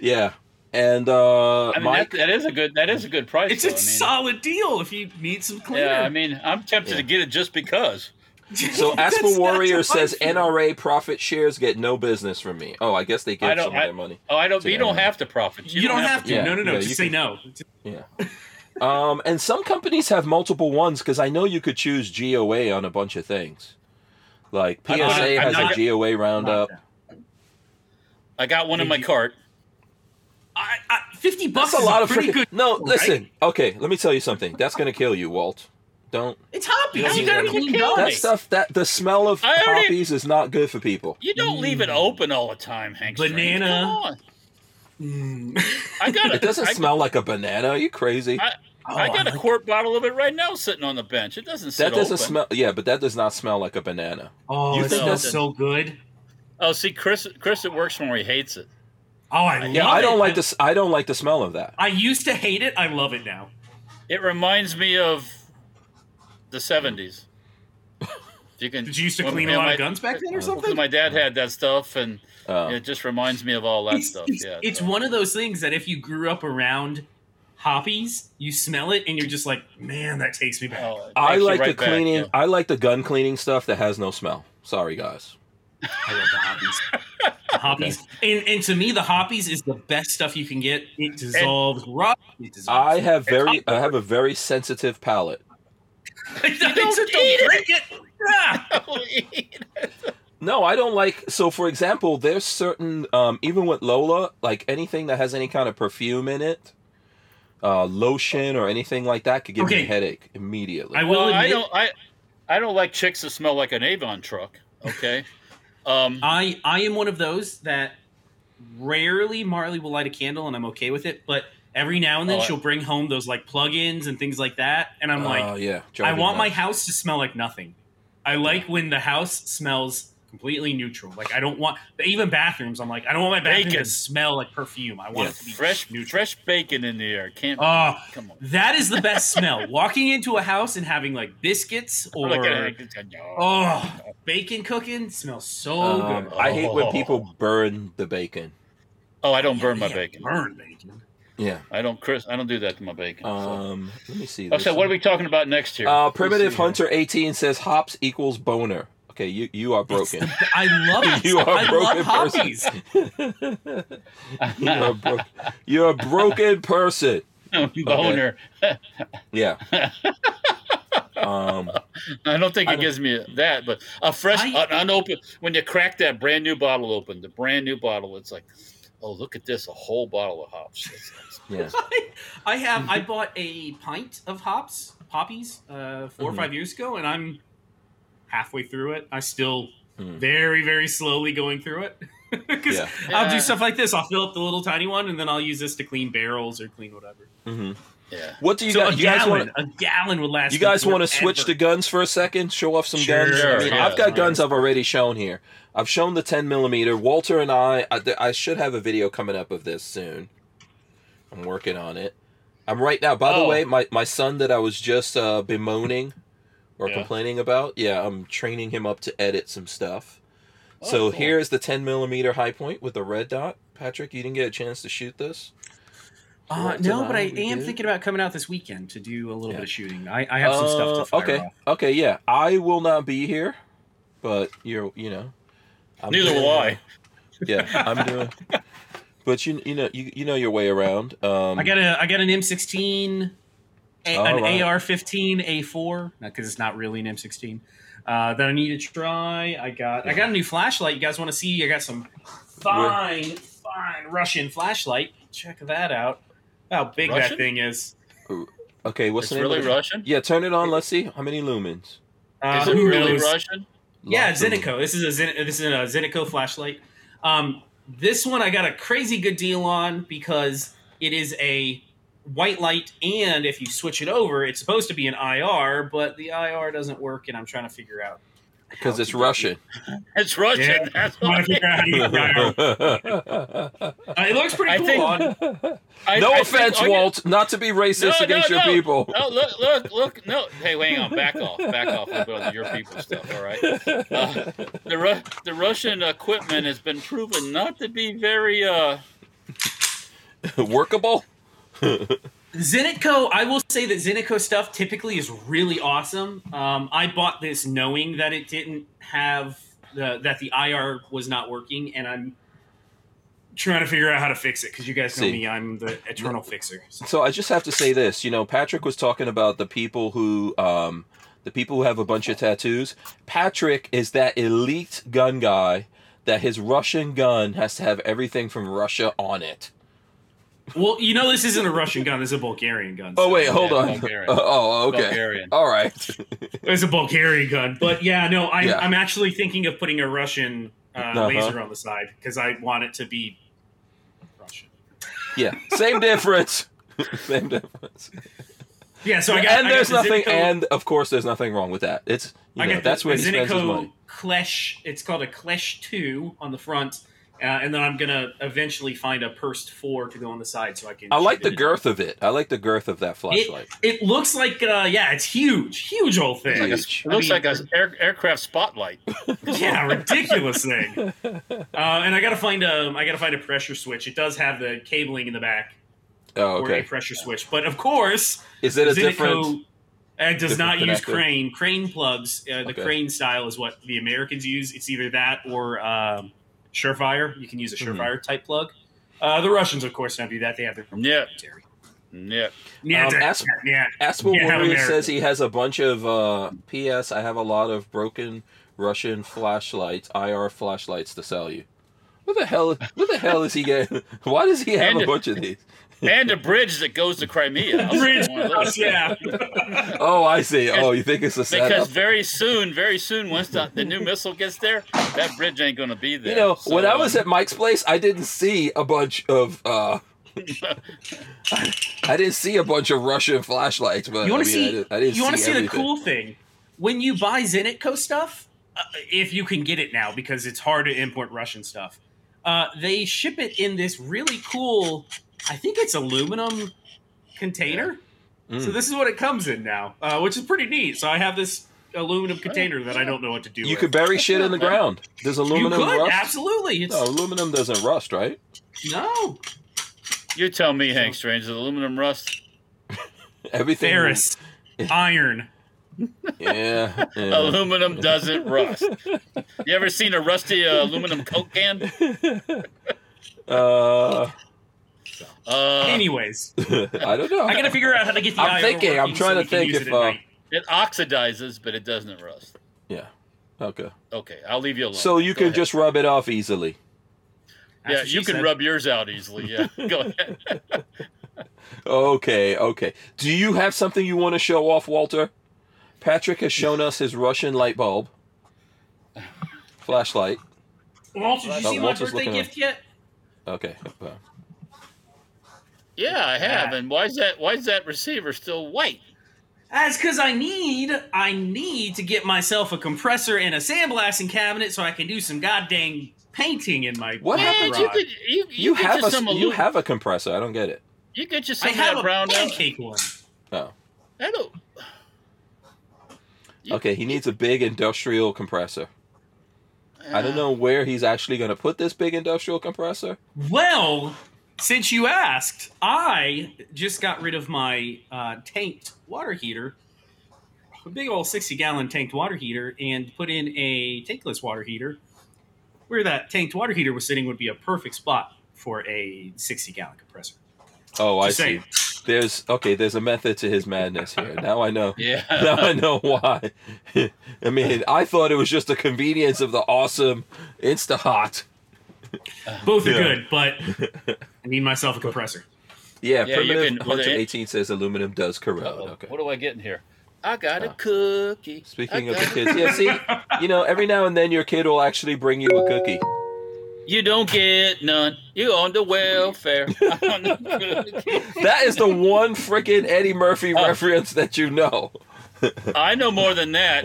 Speaker 1: Yeah. And uh
Speaker 2: I mean,
Speaker 1: Mike,
Speaker 2: that, that is a good that is a good price.
Speaker 4: It's
Speaker 2: though.
Speaker 4: a
Speaker 2: I mean,
Speaker 4: solid deal if you need some cleaner.
Speaker 2: Yeah, I mean, I'm tempted to get it just because.
Speaker 1: So *laughs*
Speaker 4: That's-
Speaker 1: Asper Warrior says. NRA profit shares get no business from me. Oh, I guess they
Speaker 2: I
Speaker 1: give
Speaker 2: don't-
Speaker 1: some of their money.
Speaker 2: Oh, I don't.
Speaker 1: To
Speaker 2: You don't have to profit.
Speaker 4: You, don't have to.
Speaker 1: Yeah,
Speaker 4: no, no, no.
Speaker 1: yeah,
Speaker 4: just
Speaker 1: you
Speaker 4: say
Speaker 1: can-
Speaker 4: no.
Speaker 1: Yeah. um, and some companies have multiple ones because I know you could choose GOA on a bunch of things. Like
Speaker 2: I'm not-
Speaker 1: PSA
Speaker 2: I'm
Speaker 1: has
Speaker 2: not-
Speaker 1: a GOA roundup.
Speaker 2: I got one in my
Speaker 4: you-
Speaker 2: cart.
Speaker 4: I, I, Fifty bucks
Speaker 1: That's a
Speaker 4: is
Speaker 1: lot of
Speaker 4: pretty
Speaker 1: freaking.
Speaker 4: good.
Speaker 1: No,
Speaker 4: right?
Speaker 1: listen. Okay, let me tell you something. That's gonna kill you, Walt. Don't.
Speaker 4: It's Hoppe's.
Speaker 2: You
Speaker 4: You gotta
Speaker 2: that
Speaker 4: clean
Speaker 2: kill.
Speaker 1: That
Speaker 2: me.
Speaker 1: stuff. That the smell of
Speaker 2: I already-
Speaker 1: poppies is not good for people.
Speaker 2: You don't leave it open all the time, Hank.
Speaker 4: Banana.
Speaker 2: Come on.
Speaker 4: Mm.
Speaker 2: I got
Speaker 1: It doesn't
Speaker 2: I,
Speaker 1: smell like a banana. Are you crazy?
Speaker 2: I-
Speaker 4: Oh,
Speaker 2: I got
Speaker 4: I
Speaker 2: a
Speaker 4: like-
Speaker 2: quart bottle of it right now, sitting on the bench. It doesn't sit
Speaker 1: that doesn't
Speaker 2: open.
Speaker 1: smell. Yeah, but that does not smell like a banana.
Speaker 4: Oh,
Speaker 1: You
Speaker 4: it
Speaker 1: think
Speaker 4: smells
Speaker 2: that's-
Speaker 4: so good.
Speaker 2: Oh, see, Chris, Chris, that works for me. He hates it.
Speaker 4: Oh, I
Speaker 1: Yeah,
Speaker 4: love
Speaker 1: I don't
Speaker 4: it.
Speaker 1: like this. I don't like the smell of that.
Speaker 4: I used to hate it. I love it now.
Speaker 2: It reminds me of the seventies. You can.
Speaker 4: Did you used to
Speaker 2: well,
Speaker 4: clean
Speaker 2: you
Speaker 4: a lot
Speaker 2: my,
Speaker 4: of guns back then or something?
Speaker 2: My dad had that stuff, and
Speaker 1: Oh.
Speaker 2: it just reminds me of all that
Speaker 4: it's,
Speaker 2: stuff.
Speaker 4: it's-
Speaker 2: yeah,
Speaker 4: it's
Speaker 2: so.
Speaker 4: one of those things that if you grew up around Hoppe's, you smell it and you're just like, man, that takes me back.
Speaker 2: Oh, it
Speaker 1: I like
Speaker 2: right
Speaker 1: the
Speaker 2: back,
Speaker 1: cleaning.
Speaker 2: yeah.
Speaker 1: I like the gun cleaning stuff that has no smell. Sorry, guys.
Speaker 4: I love the Hoppe's. *laughs* the Hoppe's, and and to me, the Hoppe's is the best stuff you can get. It dissolves rust. It dissolves.
Speaker 1: I have very. I have a very sensitive palate. *laughs*
Speaker 4: you
Speaker 2: don't
Speaker 4: don't
Speaker 2: eat it.
Speaker 4: drink it. *laughs* *laughs* Ah.
Speaker 1: No, I don't like. So, for example, there's certain, um, even with Lola, like anything that has any kind of perfume in it, uh, lotion or anything like that, could give me a headache immediately.
Speaker 4: I will
Speaker 2: Well, I don't. I I don't like chicks that smell like an Avon truck. Okay. Um,
Speaker 4: I I am one of those that rarely Marley will light a candle and I'm okay with it, but every now and then
Speaker 2: Oh,
Speaker 4: she'll bring home those like plugins and things like that, and I'm
Speaker 1: oh
Speaker 4: like,
Speaker 1: yeah,
Speaker 4: I
Speaker 1: drive me
Speaker 4: want my house to smell like nothing. I like when the house smells completely neutral. Like I don't want even bathrooms. I'm like I don't want my bathroom
Speaker 2: Bacon.
Speaker 4: to smell like perfume. I want
Speaker 1: Yeah.
Speaker 4: it to be
Speaker 2: fresh
Speaker 4: neutral.
Speaker 2: fresh bacon in the air. Can't.
Speaker 4: Oh,
Speaker 2: come on.
Speaker 4: that is the best *laughs* smell. Walking into a house and having like biscuits or
Speaker 2: Look at it.
Speaker 4: oh bacon cooking smells so
Speaker 1: Um,
Speaker 4: good.
Speaker 1: I hate when people burn the bacon.
Speaker 2: Oh, I don't burn my bacon.
Speaker 4: Burn bacon.
Speaker 1: Yeah.
Speaker 2: I don't, Chris. I don't do that to my bacon. so.
Speaker 1: Um. Let me see.
Speaker 2: Oh, so what are we talking about next here?
Speaker 1: Uh, primitive
Speaker 2: Let's see
Speaker 1: hunter eighteen says hops equals boner. Okay, you you are broken. *laughs*
Speaker 4: I love *laughs* it. *laughs*
Speaker 1: You are a
Speaker 4: I
Speaker 1: broken
Speaker 4: love
Speaker 1: person. you're a bro- you're a broken person.
Speaker 2: here. Boner.
Speaker 1: Yeah. Um.
Speaker 2: I don't think
Speaker 1: I
Speaker 2: it
Speaker 1: don't-
Speaker 2: gives me that, but a fresh,
Speaker 4: I-
Speaker 2: un- unopened. When you crack that brand new bottle open, the brand new bottle, it's like, oh, look at this, a whole bottle of hops. It's- it's-
Speaker 1: Yeah. *laughs*
Speaker 4: I have. I bought a pint of hops, poppies, uh, 4 or
Speaker 1: Mhm.
Speaker 4: five years ago, and I'm halfway through it. I still
Speaker 1: Mm.
Speaker 4: very, very slowly going through it. *laughs* Because
Speaker 1: Yeah.
Speaker 4: I'll
Speaker 2: Yeah.
Speaker 4: do stuff like this. I'll fill up the little tiny one, and then I'll use this to clean barrels or clean whatever.
Speaker 1: hmm
Speaker 2: Yeah.
Speaker 1: What do you
Speaker 4: so
Speaker 1: guys?
Speaker 4: a
Speaker 1: You guys want?
Speaker 4: a gallon would last.
Speaker 1: You guys want to switch to guns for a second? Show off some
Speaker 4: Sure,
Speaker 1: guns. I mean,
Speaker 2: yeah,
Speaker 1: I've got
Speaker 4: why
Speaker 1: guns? I've already shown here. I've shown the 10 millimeter. Walter and I, I, I should have a video coming up of this soon. I'm working on it. I'm right now. By the
Speaker 2: Oh.
Speaker 1: way, my my son that I was just uh, bemoaning or
Speaker 2: Yeah.
Speaker 1: complaining about, yeah, I'm training him up to edit some stuff.
Speaker 2: Oh,
Speaker 1: so
Speaker 2: cool.
Speaker 1: here's the 10 millimeter high point with the red dot. Patrick, you didn't get a chance to shoot this.
Speaker 4: Uh, no, but I am
Speaker 1: did.
Speaker 4: thinking about coming out this weekend to do a little
Speaker 1: Yeah.
Speaker 4: bit of shooting. I, I have some stuff to
Speaker 1: Uh,
Speaker 4: fire
Speaker 1: Okay,
Speaker 4: off.
Speaker 1: okay, yeah. I will not be here, but you're, you know. I'm
Speaker 2: Neither
Speaker 1: doing-
Speaker 2: will I.
Speaker 1: Yeah, I'm doing. *laughs* But you, you know, you, you know your way around. Um,
Speaker 4: I got a I got an M16, a, an
Speaker 1: right.
Speaker 4: AR-15 A4, because it's not really an M16. Uh, that I need to try. I got I got a new flashlight. You guys want to see? I got some fine fine Russian flashlight. Check that out. How big
Speaker 2: Russian?
Speaker 4: that thing is.
Speaker 1: okay, what's
Speaker 2: It's
Speaker 1: the name?
Speaker 2: really
Speaker 1: of it?
Speaker 2: Russian.
Speaker 1: Yeah, turn it on. Let's see how many lumens.
Speaker 4: Uh,
Speaker 2: Is it really
Speaker 4: knows?
Speaker 2: Russian?
Speaker 4: Yeah,
Speaker 1: Lots of
Speaker 4: Zenitco. This is a Zen- this is a Zenitco flashlight. Um, this one I got a crazy good deal on because it is a white light, and if you switch it over, it's supposed to be an IR, but the IR doesn't work, and I'm trying to figure out
Speaker 1: because it's
Speaker 4: to do it.
Speaker 1: Russian. *laughs*
Speaker 2: It's Russian.
Speaker 4: Yeah.
Speaker 2: That's
Speaker 4: I'm
Speaker 2: why.
Speaker 4: trying to figure out how to use the IR. Uh, it looks pretty
Speaker 2: I
Speaker 4: cool.
Speaker 2: think- *laughs*
Speaker 4: on.
Speaker 2: I-
Speaker 1: no
Speaker 2: I
Speaker 1: offense,
Speaker 2: think- you-
Speaker 1: Walt. Not to be racist
Speaker 2: No,
Speaker 1: against
Speaker 2: no,
Speaker 1: your
Speaker 2: no.
Speaker 1: people.
Speaker 2: No, look, look, look. No, hey, hang on. Back off. Back off a little bit on your people stuff. All right. Uh, the Ru- the Russian equipment has been proven not to be very. uh *laughs*
Speaker 1: Workable.
Speaker 4: Zenitco, I will say that Zenitco stuff typically is really awesome. Um, I bought this knowing that it didn't have the that the IR was not working, and I'm trying to figure out how to fix it because you guys know
Speaker 1: See.
Speaker 4: me, I'm the eternal fixer. So-
Speaker 1: So I just have to say this. You know, Patrick was talking about the people who, um, the people who have a bunch of tattoos. Patrick is that elite gun guy that his Russian gun has to have everything from Russia on it.
Speaker 4: Well, you know this isn't a Russian gun; this is a Bulgarian gun.
Speaker 1: Oh wait, hold
Speaker 2: Yeah,
Speaker 1: on.
Speaker 2: Bulgarian. *laughs*
Speaker 1: Oh, okay.
Speaker 2: Bulgarian.
Speaker 1: All right.
Speaker 4: it's a Bulgarian gun. But yeah, no, I'm,
Speaker 1: Yeah.
Speaker 4: I'm actually thinking of putting a Russian uh,
Speaker 1: Uh-huh.
Speaker 4: laser on the side because I want it to be Russian.
Speaker 1: yeah, same difference. *laughs* same difference.
Speaker 4: Yeah, so I got
Speaker 1: and
Speaker 4: I got
Speaker 1: there's
Speaker 4: the
Speaker 1: nothing,
Speaker 4: Zenitco-
Speaker 1: and of course, there's nothing wrong with that. It's you
Speaker 4: I
Speaker 1: know
Speaker 4: got
Speaker 1: that's
Speaker 4: the,
Speaker 1: where
Speaker 4: the
Speaker 1: he spends his
Speaker 4: Zenitco
Speaker 1: money.
Speaker 4: Klesh. It's called a Klesh Two on the front, uh, and then I'm gonna eventually find a Perst four to go on the side so I can.
Speaker 1: I like the
Speaker 4: it.
Speaker 1: girth of it. I like the girth of that flashlight.
Speaker 4: It looks like uh, yeah, it's huge, huge old thing.
Speaker 2: Like a-
Speaker 1: Huge.
Speaker 2: it looks
Speaker 4: I mean-
Speaker 2: like an air, aircraft spotlight. *laughs*
Speaker 4: yeah, ridiculous thing. *laughs* Uh, and I gotta find a I gotta find a pressure switch. It does have the cabling in the back
Speaker 1: oh,
Speaker 4: for a pressure switch, but of course,
Speaker 1: Is it a
Speaker 4: Zenitco,
Speaker 1: different?
Speaker 4: uh, does not use
Speaker 1: connector?
Speaker 4: crane. Crane plugs. Uh, the
Speaker 1: Okay.
Speaker 4: crane style is what the Americans use. It's either that or um, Surefire. You can use a
Speaker 1: Mhm.
Speaker 4: Surefire type plug. Uh, the Russians, of course, don't do that. They have their
Speaker 2: Yeah.
Speaker 4: proprietary.
Speaker 2: Yeah.
Speaker 4: Yeah,
Speaker 1: Um,
Speaker 4: that- yeah.
Speaker 1: Aspel
Speaker 4: Yeah,
Speaker 1: says he has a bunch of uh, PS. I have a lot of broken Russian flashlights, IR flashlights to sell you. What the hell? What the hell is he getting? *laughs* Why does he have
Speaker 2: And-
Speaker 1: a bunch of these?
Speaker 2: And a bridge that goes to Crimea. *laughs*
Speaker 4: Bridge
Speaker 2: sell one of those.
Speaker 4: yeah.
Speaker 1: Oh, I see. Oh, you think it's a setup?
Speaker 2: Because very soon, very soon, once the, the new missile gets there, that bridge ain't going to be there.
Speaker 1: You know,
Speaker 2: So,
Speaker 1: when I was
Speaker 2: um,
Speaker 1: at Mike's place, I didn't see a bunch of. uh I didn't see a bunch of Russian flashlights, but
Speaker 4: You want
Speaker 1: I
Speaker 4: to
Speaker 1: mean, I
Speaker 4: see?
Speaker 1: didn't, I didn't
Speaker 4: you want to see the cool thing? When you buy Zenitco stuff, uh, if you can get it now, because it's hard to import Russian stuff, uh, they ship it in this really cool. I think it's aluminum container.
Speaker 1: Mm.
Speaker 4: So this is what it comes in now, uh, which is pretty neat. So I have this aluminum container that I don't know what to do.
Speaker 1: You
Speaker 4: with.
Speaker 1: could bury shit in the ground. Does
Speaker 4: You
Speaker 1: aluminum
Speaker 4: could
Speaker 1: rust?
Speaker 4: absolutely. It's,
Speaker 1: No, aluminum doesn't rust, right?
Speaker 4: no
Speaker 2: You tell me, Hank Strange, is aluminum rust? *laughs*
Speaker 1: Everything.
Speaker 4: ferrous, *laughs* iron.
Speaker 1: Yeah. yeah.
Speaker 2: Aluminum doesn't *laughs* rust. You ever seen a rusty uh, aluminum Coke can?
Speaker 1: Uh,
Speaker 2: Uh,
Speaker 4: Anyways, *laughs*
Speaker 1: I don't know.
Speaker 4: I gotta figure out how to get the.
Speaker 1: I'm
Speaker 4: IR
Speaker 1: thinking, I'm trying
Speaker 4: so
Speaker 1: to think if,
Speaker 4: it
Speaker 1: uh,
Speaker 2: it oxidizes, but it doesn't rust.
Speaker 1: Yeah. Okay.
Speaker 2: Okay, I'll leave you alone.
Speaker 1: So you
Speaker 2: Go
Speaker 1: can
Speaker 2: ahead.
Speaker 1: just rub it off easily.
Speaker 4: That's
Speaker 2: yeah, you can
Speaker 4: said.
Speaker 2: rub yours out easily. Yeah, *laughs* go ahead.
Speaker 1: Okay. Okay. Do you have something you want to show off, Walter? Patrick has shown us his Russian light bulb, flashlight.
Speaker 4: Walt, did you
Speaker 1: Oh,
Speaker 4: see my
Speaker 1: Walter's
Speaker 4: birthday
Speaker 1: looking
Speaker 4: gift yet?
Speaker 1: Okay.
Speaker 2: Yeah, I have.
Speaker 4: Yeah.
Speaker 2: And why is that? Why is that receiver still white?
Speaker 4: That's because I need I need to get myself a compressor and a sandblasting cabinet so I can do some goddamn painting in my
Speaker 1: What
Speaker 2: Yeah,
Speaker 1: happened?
Speaker 2: you could you, you,
Speaker 1: You have a
Speaker 2: some
Speaker 1: you have a compressor. I don't get it.
Speaker 2: you get you
Speaker 4: I
Speaker 2: some of
Speaker 4: have
Speaker 2: that
Speaker 4: a
Speaker 2: brown out.
Speaker 4: pancake one.
Speaker 1: Oh.
Speaker 2: That'll-
Speaker 1: Okay. He needs a big industrial compressor. I don't know where he's actually going to put this big industrial compressor.
Speaker 4: Well, since you asked, I just got rid of my uh, tanked water heater, a big old sixty gallon tanked water heater, and put in a tankless water heater. Where that tanked water heater was sitting would be a perfect spot for a sixty gallon compressor.
Speaker 1: Oh, I
Speaker 4: Just
Speaker 1: see. There's okay. There's a method to his madness here. *laughs* Now I know.
Speaker 2: Yeah. *laughs*
Speaker 1: now I know why. *laughs* I mean, I thought it was just the convenience of the awesome Instahot. *laughs*
Speaker 4: Both are
Speaker 1: Yeah.
Speaker 4: good, but I need myself a compressor.
Speaker 1: Yeah,
Speaker 2: Yeah, you
Speaker 1: primitive
Speaker 2: can- with
Speaker 1: Hunter
Speaker 2: it-
Speaker 1: eighteen says aluminum does corrode.
Speaker 2: Uh-oh.
Speaker 1: Okay.
Speaker 2: What do I get in here? I got a
Speaker 1: Oh.
Speaker 2: cookie.
Speaker 1: Speaking
Speaker 2: I
Speaker 1: of the
Speaker 2: got-
Speaker 1: kids, yeah. See, you know, every now and then your kid will actually bring you a cookie.
Speaker 2: You don't get none. You on the welfare. I'm on the cookie.
Speaker 1: That is the one freaking Eddie Murphy
Speaker 2: Oh.
Speaker 1: reference that you know.
Speaker 2: I know more than that.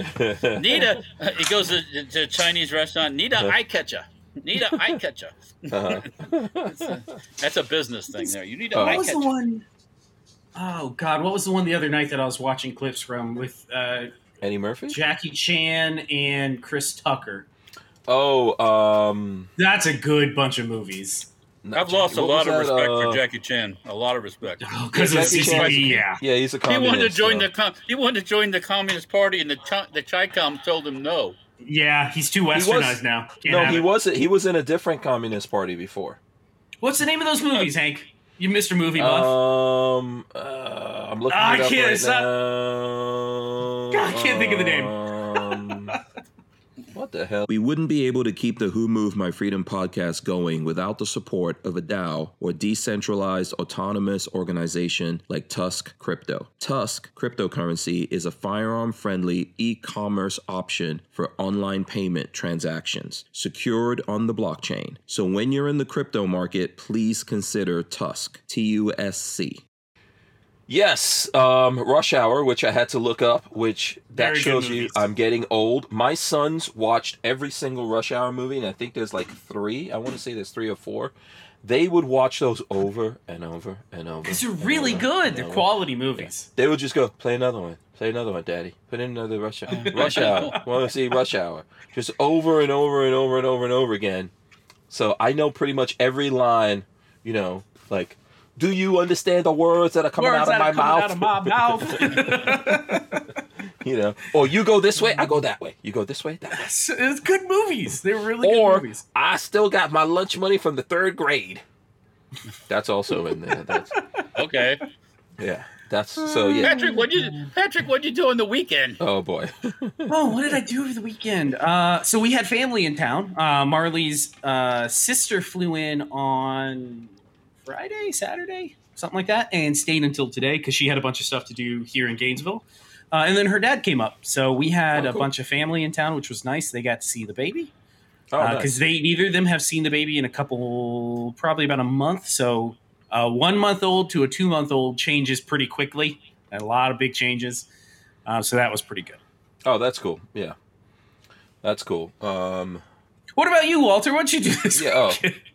Speaker 2: Need a. He goes to, to a Chinese restaurant. Need a uh-huh. eye catcher. Need a eye *laughs* catcher.
Speaker 1: Uh-huh.
Speaker 2: That's a business thing there. You need a
Speaker 1: Oh.
Speaker 2: eye
Speaker 4: What was the
Speaker 2: catcher.
Speaker 4: one? Oh God, what was the one the other night that I was watching clips from with uh,
Speaker 1: Eddie Murphy?
Speaker 4: Jackie Chan and Chris Tucker?
Speaker 1: Oh, um,
Speaker 4: That's a good bunch of movies.
Speaker 2: I've lost a lot
Speaker 1: was
Speaker 2: of
Speaker 1: that,
Speaker 2: respect
Speaker 1: uh,
Speaker 2: for Jackie Chan. A lot of respect.
Speaker 4: Because
Speaker 1: Yeah,
Speaker 4: of CCP, yeah.
Speaker 1: Yeah, he's a
Speaker 2: He
Speaker 1: communist.
Speaker 2: wanted to join
Speaker 1: so-
Speaker 2: the com- he wanted to join the Communist Party, and the Chi- the Chi-Com told him no.
Speaker 4: Yeah, he's too
Speaker 1: was-
Speaker 4: westernized now. Can't
Speaker 1: No, he
Speaker 4: it.
Speaker 1: was he was in a different communist party before.
Speaker 4: What's the name of those movies, Hank? You Mr. Movie Buff.
Speaker 1: Um, uh, I'm looking
Speaker 4: Ah,
Speaker 1: it
Speaker 4: I
Speaker 1: up
Speaker 4: can't-
Speaker 1: right
Speaker 4: not- God, I can't think of the name.
Speaker 1: What the hell? We wouldn't be able to keep the Who Moved My Freedom podcast going without the support of a DAO or decentralized autonomous organization like TUSC Crypto. TUSC cryptocurrency is a firearm-friendly e-commerce option for online payment transactions secured on the blockchain. So when you're in the crypto market, please consider TUSC. T U S C. Yes, um, Rush Hour, which I had to look up, which that
Speaker 4: Very
Speaker 1: shows you. I'm getting old. My sons watched every single Rush Hour movie, and I think there's like three. I want to say there's three or four. They would watch those over and over and over.
Speaker 4: Because they're really good. They're quality movies.
Speaker 1: They would just go play another one, play another one, Daddy. Put in another Rush Hour. *laughs* Rush Hour. Want to see Rush Hour? Just over and over and over and over and over again. So I know pretty much every line. You know, like, do you understand the words that are coming
Speaker 4: Words
Speaker 1: out of
Speaker 4: that
Speaker 1: my
Speaker 4: are coming
Speaker 1: mouth?
Speaker 4: out of my mouth. *laughs*
Speaker 1: you know, or you go this way, I go that way. You go this way, that way.
Speaker 4: it's, it's good movies. They're really good
Speaker 1: Or
Speaker 4: movies.
Speaker 1: I still got my lunch money from the third grade. That's also in there. That's *laughs*
Speaker 2: Okay,
Speaker 1: yeah. That's so yeah.
Speaker 2: Patrick, what you Patrick, what you do on the weekend?
Speaker 1: Oh boy. *laughs*
Speaker 4: Oh, what did I do over the weekend? Uh, so we had family in town. Uh, Marley's uh, sister flew in on Friday, Saturday, something like that, and stayed until today because she had a bunch of stuff to do here in Gainesville. Uh, and then her dad came up, so we had
Speaker 1: Oh,
Speaker 4: a bunch of family in town, which was nice. They got to see the baby
Speaker 1: Oh,
Speaker 4: because
Speaker 1: nice.
Speaker 4: they neither of them have seen the baby in a couple, probably about a month. So a one month old to a two month old changes pretty quickly. and A lot of big changes. Uh, so that was pretty good.
Speaker 1: Oh, that's cool. Yeah. That's cool. Um
Speaker 4: What about you, Walter? What'd you do this
Speaker 1: Yeah, oh.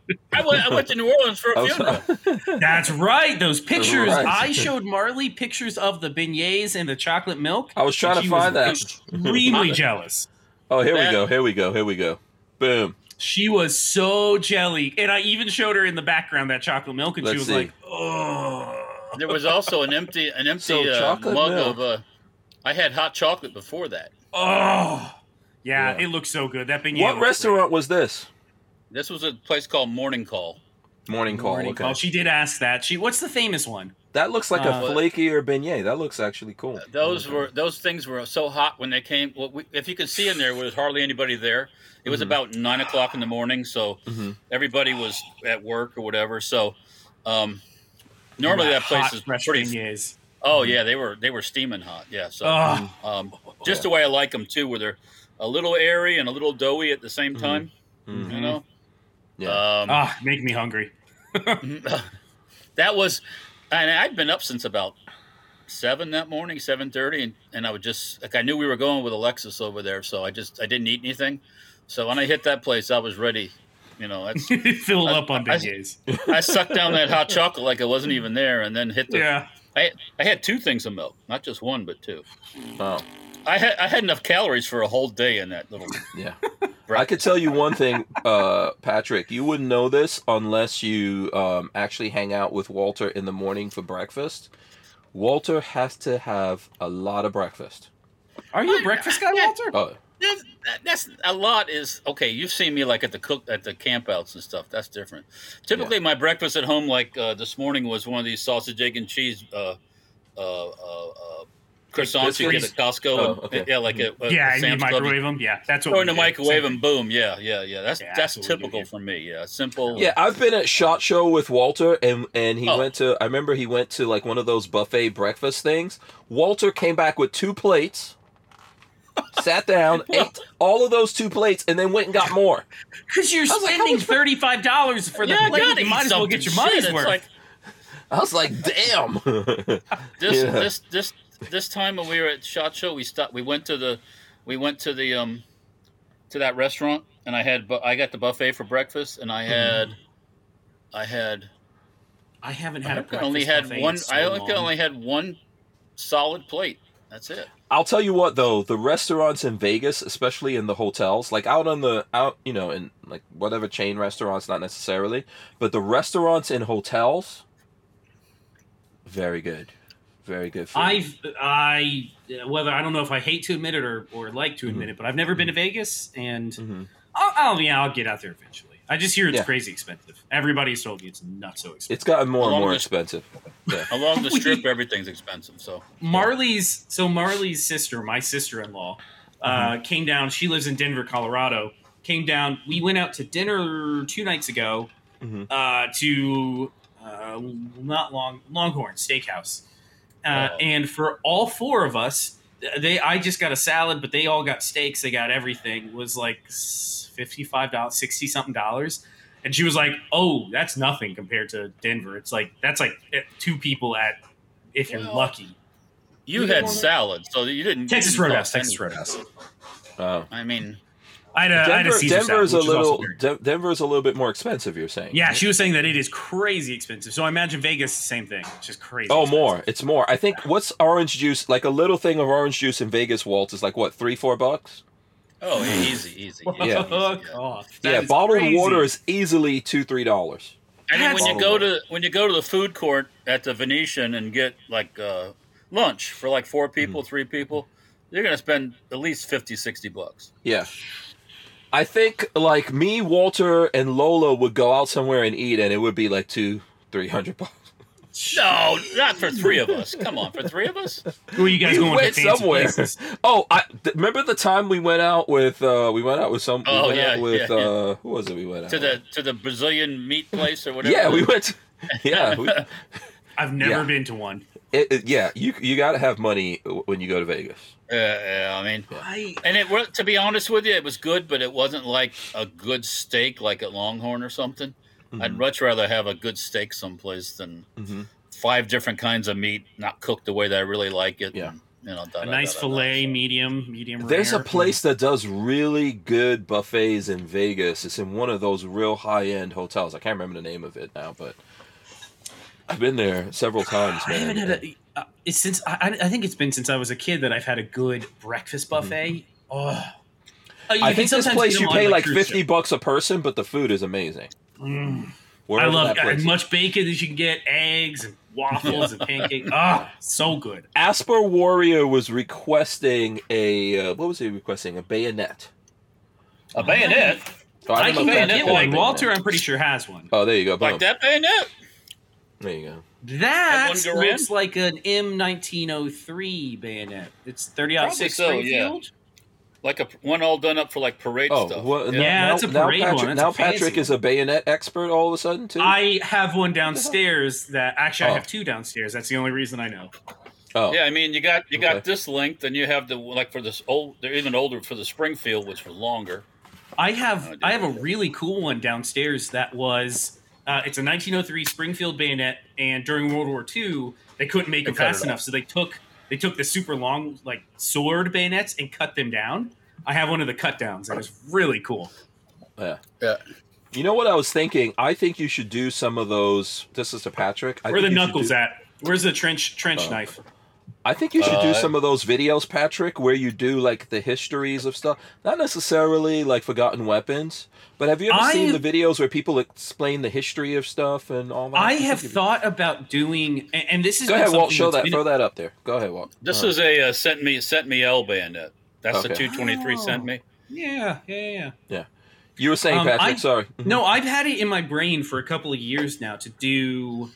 Speaker 4: Weekend?
Speaker 2: I went, I went to New Orleans for a funeral. *laughs*
Speaker 4: That's right. Those pictures.
Speaker 1: Right.
Speaker 4: I showed Marley pictures of the beignets and the chocolate milk.
Speaker 1: I was trying to
Speaker 4: she was
Speaker 1: find that.
Speaker 4: Extremely *laughs* jealous.
Speaker 1: Oh, here we go. Here we go. Here we go. Boom.
Speaker 4: She was so jelly, and I even showed her in the background that chocolate milk, and she
Speaker 1: Let's
Speaker 4: was
Speaker 1: see.
Speaker 4: like, "Oh."
Speaker 2: There was also an empty an *laughs* empty
Speaker 1: So,
Speaker 2: uh,
Speaker 1: chocolate
Speaker 2: mug
Speaker 1: milk.
Speaker 2: of. Uh, I had hot chocolate before that.
Speaker 4: Oh, yeah,
Speaker 1: Yeah.
Speaker 4: it looks so good. That beignet.
Speaker 1: What
Speaker 4: looks
Speaker 1: restaurant was this?
Speaker 2: This was a place called Morning Call.
Speaker 1: Morning. Call.
Speaker 4: Morning
Speaker 1: okay.
Speaker 4: call. She did ask that. She. What's the famous one?
Speaker 1: That looks like
Speaker 4: Uh,
Speaker 1: a flakier beignet. That looks actually cool.
Speaker 2: Those
Speaker 1: Okay.
Speaker 2: were those things were so hot when they came. Well, we, if you could see in there, there was hardly anybody there. It was
Speaker 1: Mhm.
Speaker 2: about nine o'clock in the morning, so
Speaker 1: Mhm.
Speaker 2: everybody was at work or whatever. So um, normally that place
Speaker 4: Hot,
Speaker 2: is
Speaker 4: fresh
Speaker 2: pretty.
Speaker 4: beignets.
Speaker 2: Oh yeah, they were they were steaming hot. Yeah, so
Speaker 4: Oh,
Speaker 2: um, just the way I like them too, where they're a little airy and a little doughy at the same
Speaker 1: Mhm.
Speaker 2: time.
Speaker 1: Mhm.
Speaker 2: You know.
Speaker 1: Yeah.
Speaker 2: Um,
Speaker 4: ah, make me hungry. *laughs*
Speaker 2: that was, and I'd been up since about seven that morning, seven thirty, and and I would just like I knew we were going with Alexis over there, so I just I didn't eat anything. So when I hit that place, I was ready. You know, that's *laughs*
Speaker 4: Fill
Speaker 2: I-
Speaker 4: up on
Speaker 2: I- I sucked down that hot chocolate like it wasn't even there, and then hit the.
Speaker 4: Yeah.
Speaker 2: I I had two things of milk, not just one, but two.
Speaker 1: Wow.
Speaker 2: I had I had enough calories for a whole day in that little.
Speaker 1: Yeah. *laughs* I could tell you one thing, uh, Patrick. You wouldn't know this unless you um, actually hang out with Walter in the morning for breakfast. Walter has to have a lot of breakfast.
Speaker 4: Are you a breakfast guy, Walter?
Speaker 1: Oh,
Speaker 2: That's, that's a lot. Is okay. You've seen me like at the cook at the campouts and stuff. That's different. Typically, my breakfast at home, like uh, this morning, was one of these sausage, egg, and cheese uh, uh, uh, uh, croissants you get at Costco.
Speaker 1: Oh,
Speaker 2: and-
Speaker 1: okay.
Speaker 2: Yeah, like a, a
Speaker 4: yeah, and you
Speaker 2: Sam's Club.
Speaker 4: microwave them. Yeah, that's what.
Speaker 2: Throw
Speaker 4: we
Speaker 2: in the microwave
Speaker 4: Same
Speaker 2: and boom. Yeah, yeah, yeah. That's
Speaker 4: Yeah,
Speaker 2: that's
Speaker 4: that's what we do
Speaker 2: typical for me. Yeah, simple.
Speaker 1: yeah. I've been at Shot Show with Walter, and and he
Speaker 2: Oh.
Speaker 1: went to. I remember he went to like one of those buffet breakfast things. Walter came back with two plates. Sat down, *laughs* ate all of those two plates, and then went and got more.
Speaker 4: Because you're
Speaker 1: I was like, how
Speaker 4: spending thirty five dollars for the
Speaker 2: Yeah,
Speaker 4: plate.
Speaker 2: gotta
Speaker 4: You might as well get your money's
Speaker 2: Shit,
Speaker 4: worth.
Speaker 2: Like
Speaker 1: I was like, damn. *laughs*
Speaker 2: this *laughs*
Speaker 1: Yeah.
Speaker 2: this this this time when we were at Shot Show, we stopped. We went to the we went to the um to that restaurant, and I had bu- I got the buffet for breakfast, and I had I had
Speaker 4: I haven't had a
Speaker 2: think I
Speaker 4: breakfast
Speaker 2: only had one.
Speaker 4: so
Speaker 2: I think I
Speaker 4: long.
Speaker 2: only had one solid plate. That's it.
Speaker 1: I'll tell you what though, the restaurants in Vegas, especially in the hotels, like out on the out, you know, in like whatever chain restaurants, not necessarily, but the restaurants in hotels, very good, very good. Food.
Speaker 4: I've I whether I don't know if I hate to admit it or, or like to admit it, but I've never been to Vegas, and
Speaker 1: Mhm.
Speaker 4: I'll, I'll yeah I'll get out there eventually. I just hear it's
Speaker 1: Yeah.
Speaker 4: crazy expensive. Everybody's told me it's not so expensive.
Speaker 1: It's gotten more and more
Speaker 2: the-
Speaker 1: expensive. Yeah. *laughs*
Speaker 2: Along the *laughs* strip, everything's expensive. So
Speaker 4: Marley's so Marley's sister, my sister-in-law, uh,
Speaker 1: Mm-hmm.
Speaker 4: came down. She lives in Denver, Colorado. Came down. We went out to dinner two nights ago
Speaker 1: Mhm.
Speaker 4: uh, to uh, not long Longhorn Steakhouse, uh,
Speaker 2: Oh.
Speaker 4: and for all four of us, they I just got a salad, but they all got steaks. They got everything. Was like fifty five dollars, sixty something dollars. And she was like, "Oh, that's nothing compared to Denver. It's like that's like eh, two people at if you're
Speaker 2: Well,
Speaker 4: lucky.
Speaker 2: You
Speaker 4: You
Speaker 2: had salad, so you didn't.
Speaker 4: Texas
Speaker 2: you didn't
Speaker 4: Roadhouse, Texas
Speaker 2: anything.
Speaker 4: Roadhouse.
Speaker 1: Oh.
Speaker 2: I mean,
Speaker 4: I had a, I had a
Speaker 1: Denver,
Speaker 4: Caesar
Speaker 1: Denver's
Speaker 4: salad,
Speaker 1: a
Speaker 4: which was also
Speaker 1: little
Speaker 4: very-
Speaker 1: De- Denver's a little bit more expensive. You're saying?
Speaker 4: Yeah, she was saying that it is crazy expensive. So I imagine Vegas the same thing. It's just crazy.
Speaker 1: Oh,
Speaker 4: expensive.
Speaker 1: more. It's more. I think what's orange juice? Like a little thing of orange juice in Vegas, Walt, is like what three, four bucks.
Speaker 2: Oh, easy, easy. *laughs*
Speaker 1: Yeah.
Speaker 2: easy, yeah.
Speaker 4: off.
Speaker 1: Yeah, bottled
Speaker 4: crazy.
Speaker 1: water is easily two, three dollars.
Speaker 2: And then when you
Speaker 1: That's-
Speaker 2: go to when you go to the food court at the Venetian and get like uh, lunch for like four people, three people, you're gonna spend at least 50, 60 bucks.
Speaker 1: Yeah. I think like me, Walter, and Lola would go out somewhere and eat, and it would be like two, three hundred bucks.
Speaker 2: No, not for three of us. Come on, for three of us.
Speaker 4: Who are you guys
Speaker 1: We
Speaker 4: going
Speaker 1: went
Speaker 4: to fancy
Speaker 1: somewhere.
Speaker 4: places? *laughs*
Speaker 1: Oh, I th- remember the time we went out with uh we went out with some we
Speaker 2: Oh,
Speaker 1: went
Speaker 2: yeah,
Speaker 1: out with
Speaker 2: yeah, yeah.
Speaker 1: uh who was it we went out
Speaker 2: To the
Speaker 1: with?
Speaker 2: to the Brazilian meat place or whatever.
Speaker 1: Yeah, we went to, Yeah, we, *laughs*
Speaker 4: I've never
Speaker 1: Yeah.
Speaker 4: been to one.
Speaker 1: it, it- yeah, you you got to have money when you go to Vegas.
Speaker 2: Yeah, yeah, I mean,
Speaker 4: I,
Speaker 2: and it wa- to be honest with you, it was good, but it wasn't like a good steak like at Longhorn or something. I'd
Speaker 1: Mhm.
Speaker 2: much rather have a good steak someplace than
Speaker 1: Mhm.
Speaker 2: five different kinds of meat not cooked the way that I really like it.
Speaker 1: Yeah.
Speaker 2: and, you know, da-
Speaker 4: a
Speaker 2: da-
Speaker 4: nice
Speaker 2: da- da- da.
Speaker 4: fillet, medium, medium
Speaker 1: There's a
Speaker 4: rare.
Speaker 1: place that does really good buffets in Vegas. It's in one of those real high end hotels. I can't remember the name of it now, but I've been there several times,
Speaker 4: I haven't had a. Uh, since I, I think it's been since I was a kid that I've had a good breakfast buffet. Oh, Uh,
Speaker 1: Mm-hmm. I think this place you pay like
Speaker 4: cruise
Speaker 1: fifty
Speaker 4: ship.
Speaker 1: bucks a person, but the food is amazing.
Speaker 4: Mm. I love as much bacon as you can get, eggs and waffles and pancakes. Ah, so good.
Speaker 1: Asper Warrior was requesting a uh, what was he requesting? A bayonet.
Speaker 2: A bayonet
Speaker 1: Oh,
Speaker 4: I,
Speaker 1: don't know
Speaker 4: can
Speaker 1: if
Speaker 4: go
Speaker 1: that's
Speaker 4: get one.
Speaker 1: bayonet.
Speaker 4: Walter, I'm pretty sure has one.
Speaker 1: Oh, there you go.
Speaker 2: like
Speaker 1: boom.
Speaker 2: that bayonet.
Speaker 1: There you go.
Speaker 4: That
Speaker 2: That one, Garand?
Speaker 4: looks like an M1903 bayonet. It's 30 out
Speaker 2: Probably
Speaker 4: 6
Speaker 2: so, yeah.
Speaker 4: Springfield.
Speaker 2: Like a one all done up for like parade
Speaker 1: Oh,
Speaker 2: stuff.
Speaker 1: well,
Speaker 4: Yeah,
Speaker 1: now,
Speaker 4: that's a
Speaker 1: now
Speaker 4: parade one. That's a
Speaker 1: now
Speaker 4: fancy
Speaker 1: Patrick is a bayonet expert all of a sudden too.
Speaker 4: I have one downstairs that actually
Speaker 1: Oh.
Speaker 4: I have two downstairs. That's the only reason I know.
Speaker 1: oh,
Speaker 2: Yeah, I mean, you got you got this length, and you have the like for this old. They're even older for the Springfield, which was longer.
Speaker 4: I have
Speaker 2: Oh,
Speaker 4: I have a really cool one downstairs that was uh, it's a 1903 Springfield bayonet, and during World War II they couldn't make
Speaker 2: They
Speaker 4: them fast
Speaker 2: it
Speaker 4: enough, so they took they took the super long like sword bayonets and cut them down. I have one of the cut downs, and was really cool.
Speaker 1: yeah.
Speaker 2: Yeah.
Speaker 1: You know what I was thinking? I think you should do some of those. This is to Patrick. I
Speaker 4: Where are the
Speaker 1: think you should
Speaker 4: knuckles
Speaker 1: do-
Speaker 4: at? Where's the trench trench
Speaker 1: Oh.
Speaker 4: knife?
Speaker 1: I think you should do
Speaker 2: Uh,
Speaker 1: some of those videos, Patrick, where you do like the histories of stuff. Not necessarily like forgotten weapons, but have you ever
Speaker 4: I-
Speaker 1: seen the videos where people explain the history of stuff and all that?
Speaker 4: I
Speaker 1: think
Speaker 4: have
Speaker 1: you'd be-
Speaker 4: thought about doing, and, and this is
Speaker 1: Go ahead, Walt. Show that.
Speaker 4: been-
Speaker 1: Throw that up there. Go ahead, Walt.
Speaker 2: This
Speaker 1: Uh,
Speaker 2: is a uh, sent me sent me L bayonet. That's the
Speaker 1: Okay.
Speaker 2: two twenty three sent me.
Speaker 4: Yeah, yeah, yeah, yeah.
Speaker 1: you were saying,
Speaker 4: um,
Speaker 1: Patrick.
Speaker 4: I-
Speaker 1: sorry.
Speaker 4: No, I've had it in my brain for a couple of years now to do.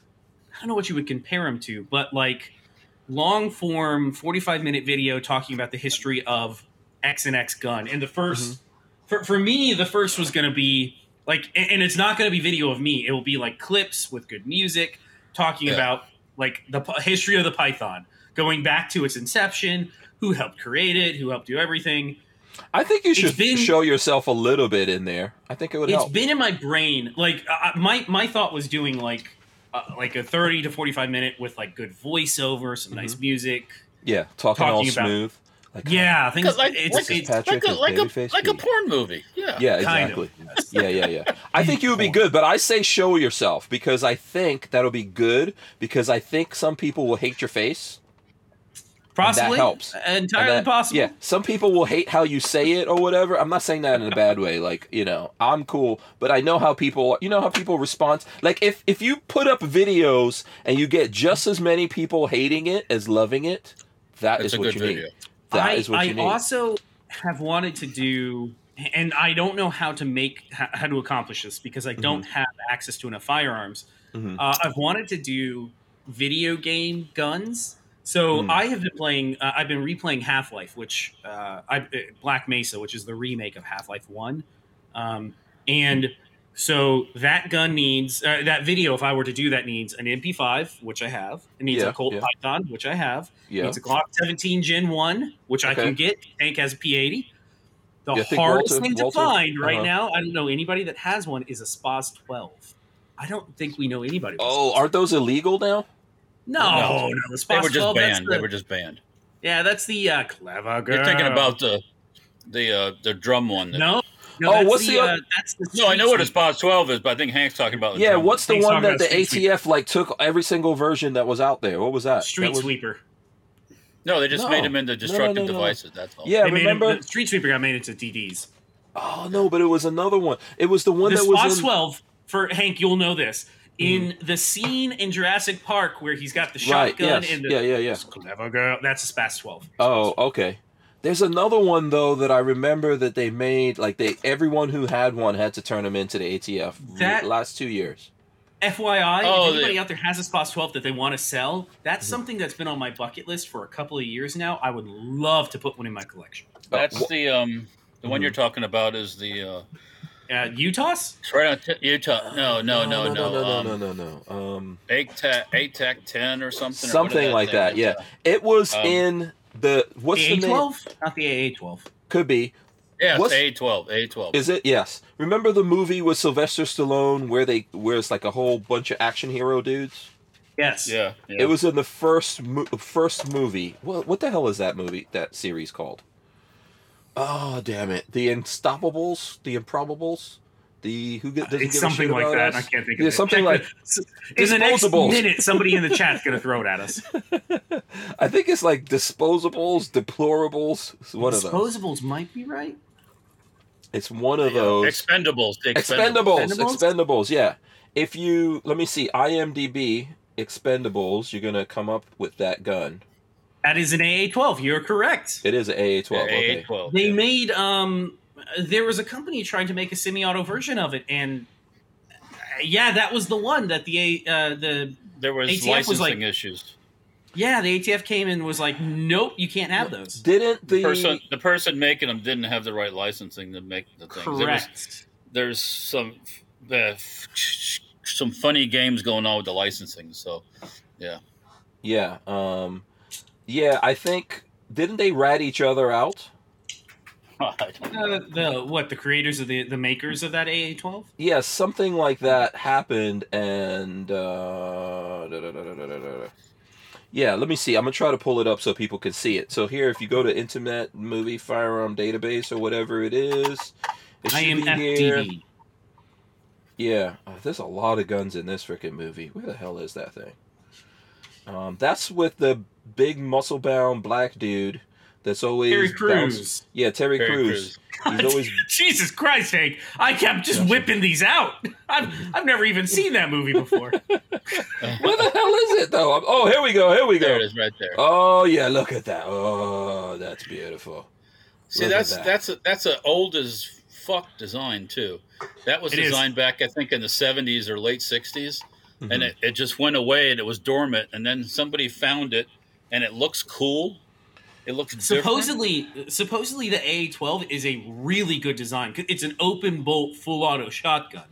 Speaker 4: I don't know what you would compare them to, but like long form, forty-five minute video talking about the history of X and X gun. And the 1st for for me, the first was going to be like, and and it's not going to be video of me. It will be like clips with good music talking
Speaker 2: Yeah.
Speaker 4: about like the history of the Python, going back to its inception, who helped create it, who helped do everything.
Speaker 1: I think you should
Speaker 4: been-
Speaker 1: show yourself a little bit in there. I think it would
Speaker 4: It's
Speaker 1: help.
Speaker 4: been in my brain. Like uh, my my thought was doing like uh, like a thirty to forty five minute with like good voiceover, some nice music.
Speaker 1: yeah, talking, all
Speaker 4: about-
Speaker 1: smooth. Like,
Speaker 4: Yeah, things.
Speaker 2: Like,
Speaker 4: it's,
Speaker 2: like,
Speaker 4: it's,
Speaker 2: a,
Speaker 1: Patrick
Speaker 2: like a like a like a porn movie. Yeah.
Speaker 1: Yeah,
Speaker 4: Kind
Speaker 1: exactly.
Speaker 4: of.
Speaker 1: Yeah, yeah, yeah. I think you would be good, but I say show yourself because I think that'll be good because I think some people will hate your face.
Speaker 4: Possibly
Speaker 1: helps.
Speaker 4: entirely
Speaker 1: And that-
Speaker 4: possible.
Speaker 1: Yeah, some people will hate how you say it or whatever. I'm not saying that in a bad way. Like you know, I'm cool, but I know how people. You know how people respond. Like if if you put up videos and you get just as many people hating it as loving it, that is
Speaker 2: That's a
Speaker 1: what
Speaker 2: good
Speaker 1: you
Speaker 2: video.
Speaker 1: need. That
Speaker 4: I,
Speaker 1: is what
Speaker 4: I
Speaker 1: you need.
Speaker 4: I also have wanted to do, and I don't know how to make how, how to accomplish this because I don't have access to enough firearms.
Speaker 1: Mhm.
Speaker 4: Uh, I've wanted to do video game guns. So
Speaker 1: Mm.
Speaker 4: I have been playing. Uh, I've been replaying Half Life, which uh, I, uh, Black Mesa, which is the remake of Half Life One, um, and so that gun needs uh, that video. If I were to do that, needs an MP5, which I have. It needs
Speaker 1: Yeah,
Speaker 4: a Colt
Speaker 1: yeah.
Speaker 4: Python, which I have.
Speaker 1: yeah.
Speaker 4: It's a Glock 17 Gen 1, which I can get. Tank has a P80. The
Speaker 1: Yeah,
Speaker 4: hardest
Speaker 1: Walter-
Speaker 4: thing to
Speaker 1: Walter-
Speaker 4: find right
Speaker 1: uh-huh.
Speaker 4: now, I don't know anybody that has one, is a SPAS 12. I don't think we know anybody.
Speaker 1: Oh, aren't those illegal now?
Speaker 4: No,
Speaker 2: No.
Speaker 4: no, the
Speaker 2: They were just
Speaker 4: 12,
Speaker 2: banned.
Speaker 4: the-
Speaker 2: They were just banned.
Speaker 4: yeah, that's the uh, clever girl.
Speaker 2: You're thinking about the the uh, the drum one. that-
Speaker 4: no. no
Speaker 1: Oh, what's the
Speaker 4: uh, that's the
Speaker 2: No, I know what a SPAS 12 is, but I think Hank's talking about the
Speaker 1: Yeah,
Speaker 2: drum
Speaker 1: what's the
Speaker 4: He's
Speaker 1: one that the
Speaker 4: Street
Speaker 1: ATF like took every single version that was out there? What was that?
Speaker 4: Street
Speaker 1: That was-
Speaker 4: Sweeper.
Speaker 2: No, they just
Speaker 1: No.
Speaker 2: made them into
Speaker 1: No, no,
Speaker 2: destructive
Speaker 1: no, no.
Speaker 2: devices. That's all.
Speaker 1: Yeah,
Speaker 4: They made him-
Speaker 1: remember?
Speaker 4: the Street Sweeper got made into DDs.
Speaker 1: Oh no, but it was another one. It was the one
Speaker 4: the
Speaker 1: that was
Speaker 4: Spots
Speaker 1: in.
Speaker 4: 12 for Hank, you'll know this. In the scene in Jurassic Park where he's got the
Speaker 1: Right.
Speaker 4: shotgun
Speaker 1: Yes.
Speaker 4: and the
Speaker 1: Yeah. Yeah. Yeah.
Speaker 4: clever girl, that's a SPAS 12.
Speaker 1: Oh, okay. There's another one though that I remember that they made. Like they, everyone who had one had to turn them into the ATF.
Speaker 4: That-
Speaker 1: last two years.
Speaker 4: FYI,
Speaker 2: Oh,
Speaker 4: if anybody
Speaker 2: the-
Speaker 4: out there has a SPAS 12 that they want to sell, that's
Speaker 1: Mm-hmm.
Speaker 4: something that's been on my bucket list for a couple of years now. I would love to put one in my collection.
Speaker 2: That's
Speaker 1: Uh, wh-
Speaker 2: the um the one
Speaker 1: Mhm.
Speaker 2: you're talking about is the uh
Speaker 4: Uh, Utah's?
Speaker 2: it's right on t- Utah. No, no, no, no,
Speaker 1: no, no,
Speaker 2: um,
Speaker 1: no, no, no, no. Um,
Speaker 2: ATAC ATAC 10 or something.
Speaker 1: something
Speaker 2: is
Speaker 1: like that. Yeah, it was
Speaker 2: Um,
Speaker 1: in the what's
Speaker 4: the
Speaker 1: the name?
Speaker 4: A12? Not the AA12.
Speaker 1: Could be.
Speaker 2: yeah,
Speaker 1: what's-
Speaker 2: it's A12. A12.
Speaker 1: Is it? Yes. Remember the movie with Sylvester Stallone where they where it's like a whole bunch of action hero dudes?
Speaker 4: Yes.
Speaker 2: yeah, yeah.
Speaker 1: It was in the first mo- first movie. What what the hell is that movie? That series called? Oh damn it! The Unstoppables, the Improbables, the who get doesn't
Speaker 4: It's
Speaker 1: give a
Speaker 4: something
Speaker 1: shit
Speaker 4: like that.
Speaker 1: us?
Speaker 4: I can't think
Speaker 1: Yeah,
Speaker 4: of it.
Speaker 1: something like *laughs*
Speaker 4: in the next
Speaker 1: Disposables.
Speaker 4: minute, somebody in the chat's gonna throw it at us. *laughs*
Speaker 1: I think it's like disposables, deplorables. It's one of those.
Speaker 4: Disposables might be right.
Speaker 1: It's one of
Speaker 2: Yeah,
Speaker 1: those.
Speaker 2: Expendables.
Speaker 1: Expendables,
Speaker 4: Expendables?
Speaker 1: Expendables, yeah. If you let me see IMDb Expendables, you're gonna come up with that gun.
Speaker 4: That is an AA12. You're correct.
Speaker 1: It is an AA12.
Speaker 2: Yeah,
Speaker 1: Okay.
Speaker 2: A12.
Speaker 4: They
Speaker 2: yeah.
Speaker 4: made um there was a company trying to make a semi-auto version of it and uh, yeah, that was the one that the A- uh the
Speaker 2: there was
Speaker 4: ATF
Speaker 2: licensing
Speaker 4: was like-
Speaker 2: issues.
Speaker 4: yeah, the ATF came and was like, "Nope, you can't have those."
Speaker 1: Didn't
Speaker 2: The
Speaker 1: the
Speaker 2: person, the person making them didn't have the right licensing to make the things. There was,
Speaker 4: Correct.
Speaker 2: there's some uh, some funny games going on with the licensing. So
Speaker 1: yeah. yeah um yeah I think didn't they rat each other out?
Speaker 2: I don't know.
Speaker 4: Uh, the what the creators of the the makers of that AA12?
Speaker 1: Yeah, something like that happened, and uh, da- da- da- yeah. Let me see. I'm gonna try to pull it up so people can see it. So here, if you go to Internet Movie Firearm Database or whatever it is, it should
Speaker 4: I
Speaker 1: be here. Yeah, oh, there's a lot of guns in this freaking movie. Where the hell is that thing? Um, that's with the big muscle-bound black dude. That's always
Speaker 4: Terry
Speaker 1: bounce-
Speaker 4: Crews.
Speaker 1: Yeah, Terry,
Speaker 2: Terry
Speaker 1: Crews. He's always *laughs*
Speaker 4: Jesus Christ, Hank! I kept just
Speaker 1: Gotcha.
Speaker 4: whipping these out. *laughs* I've I've never even seen that movie before. *laughs*
Speaker 1: Where the hell is it though? Oh, here we go. Here we
Speaker 2: There
Speaker 1: go.
Speaker 2: it is, right there.
Speaker 1: Oh yeah, look at that. Oh, that's beautiful.
Speaker 2: See,
Speaker 1: look
Speaker 2: that's
Speaker 1: that.
Speaker 2: that's a, that's a old as fuck design too. That was
Speaker 4: It is.
Speaker 2: designed back, I think, in the '70s or late '60s,
Speaker 1: Mhm.
Speaker 2: and it, it just went away and it was dormant. And then somebody found it, and it looks cool. It looks different.
Speaker 4: supposedly, supposedly the AA12 is a really good design. It's an open bolt, full auto shotgun,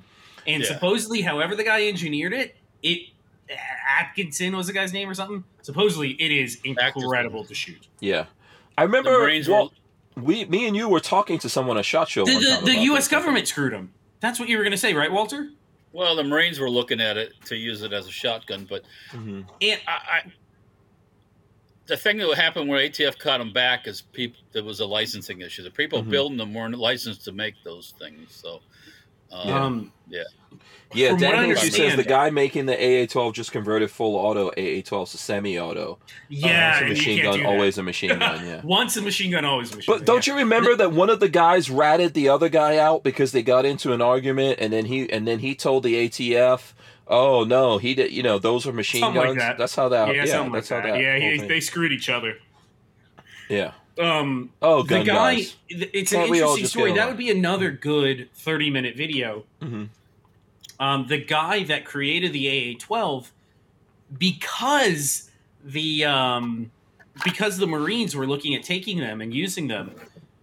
Speaker 4: and
Speaker 2: Yeah.
Speaker 4: supposedly, however the guy engineered it, it Atkinson was the guy's name or something. Supposedly, it is incredible to shoot.
Speaker 1: Yeah, I remember. Well,
Speaker 2: were
Speaker 1: we, me and you were talking to someone at Shot Show.
Speaker 4: The, the, the U.S.
Speaker 1: this.
Speaker 4: government screwed him. That's what you were going to say, right, Walter?
Speaker 2: well, the Marines were looking at it to use it as a shotgun, but
Speaker 1: Mhm.
Speaker 4: And
Speaker 2: I, I the thing that happened where ATF caught them back is people there was a licensing issue. The people
Speaker 1: Mhm.
Speaker 2: building them weren't licensed to make those things. So, um,
Speaker 1: Yeah.
Speaker 4: um,
Speaker 1: Yeah,
Speaker 4: From what
Speaker 1: Dan Hinckley says the guy making the AA12 just converted full auto AA12 to semi-auto.
Speaker 4: yeah,
Speaker 1: Once a machine gun, always a machine *laughs* gun. Yeah.
Speaker 4: Once a machine gun, always a machine gun.
Speaker 1: But
Speaker 4: gun.
Speaker 1: don't
Speaker 4: yeah.
Speaker 1: you remember that one of the guys ratted the other guy out because they got into an argument, and then he and then he told the ATF, "Oh no, he did. You know, those are machine
Speaker 4: Something like
Speaker 1: guns.
Speaker 4: that.
Speaker 1: That's how that.
Speaker 4: Yeah,
Speaker 1: Yeah,
Speaker 4: something
Speaker 1: that's
Speaker 4: like
Speaker 1: how
Speaker 4: that.
Speaker 1: that.
Speaker 4: yeah, he, they screwed each other.
Speaker 1: yeah.
Speaker 4: Um,
Speaker 1: Oh,
Speaker 4: the guy,
Speaker 1: guys.
Speaker 4: it's an
Speaker 1: Can't all
Speaker 4: interesting story. That would be another good thirty-minute video.
Speaker 1: hmm
Speaker 4: um, the guy that created the AA12 because the um, because the Marines were looking at taking them and using them.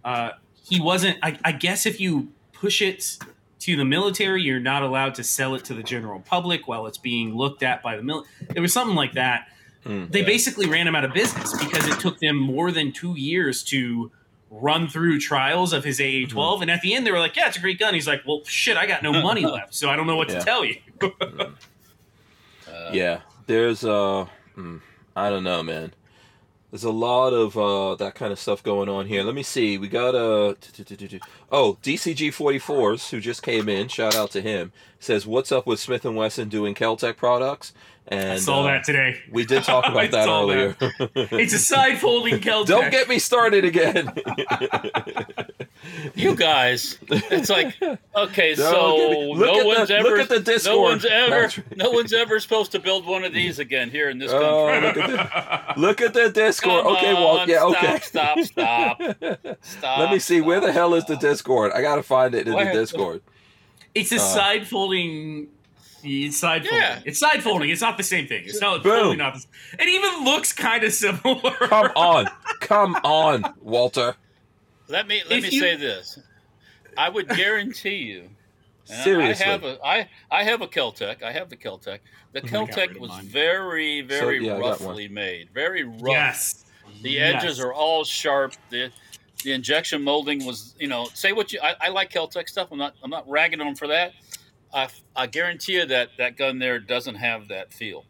Speaker 4: Uh, he wasn't. I, I guess if you push it to the military, you're not allowed to sell it to the general public while it's being looked at by the military. It was something like that.
Speaker 1: Mm.
Speaker 4: They basically ran him out of business because it took them more than two years to run through trials of his AA 12. And at the end, they were like, Yeah, it's a great gun. He's like, Well, shit, I got no *laughs* money left. So I don't know what
Speaker 1: Yeah.
Speaker 4: to tell you.
Speaker 2: uh, *laughs*
Speaker 1: Yeah. There's uh I don't know, man. There's a lot of uh, that kind of stuff going on here. Let me see. We got a oh DCG 44s who just came in. Shout out to him. Says what's up with Smith and Wesson doing Keltec products. And
Speaker 4: I saw
Speaker 1: uh,
Speaker 4: that today.
Speaker 1: We did talk *laughs* about that
Speaker 4: saw
Speaker 1: earlier.
Speaker 4: It's a side folding *laughs* Keltec.
Speaker 1: Don't get me started again. *laughs*
Speaker 2: You guys, it's like okay,
Speaker 1: Don't
Speaker 2: so
Speaker 1: me-
Speaker 2: no one's
Speaker 1: the-
Speaker 2: ever,
Speaker 1: look at the
Speaker 2: no one's ever,
Speaker 1: That's
Speaker 2: no one's ever supposed to build one of these again here in this country.
Speaker 1: oh, look at the look at the Discord.
Speaker 2: Come
Speaker 1: okay, well, yeah, okay.
Speaker 2: Stop, stop, stop.
Speaker 1: Let me see. Where the hell is the. Discord? I gotta find it in
Speaker 2: Where-
Speaker 1: the Discord.
Speaker 4: It's a
Speaker 1: Uh,
Speaker 4: side folding. It's side
Speaker 2: Yeah.
Speaker 4: folding. It's side folding. It's not the same thing. It's not
Speaker 1: Boom.
Speaker 4: totally not. The, it even looks kind of *laughs* similar.
Speaker 1: Come on, come on, Walter.
Speaker 2: Let me let
Speaker 4: If
Speaker 2: me
Speaker 4: you-
Speaker 2: say this. I would guarantee you. I-
Speaker 1: Seriously.
Speaker 2: I have a I I have a Keltec. I have the Keltec. The
Speaker 4: oh, I
Speaker 2: Keltec was
Speaker 4: mine.
Speaker 2: very very
Speaker 1: yeah, I got one.
Speaker 2: roughly made. Very rough.
Speaker 4: yes.
Speaker 2: The
Speaker 4: Yes.
Speaker 2: edges are all sharp. The the injection molding was, you know, say what you. I, I like Keltec stuff. I'm not. I'm not ragging on them for that. I, I guarantee you that that gun there doesn't have that feel.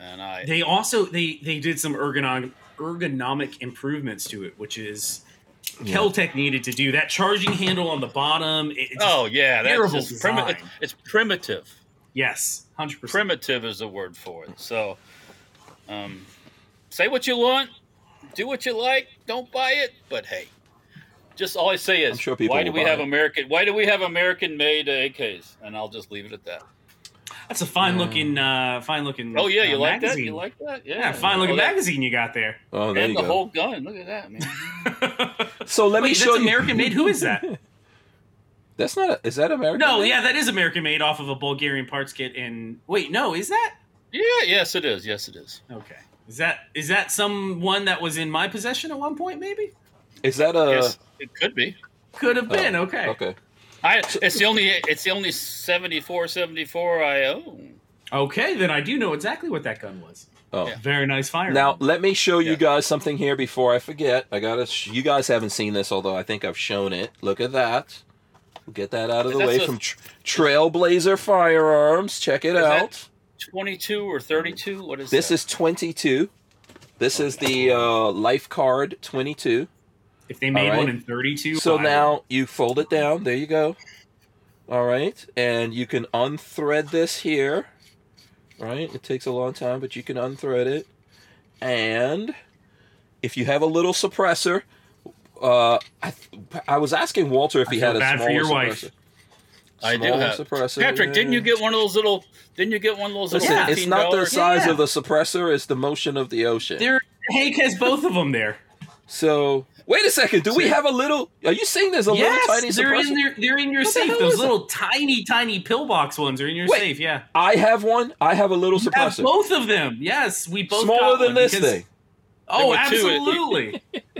Speaker 2: And I.
Speaker 4: They also they they did some ergonomic ergonomic improvements to it, which is
Speaker 1: Yeah.
Speaker 4: Keltec needed to do. That charging handle on the bottom. It, it's
Speaker 2: oh yeah, that's
Speaker 4: terrible
Speaker 2: just primi-
Speaker 4: design.
Speaker 2: it's, it's primitive.
Speaker 4: yes, hundred percent.
Speaker 2: Primitive is the word for it. So, um, say what you want, do what you like. Don't buy it, but hey. Just all I say is,
Speaker 1: I'm sure people
Speaker 2: why do we have
Speaker 1: it.
Speaker 2: American? Why do we have American-made uh, AKs? And I'll just leave it at that.
Speaker 4: That's a fine looking, uh, fine looking.
Speaker 2: Oh yeah, you
Speaker 4: uh,
Speaker 2: like that? You like that? Yeah,
Speaker 4: Yeah, fine looking
Speaker 2: Oh,
Speaker 4: magazine you got there.
Speaker 1: Oh, there
Speaker 2: And
Speaker 1: you
Speaker 2: the
Speaker 1: go.
Speaker 2: whole gun. Look at that, man. *laughs*
Speaker 1: so let me show
Speaker 4: that's
Speaker 1: you.
Speaker 4: American made. Who is that? *laughs* *laughs*
Speaker 1: That's not. A, is that American?
Speaker 4: No,
Speaker 1: made?
Speaker 4: yeah, that is American made off of a Bulgarian parts kit. And wait, no, is that
Speaker 2: yeah, yes, it is. Yes, it is.
Speaker 4: okay? Is that is that someone that was in my possession at one point? Maybe
Speaker 1: Is that a?
Speaker 2: yes, it could be.
Speaker 4: could have been.
Speaker 1: oh,
Speaker 4: okay.
Speaker 1: Okay.
Speaker 2: I. It's the only. It's the only 74, 74 I own.
Speaker 4: Okay, then I do know exactly what that gun was.
Speaker 1: Oh.
Speaker 2: Yeah.
Speaker 4: Very nice fire.
Speaker 1: Now let me show you
Speaker 2: Yeah.
Speaker 1: guys something here before I forget. I gotta. Sh- you guys haven't seen this, although I think I've shown it. Look at that. We'll get that out of the way
Speaker 2: a-
Speaker 1: from tr- Trailblazer Firearms. Check it
Speaker 2: Is that-
Speaker 1: out.
Speaker 2: Twenty-two or thirty-two? What is
Speaker 1: This
Speaker 2: that?
Speaker 1: is 22. This is the uh, Life Card 22.
Speaker 4: If they made
Speaker 1: All right.
Speaker 4: one in thirty-two,
Speaker 1: So
Speaker 4: I-
Speaker 1: now you fold it down. There you go. All right, and you can unthread this here. Right, it takes a long time, but you can unthread it. And if you have a little suppressor, uh, I, I was asking Walter if he
Speaker 4: feel
Speaker 1: had a
Speaker 4: bad for your
Speaker 1: suppressor.
Speaker 4: wife.
Speaker 2: I do
Speaker 1: Smaller
Speaker 2: have.
Speaker 1: suppressor.
Speaker 2: Patrick, didn't you get one of those little? Didn't you get one of those little?
Speaker 1: Listen,
Speaker 4: Yeah.
Speaker 1: it's not the size
Speaker 4: Yeah.
Speaker 1: of the suppressor; it's the motion of the ocean.
Speaker 4: there. Hank has both of them there.
Speaker 1: So wait a second. Do we have a little? Are you saying there's a
Speaker 4: yes,
Speaker 1: little tiny
Speaker 4: they're
Speaker 1: suppressor?
Speaker 4: in there. They're in your
Speaker 1: What
Speaker 4: safe. Those
Speaker 1: is that?
Speaker 4: little tiny, tiny pillbox ones are in your
Speaker 1: Wait.
Speaker 4: safe. Yeah,
Speaker 1: I have one. I have a little
Speaker 4: You have
Speaker 1: suppressor.
Speaker 4: both of them. Yes, we both have one.
Speaker 1: Smaller
Speaker 4: got
Speaker 1: than
Speaker 4: one
Speaker 1: this
Speaker 4: because-
Speaker 1: thing.
Speaker 4: Oh,
Speaker 2: were two.
Speaker 4: absolutely. *laughs*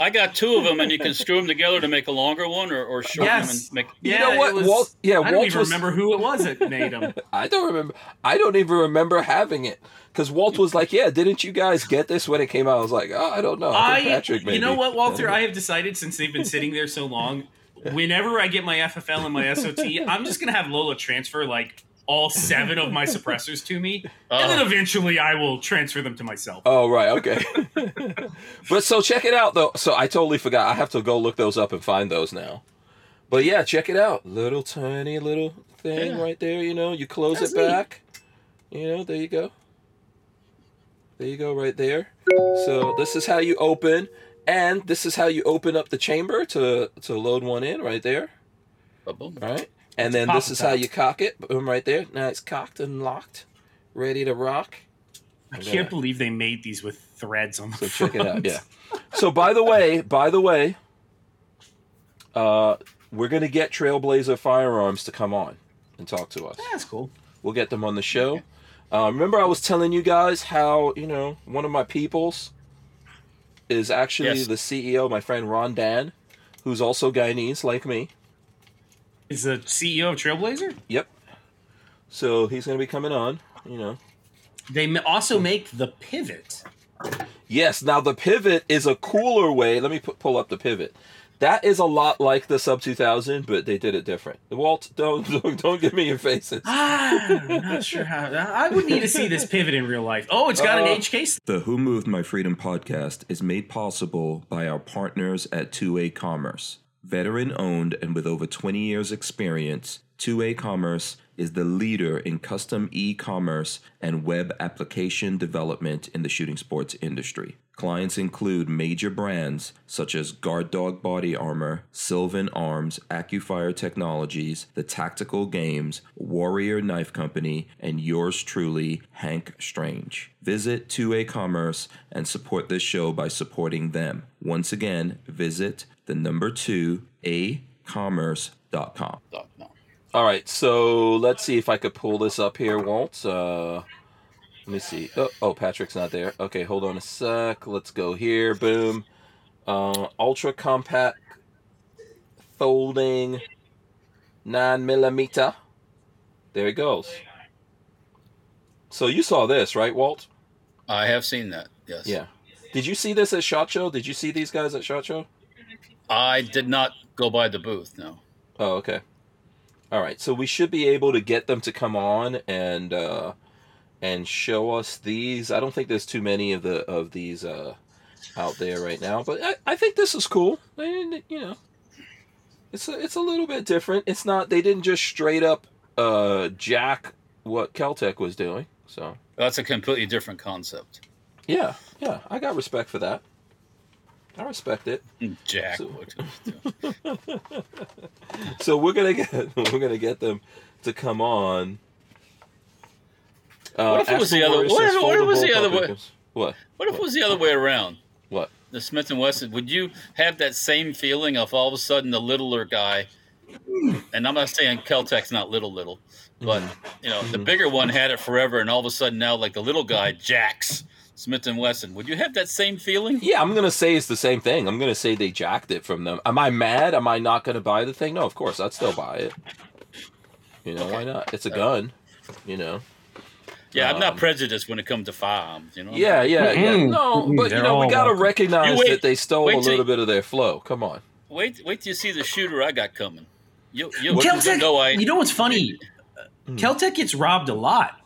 Speaker 2: I got two of them, and you can screw them together to make a longer one, or, or shorten
Speaker 4: Yes.
Speaker 2: them and make.
Speaker 1: You
Speaker 4: Yeah,
Speaker 1: know what?
Speaker 4: it was-
Speaker 1: Walt, yeah,
Speaker 4: I don't
Speaker 1: Walt
Speaker 4: even
Speaker 1: was,
Speaker 4: remember who it was that made them. *laughs*
Speaker 1: I don't remember. I don't even remember having it because Walt was like, "Yeah, didn't you guys get this when it came out?" I was like, "Oh, I don't know." I,
Speaker 4: I,
Speaker 1: Patrick, maybe.
Speaker 4: you know what, Walter? I have decided since they've been sitting there so long, *laughs* whenever I get my FFL and my SOT, I'm just gonna have Lola transfer like all seven of my suppressors to me, and then
Speaker 2: Oh.
Speaker 4: eventually I will transfer them to myself.
Speaker 1: Oh right, okay. *laughs* but so check it out though. So I totally forgot. I have to go look those up and find those now. But yeah, check it out. Little tiny little thing
Speaker 2: Yeah.
Speaker 1: right there. You know, you close
Speaker 4: That's
Speaker 1: it back. You know, there you go. There you go, right there. So this is how you open, and this is how you open up the chamber to to load one in right there.
Speaker 2: Ba-boom.
Speaker 1: Right, and then this is how you cock it. Boom, right there. Now it's cocked and locked, ready to rock.
Speaker 4: I can't believe they made these with threads on the
Speaker 1: So check it out. Yeah. So by the way, by the way, uh, we're gonna get Trailblazer Firearms to come on and talk to us.
Speaker 4: That's cool.
Speaker 1: We'll get them on the show. Uh, remember, I was telling you guys how you know one of my peoples is actually
Speaker 2: Yes.
Speaker 1: the CEO, my friend Ron Dan, who's also Guyanese like me.
Speaker 4: Is the CEO of Trailblazer?
Speaker 1: Yep. So he's gonna be coming on. You know.
Speaker 4: They also make the pivot.
Speaker 1: Yes. Now the pivot is a cooler way. Let me pu- pull up the pivot. That is a lot like the Sub 2000, but they did it different. Walt, don't *laughs* don't, don't give me your faces.
Speaker 4: Ah, I'm not sure how. I would need to see this pivot in real life. Oh, it's got
Speaker 1: Uh,
Speaker 4: an HK.
Speaker 1: The Who Moved My Freedom podcast is made possible by our partners at 2A Commerce. Veteran owned and with over 20 years experience, 2A Commerce is the leader in custom e-commerce and web application development in the shooting sports industry. Clients include major brands such as Guard Dog Body Armor, Sylvan Arms, AccuFire Technologies, The Tactical Games, Warrior Knife Company, and yours truly, Hank Strange. Visit 2A Commerce and support this show by supporting them. Once again, visit the number 2 acommerce.com.
Speaker 2: Oh, no.
Speaker 1: All right, so let's see if I could pull this up here, Walt. Uh, let me see. Oh, oh, Patrick's not there. Okay, hold on a sec. Let's go here. Boom. Uh, ultra compact folding nine millimeter. There it goes. So you saw this, right, Walt?
Speaker 2: I have seen that. Yes.
Speaker 1: Yeah. Did you see this at Shot Show? Did you see these guys at Shot Show?
Speaker 2: I did not go by the booth. No.
Speaker 1: Oh, okay. All right. So we should be able to get them to come on and uh, and show us these. I don't think there's too many of the of these uh, out there right now, but I, I think this is cool. Didn't, you know, it's a, it's a little bit different. It's not. They didn't just straight up uh, jack what Keltec was doing. So
Speaker 2: That's a completely different concept.
Speaker 1: yeah, yeah, I got respect for that. I respect it.
Speaker 2: Jack.
Speaker 1: So- *laughs* So we're gonna get *laughs* we're gonna get them to come on. Uh,
Speaker 2: What if it was the other- what if- what if was the other way?
Speaker 1: What?
Speaker 2: What if it was the other way around?
Speaker 1: What?
Speaker 2: The Smith and Wesson. Would you have that same feeling of all of a sudden the littler guy? And I'm not saying Keltec's not little little, but you know the bigger one had it forever, and all of a sudden now like the little guy jacks Smith and Wesson. Would you have that same feeling?
Speaker 1: Yeah, I'm gonna say it's the same thing. I'm gonna say they jacked it from them. Am I mad? Am I not gonna buy the thing? No, of course I'd still buy it. You know why not? It's a gun. You know.
Speaker 2: Yeah, I'm not
Speaker 1: Um,
Speaker 2: prejudiced when it comes to firearms. You know.
Speaker 1: Yeah, yeah, yeah. No, but you know we gotta recognize
Speaker 2: wait-
Speaker 1: that they stole a little
Speaker 2: you-
Speaker 1: bit of their flow. Come on.
Speaker 2: Wait, wait till you see the shooter I got coming. You, you, you
Speaker 4: Keltec,
Speaker 2: know I.
Speaker 4: you know what's funny? Keltec gets robbed a lot.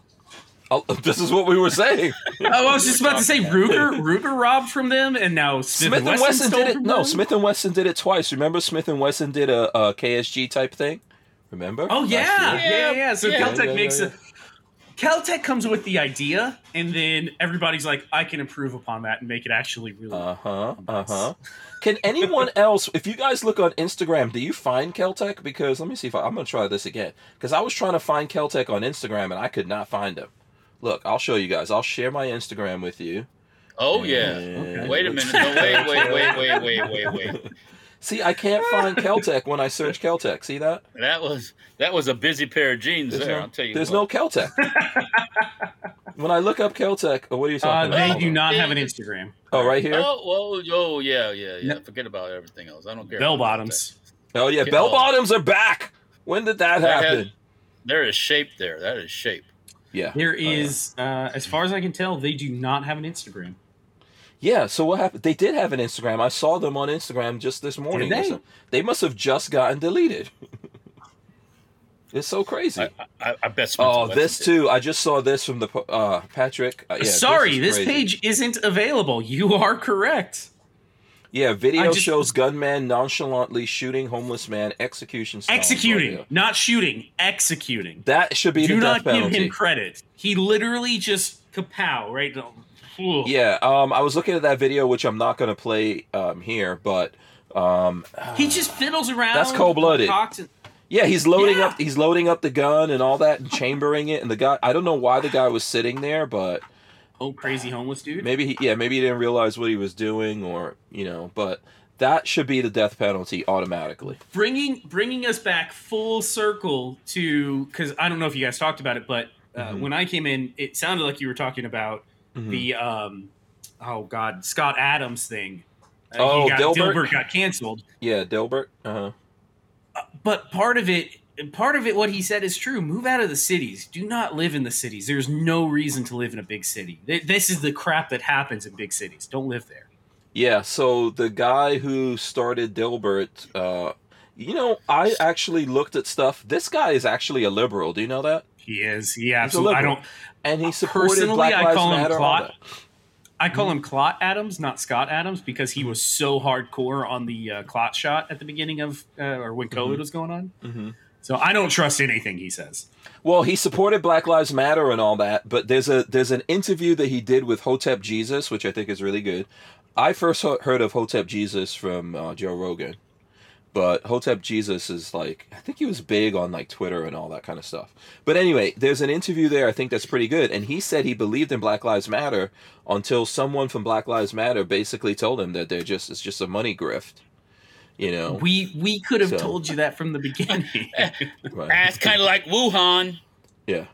Speaker 1: Oh, *laughs* this is what we were saying.
Speaker 4: Oh, I was just about to say Ruger. Ruger robbed from them, and now Smith,
Speaker 1: Smith and Wesson
Speaker 4: stole
Speaker 1: did it. No,
Speaker 4: them?
Speaker 1: Smith and Wesson did it twice. Remember, Smith and Wesson did a, a KSG type thing. Remember?
Speaker 4: Oh
Speaker 1: Last
Speaker 4: yeah, yeah, yeah, yeah. So
Speaker 2: Yeah.
Speaker 4: Keltec
Speaker 1: Yeah, yeah,
Speaker 4: makes
Speaker 1: yeah.
Speaker 4: a. Keltec comes with the idea, and then everybody's like, "I can improve upon that and make it actually really."
Speaker 1: Uh huh. Uh huh. Can anyone *laughs* else, if you guys look on Instagram, do you find Keltec? Because let me see if I, I'm going to try this again. Because I was trying to find Keltec on Instagram and I could not find him. Look, I'll show you guys. I'll share my Instagram with you.
Speaker 2: Oh yeah.
Speaker 1: And-
Speaker 2: Wait a minute. No, *laughs* wait, wait, wait, wait, wait, wait, wait. *laughs*
Speaker 1: See, I can't find Keltec when I search Keltec. See that?
Speaker 2: That was that was a busy pair of jeans
Speaker 1: There's
Speaker 2: there.
Speaker 1: no,
Speaker 2: I'll tell you.
Speaker 1: there's
Speaker 2: what.
Speaker 1: no Keltec. *laughs* when I look up Keltec, oh, what are you
Speaker 4: Uh,
Speaker 1: about?
Speaker 4: they do not have an Instagram.
Speaker 1: Oh, right here.
Speaker 2: Oh, well, oh, yeah, yeah, yeah. Forget about everything else. I don't care.
Speaker 4: Bell bottoms.
Speaker 1: Oh yeah,
Speaker 2: Yeah.
Speaker 1: bell bottoms are back. When did that
Speaker 2: That
Speaker 1: happen?
Speaker 2: had- There is shape there. That is shape.
Speaker 1: Yeah.
Speaker 4: There
Speaker 1: Oh, yeah.
Speaker 4: uh, as far as I can tell, they do not have an Instagram.
Speaker 1: Yeah, so what happened? They did have an Instagram. I saw them on Instagram just this morning.
Speaker 4: Did they?
Speaker 1: They must have just gotten deleted. *laughs* it's so crazy.
Speaker 2: I, I, I bet.
Speaker 1: Oh,
Speaker 2: and
Speaker 1: this
Speaker 2: did.
Speaker 1: too. I just saw this from the uh, Patrick. Uh, yeah,
Speaker 4: Sorry,
Speaker 1: is
Speaker 4: this, page isn't available. You are correct.
Speaker 1: Yeah, video
Speaker 4: just-
Speaker 1: shows gunman nonchalantly shooting homeless man execution.
Speaker 4: Executing,
Speaker 1: audio.
Speaker 4: not shooting. Executing.
Speaker 1: That should be
Speaker 4: Do not give
Speaker 1: penalty.
Speaker 4: him credit. He literally just kapow right.
Speaker 1: Yeah, um, I was looking at that video, which I'm not going to play um, here, but um,
Speaker 4: He just fiddles around.
Speaker 1: That's cold-blooded. Yeah, he's loading
Speaker 4: Yeah.
Speaker 1: up. He's loading up the gun and all that, and chambering it. And the guy, I don't know why the guy was sitting there, but
Speaker 4: Oh, crazy homeless dude.
Speaker 1: maybe he, yeah, maybe he didn't realize what he was doing, or you know. But that should be the death penalty automatically.
Speaker 4: bringing bringing us back full circle to because I don't know if you guys talked about it, but uh,
Speaker 1: Mhm.
Speaker 4: when I came in, it sounded like you were talking about
Speaker 1: Mhm.
Speaker 4: the um, oh god, Scott Adams thing. Uh,
Speaker 1: Oh,
Speaker 4: got,
Speaker 1: Dilbert?
Speaker 4: Dilbert got canceled,
Speaker 1: Yeah, Dilbert. Uh huh.
Speaker 4: but part of it. Part of it, what he said is true. Move out of the cities. Do not live in the cities. There's no reason to live in a big city. This is the crap that happens in big cities. Don't live there.
Speaker 1: Yeah, so the guy who started Dilbert, uh, you know, I actually looked at stuff. This guy is actually a liberal. Do you know that?
Speaker 4: He is. He absolutely. I don't.
Speaker 1: And he supported
Speaker 4: Personally,
Speaker 1: Black
Speaker 4: I
Speaker 1: Lives
Speaker 4: call him
Speaker 1: Matter. all
Speaker 4: Clot. I call
Speaker 1: Mm-hmm.
Speaker 4: him Clot Adams, not Scott Adams, because he was so hardcore on the uh, Clot shot at the beginning of uh, or when COVID
Speaker 1: Mhm.
Speaker 4: was going on.
Speaker 1: Mhm.
Speaker 4: So I don't trust anything he says.
Speaker 1: Well, he supported Black Lives Matter and all that, but there's a there's an interview that he did with Hotep Jesus, which I think is really good. I first heard of Hotep Jesus from uh, Joe Rogan, but Hotep Jesus is like I think he was big on like Twitter and all that kind of stuff. But anyway, there's an interview there I think that's pretty good, and he said he believed in Black Lives Matter until someone from Black Lives Matter basically told him that they're just it's just a money grift, you know.
Speaker 4: We we could have
Speaker 1: So-
Speaker 4: told you that from the beginning. *laughs*
Speaker 1: Right.
Speaker 2: That's kind of like Wuhan.
Speaker 1: Yeah.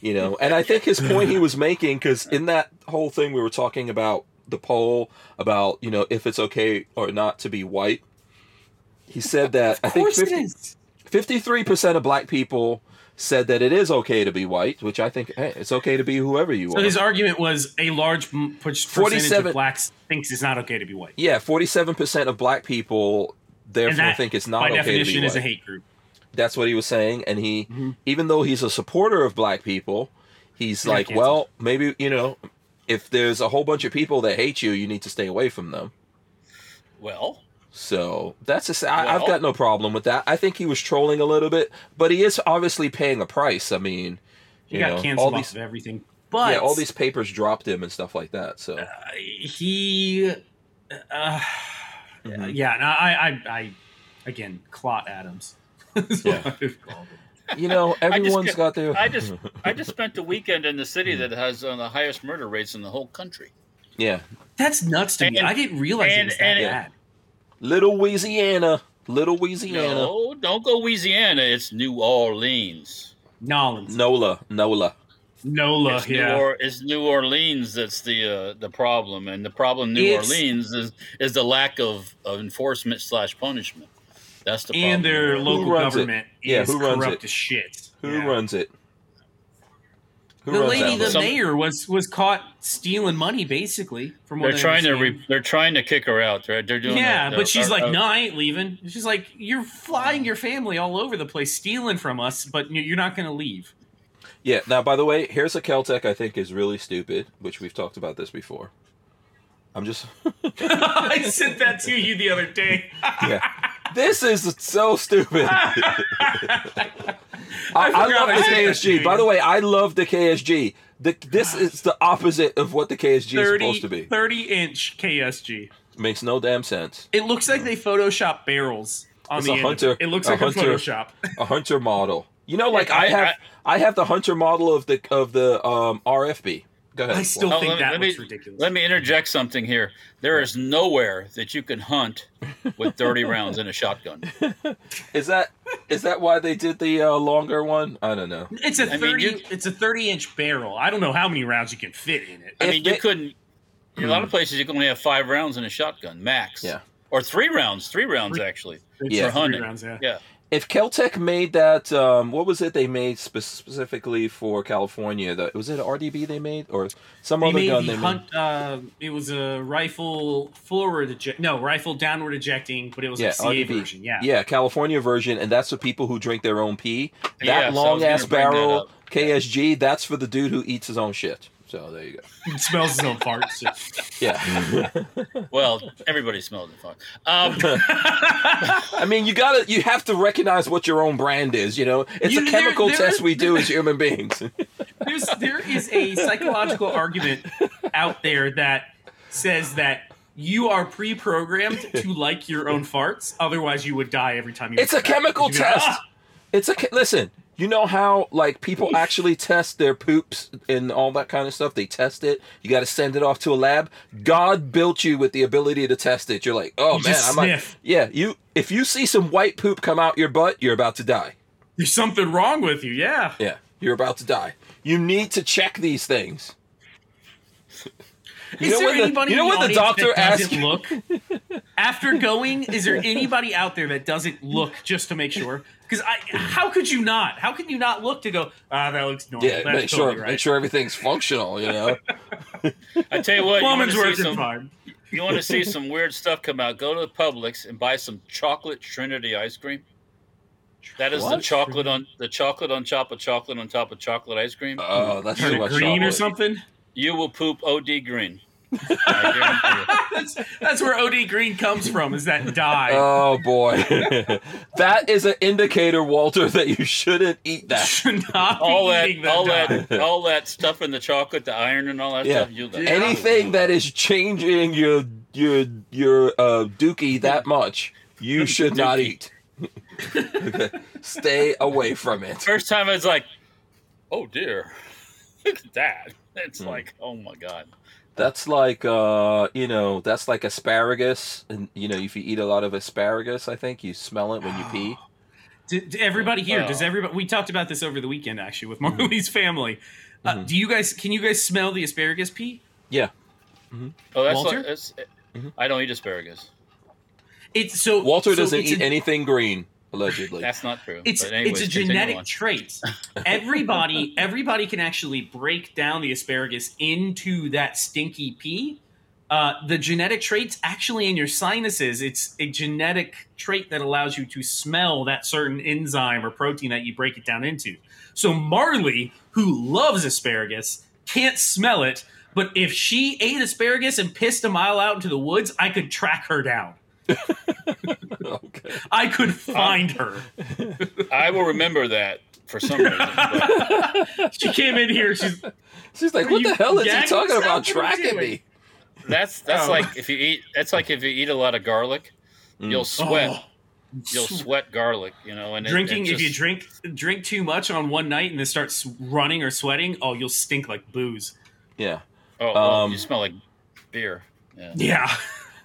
Speaker 1: You know, and I think his point he was making, because in that whole thing we were talking about the poll about, you know, if it's okay or not to be white, he said that I
Speaker 4: of
Speaker 1: think
Speaker 4: course it
Speaker 1: 50,
Speaker 4: is.
Speaker 1: 53% of black people said that it is okay to be white, which I think, hey, it's okay to be whoever you
Speaker 4: So
Speaker 1: are.
Speaker 4: So his argument was a large m- per- percentage
Speaker 1: 47
Speaker 4: of blacks thinks it's not okay to be white.
Speaker 1: yeah, 47% of black people therefore
Speaker 4: and that,
Speaker 1: think it's not
Speaker 4: by
Speaker 1: okay to be
Speaker 4: definition,
Speaker 1: white.
Speaker 4: is a hate group.
Speaker 1: That's what he was saying, and he,
Speaker 4: Mhm.
Speaker 1: even though he's a supporter of black people, he's
Speaker 4: Yeah,
Speaker 1: like, well, maybe you know, if there's a whole bunch of people that hate you, you need to stay away from them.
Speaker 2: Well,
Speaker 1: So that's a, I, I've got no problem with that. I think he was trolling a little bit, but he is obviously paying a price. I mean,
Speaker 4: He
Speaker 1: you
Speaker 4: got
Speaker 1: know, all
Speaker 4: canceled
Speaker 1: these,
Speaker 4: off of everything. But
Speaker 1: yeah, all these papers dropped him and stuff like that. So
Speaker 4: uh, he, uh,
Speaker 1: Mhm.
Speaker 4: yeah, no, I, I, I, again, Clot Adams. *laughs*
Speaker 1: Yeah.
Speaker 4: what I've called him.
Speaker 1: you know, everyone's
Speaker 2: get-
Speaker 1: got their
Speaker 2: I just *laughs* I just spent the weekend in the city that has uh, the highest murder rates in the whole country.
Speaker 1: yeah,
Speaker 4: That's nuts to me. I didn't realize
Speaker 2: and-
Speaker 4: it was that
Speaker 2: and-
Speaker 4: bad.
Speaker 1: little Louisiana, little Louisiana,
Speaker 2: No, don't go Louisiana. It's New Orleans.
Speaker 4: Nolans.
Speaker 1: Nola, Nola.
Speaker 4: Nola,
Speaker 2: It's New,
Speaker 4: yeah.
Speaker 2: or- it's New Orleans that's the uh, the problem, and the problem in New
Speaker 4: It's-
Speaker 2: Orleans is is the lack of, of enforcement slash punishment. That's the problem.
Speaker 4: and their local
Speaker 1: runs it?
Speaker 4: government
Speaker 1: Yeah,
Speaker 4: is
Speaker 1: who runs
Speaker 4: corrupt
Speaker 1: it?
Speaker 4: as shit.
Speaker 1: Who
Speaker 4: Yeah.
Speaker 1: runs it? Who
Speaker 4: the lady, the?
Speaker 2: Some-
Speaker 4: mayor, was was caught stealing money, basically. From what
Speaker 2: they're
Speaker 4: I
Speaker 2: trying to re, they're trying to kick her out. They're, they're doing
Speaker 4: yeah,
Speaker 2: a-
Speaker 4: but she's
Speaker 2: a-
Speaker 4: like,
Speaker 2: a-
Speaker 4: no, I ain't leaving. She's like, you're flying your family all over the place, stealing from us, but you're not going to leave.
Speaker 1: Yeah. Now, by the way, here's a Keltec I think is really stupid, which we've talked about this before. I'm just *laughs* *laughs*
Speaker 4: I sent that to you the other day.
Speaker 1: yeah. This is so stupid. *laughs* I, I,
Speaker 4: forgot
Speaker 1: love
Speaker 4: I
Speaker 1: the KSG. By the way, I love the KSG. The, this is the opposite of what the KSG is supposed to be.
Speaker 4: 30 inch KSG.
Speaker 1: Makes no damn sense.
Speaker 4: It looks like they Photoshop barrels on
Speaker 1: It's
Speaker 4: the
Speaker 1: a
Speaker 4: end.
Speaker 1: hunter-
Speaker 4: It. it looks
Speaker 1: a
Speaker 4: like
Speaker 1: hunter-
Speaker 4: a Photoshop.
Speaker 1: A hunter model. You know, like
Speaker 2: Yeah,
Speaker 1: I
Speaker 2: I-
Speaker 1: have, I have the hunter model of the of the um, RFB. Go ahead.
Speaker 4: I still
Speaker 2: Oh,
Speaker 4: think
Speaker 2: let me-
Speaker 4: that
Speaker 2: let
Speaker 4: looks
Speaker 2: me-
Speaker 4: ridiculous.
Speaker 2: Let me interject something here. There is nowhere that you can hunt with 30 *laughs* rounds in a shotgun.
Speaker 1: Is that is that why they did the uh, longer one? I don't know.
Speaker 4: It's a
Speaker 2: I mean,
Speaker 4: thirty.
Speaker 2: you-
Speaker 4: it's a thirty inch barrel. I don't know how many rounds you can fit in it.
Speaker 2: I
Speaker 1: If
Speaker 2: mean,
Speaker 1: they-
Speaker 2: you couldn't. In a lot of places, you can only have five rounds in a shotgun max.
Speaker 1: Yeah.
Speaker 2: Or three rounds. Three rounds
Speaker 4: Three-
Speaker 2: actually.
Speaker 1: Yeah.
Speaker 4: for
Speaker 2: For hunting.
Speaker 4: rounds. Yeah.
Speaker 2: Yeah.
Speaker 1: If Keltec made that, um, what was it they made spe- specifically for California? The, was it an RDB they made or some
Speaker 4: They
Speaker 1: other
Speaker 4: made
Speaker 1: gun
Speaker 4: the
Speaker 1: they made?
Speaker 4: Uh, it was a rifle forward eject. No, rifle downward ejecting, but it was
Speaker 1: Yeah,
Speaker 4: a CA
Speaker 1: RDB.
Speaker 4: version. Yeah.
Speaker 1: Yeah, California version, and that's for people who drink their own pee. That
Speaker 2: Yeah, so
Speaker 1: long ass
Speaker 2: gonna that
Speaker 1: barrel. KSG, that's for the dude who eats his own shit. So there you go.
Speaker 4: It smells his own farts. *laughs*
Speaker 1: Yeah. *laughs*
Speaker 2: Well, everybody smells it. Fuck. Um, *laughs*
Speaker 1: I mean, you gotta, you have to recognize what your own brand is. You know, it's
Speaker 4: You-
Speaker 1: a chemical
Speaker 4: there
Speaker 1: test
Speaker 4: is-
Speaker 1: we do as human beings.
Speaker 4: There's there is a psychological argument out there that says that you are pre-programmed to like your own farts. Otherwise, you would die every time you.
Speaker 1: It's a chemical
Speaker 4: You'd
Speaker 1: test.
Speaker 4: "Ah!"
Speaker 1: It's a listen. You know how like people actually test their poops and all that kind of stuff. They test it. You got to send it off to a lab. God built you with the ability to test it. You're like, oh
Speaker 4: You
Speaker 1: man, I'm like, yeah. You if you see some white poop come out your butt, you're about to die.
Speaker 4: There's something wrong with you. Yeah.
Speaker 1: Yeah, you're about to die. You need to check these things. You
Speaker 4: is
Speaker 1: know
Speaker 4: there
Speaker 1: when the-
Speaker 4: anybody
Speaker 1: you know when the doctor asks-
Speaker 4: look after *laughs* going? Is there anybody out there that doesn't look just to make sure? Because I, how could you not? How can you not look to go? Ah, that looks normal.
Speaker 1: Yeah,
Speaker 4: That's
Speaker 1: make sure
Speaker 4: right.
Speaker 1: make sure everything's functional. You know. *laughs*
Speaker 2: I tell you what, you want to see some.
Speaker 4: fine.
Speaker 2: You want to see some weird stuff come out? Go to the Publix and buy some chocolate Trinity ice cream. That is the chocolate on the chocolate on top of chocolate on top of chocolate ice cream.
Speaker 1: Oh, that's
Speaker 4: Turn
Speaker 1: too much
Speaker 4: green or something.
Speaker 2: you will poop OD green. I guarantee you. *laughs*
Speaker 4: that's, that's where OD green comes from. Is that dye?
Speaker 1: Oh boy, *laughs* that is an indicator, Walter, that you shouldn't eat that.
Speaker 4: Should not be
Speaker 2: all that,
Speaker 4: eating that
Speaker 2: all
Speaker 4: dye.
Speaker 2: that, all that stuff in the chocolate, the iron, and all that
Speaker 1: Yeah.
Speaker 2: stuff. You
Speaker 4: Yeah.
Speaker 1: Anything that is changing your your your uh, dookie that much, you should not eat. Okay. *laughs* Stay away from it.
Speaker 2: First time I was like, oh dear, look at that. It's
Speaker 1: Hmm.
Speaker 2: like, oh my god.
Speaker 1: That's like uh, you know, that's like asparagus, and you know, if you eat a lot of asparagus, I think you smell it when you pee. *gasps*
Speaker 4: D- d- everybody here, does everybody? We talked about this over the weekend actually with Marley's family. Uh,
Speaker 1: Mhm.
Speaker 4: Do you guys? Can you guys smell the asparagus pee?
Speaker 2: Oh, that's
Speaker 4: Walter?
Speaker 2: like that's,
Speaker 1: Mhm.
Speaker 2: I don't eat asparagus.
Speaker 4: It's so
Speaker 1: Walter
Speaker 4: so
Speaker 1: doesn't eat
Speaker 4: a-
Speaker 1: anything green, allegedly.
Speaker 2: That's not true.
Speaker 4: It's
Speaker 2: But anyways,
Speaker 4: it's a genetic
Speaker 2: on.
Speaker 4: trait. *laughs* Everybody everybody can actually break down the asparagus into that stinky pee. Uh, the genetic trait's actually in your sinuses. It's a genetic trait that allows you to smell that certain enzyme or protein that you break it down into. So Marley, who loves asparagus, can't smell it. But if she ate asparagus and pissed a mile out into the woods, I could track her down. *laughs*
Speaker 1: okay.
Speaker 4: I could find her.
Speaker 2: I will remember that for some reason. But
Speaker 4: She came in here. She's
Speaker 1: She's like, what the hell is he talking about
Speaker 4: What are you
Speaker 1: tracking me?
Speaker 2: that's that's
Speaker 4: Oh.
Speaker 2: like if you eat. That's like if you eat a lot of garlic,
Speaker 1: Mm.
Speaker 2: you'll sweat.
Speaker 4: Oh.
Speaker 2: You'll sweat garlic. You know, and it-
Speaker 4: drinking
Speaker 2: it
Speaker 4: if you drink drink too much on one night and then start running or sweating oh you'll stink like booze
Speaker 1: Yeah.
Speaker 2: Oh, oh,
Speaker 1: um,
Speaker 2: you smell like beer. Yeah.
Speaker 4: yeah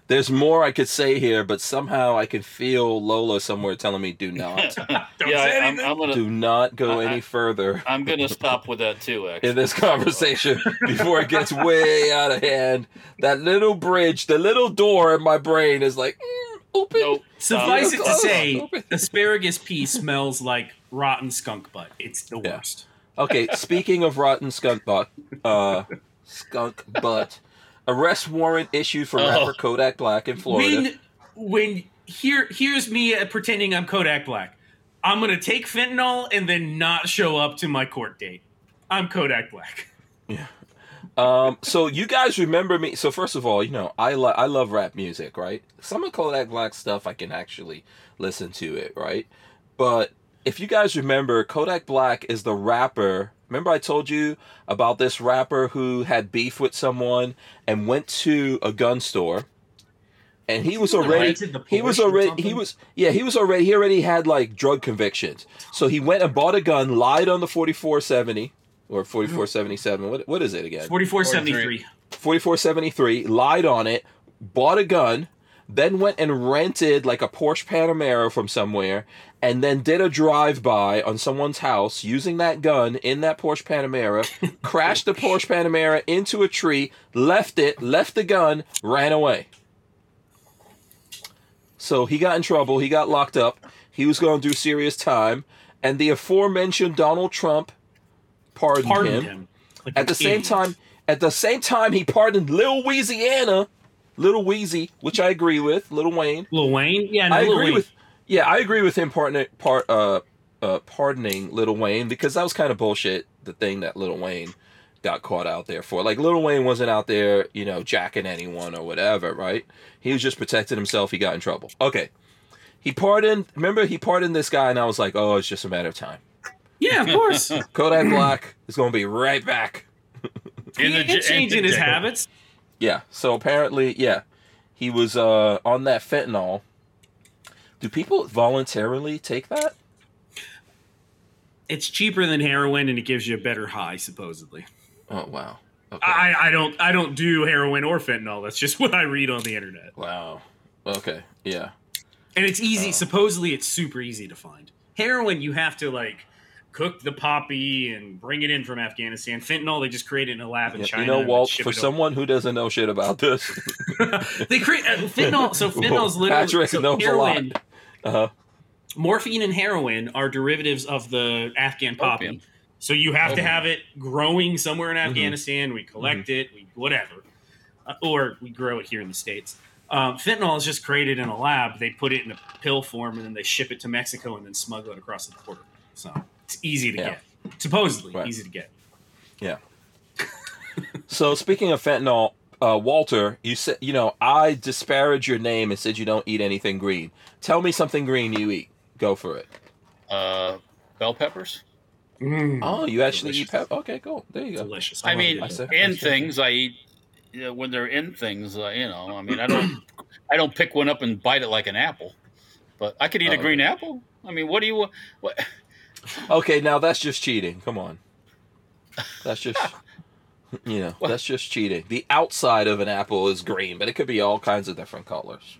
Speaker 1: There's more I could say here, but somehow I can feel Lola somewhere telling me, do not. *laughs*
Speaker 4: Don't *laughs*
Speaker 2: yeah,
Speaker 4: say
Speaker 2: I, I'm,
Speaker 4: anything.
Speaker 2: I'm gonna.
Speaker 1: do not go
Speaker 2: I-
Speaker 1: any further
Speaker 2: I'm gonna *laughs* stop with that too. Actually,
Speaker 1: in this conversation before it gets way out of hand. That little bridge, the little door in my brain is like, mm, open.
Speaker 2: Nope.
Speaker 4: suffice it to
Speaker 1: Close.
Speaker 4: say
Speaker 1: Open.
Speaker 4: asparagus pee smells like rotten skunk butt it's the
Speaker 1: Yeah.
Speaker 4: worst
Speaker 1: Okay, speaking of rotten skunk butt, uh, skunk butt, arrest warrant issued for
Speaker 2: Oh.
Speaker 1: rapper Kodak Black in Florida.
Speaker 4: when when here here's me pretending i'm kodak black i'm gonna take fentanyl and then not show up to my court date i'm kodak black Yeah.
Speaker 1: Um, so you guys remember me? So first of all, you know I lo- I love rap music, right? Some of Kodak Black stuff I can actually listen to it, right? But if you guys remember, Kodak Black is the rapper. Remember I told you about this rapper who had beef with someone and went to a gun store, and he was already he was already he was yeah he was already he already had like drug convictions. So he went and bought a gun, lied on the forty four seventy or forty four seventy seven. What what is it again?
Speaker 4: 4473
Speaker 1: 4473, lied on it, bought a gun, then went and rented like a Porsche Panamera from somewhere, and then did a drive by on someone's house using that gun in that Porsche Panamera, *laughs* crashed the Porsche Panamera into a tree, left it, left the gun, ran away. So he got in trouble, he got locked up, he was going to do serious time, and the aforementioned Donald Trump pardoned,
Speaker 4: pardoned
Speaker 1: him.
Speaker 4: him like
Speaker 1: At the same time, at the same time, he pardoned Lil Louisiana, Little Weezy, which I agree with, Little Wayne.
Speaker 4: Little Wayne, yeah, no,
Speaker 1: I agree
Speaker 4: Wayne.
Speaker 1: with, yeah, I agree with him pardon, part, uh, uh, pardoning Little Wayne because that was kind of bullshit. The thing that Little Wayne got caught out there for, like Little Wayne wasn't out there, you know, jacking anyone or whatever, right? He was just protecting himself. He got in trouble. Okay, he pardoned. Remember, he pardoned this guy, and I was like, oh, it's just a matter of time.
Speaker 4: yeah, of course. *laughs*
Speaker 1: Kodak Black is going to be right back.
Speaker 2: In *laughs*
Speaker 4: he
Speaker 2: the
Speaker 4: ain't changing his habits.
Speaker 1: Yeah. So apparently, yeah, he was uh, on that fentanyl. Do people voluntarily take that?
Speaker 4: It's cheaper than heroin, and it gives you a better high, supposedly.
Speaker 1: Oh wow. Okay.
Speaker 4: I, I don't I don't do heroin or fentanyl. That's just *laughs* what I read on the internet.
Speaker 1: wow. Okay. Yeah.
Speaker 4: And it's
Speaker 1: Oh.
Speaker 4: easy. Supposedly, it's super easy to find. Heroin, you have to like cook the poppy and bring it in from Afghanistan. Fentanyl, they just create it in a lab in
Speaker 1: Yeah,
Speaker 4: China.
Speaker 1: you know, Walt. For
Speaker 4: it over.
Speaker 1: someone who doesn't know shit about this, *laughs*
Speaker 4: they create uh, fentanyl. So *laughs* fentanyl is literally
Speaker 1: Patrick
Speaker 4: so
Speaker 1: knows a lot.
Speaker 4: Heroin.
Speaker 1: uh,
Speaker 4: Morphine and heroin are derivatives of the Afghan poppy.
Speaker 2: Opium.
Speaker 4: So you have to have it growing somewhere in
Speaker 1: Mhm.
Speaker 4: Afghanistan. We collect it, we whatever. uh, or we grow it here in the states. Um, fentanyl is just created in a lab. They put it in a pill form and then they ship it to Mexico and then smuggle it across the border. So it's easy to
Speaker 1: Yeah.
Speaker 4: get. Supposedly
Speaker 1: Right.
Speaker 4: easy to get.
Speaker 1: Yeah. *laughs* so speaking of fentanyl, uh, Walter, you said you know I disparaged your name and said you don't eat anything green. Tell me something green you eat. Go for it.
Speaker 2: Uh, bell peppers.
Speaker 4: Mm,
Speaker 1: Oh, you actually eat
Speaker 4: delicious.
Speaker 1: pep? Okay, cool. There you go.
Speaker 4: Delicious.
Speaker 2: I
Speaker 4: love
Speaker 2: mean.
Speaker 1: I said-
Speaker 2: in
Speaker 1: I
Speaker 2: things I eat. You know, when they're in things, uh, you know, I mean, I don't, *coughs* I don't pick one up and bite it like an apple, but I could eat
Speaker 1: Oh,
Speaker 2: a green
Speaker 1: okay.
Speaker 2: apple. I mean, what do you? What?
Speaker 1: Okay, now that's just cheating. Come on. That's just *laughs* you know,
Speaker 2: What?
Speaker 1: that's just cheating. The outside of an apple is green, but it could be all kinds of different colors.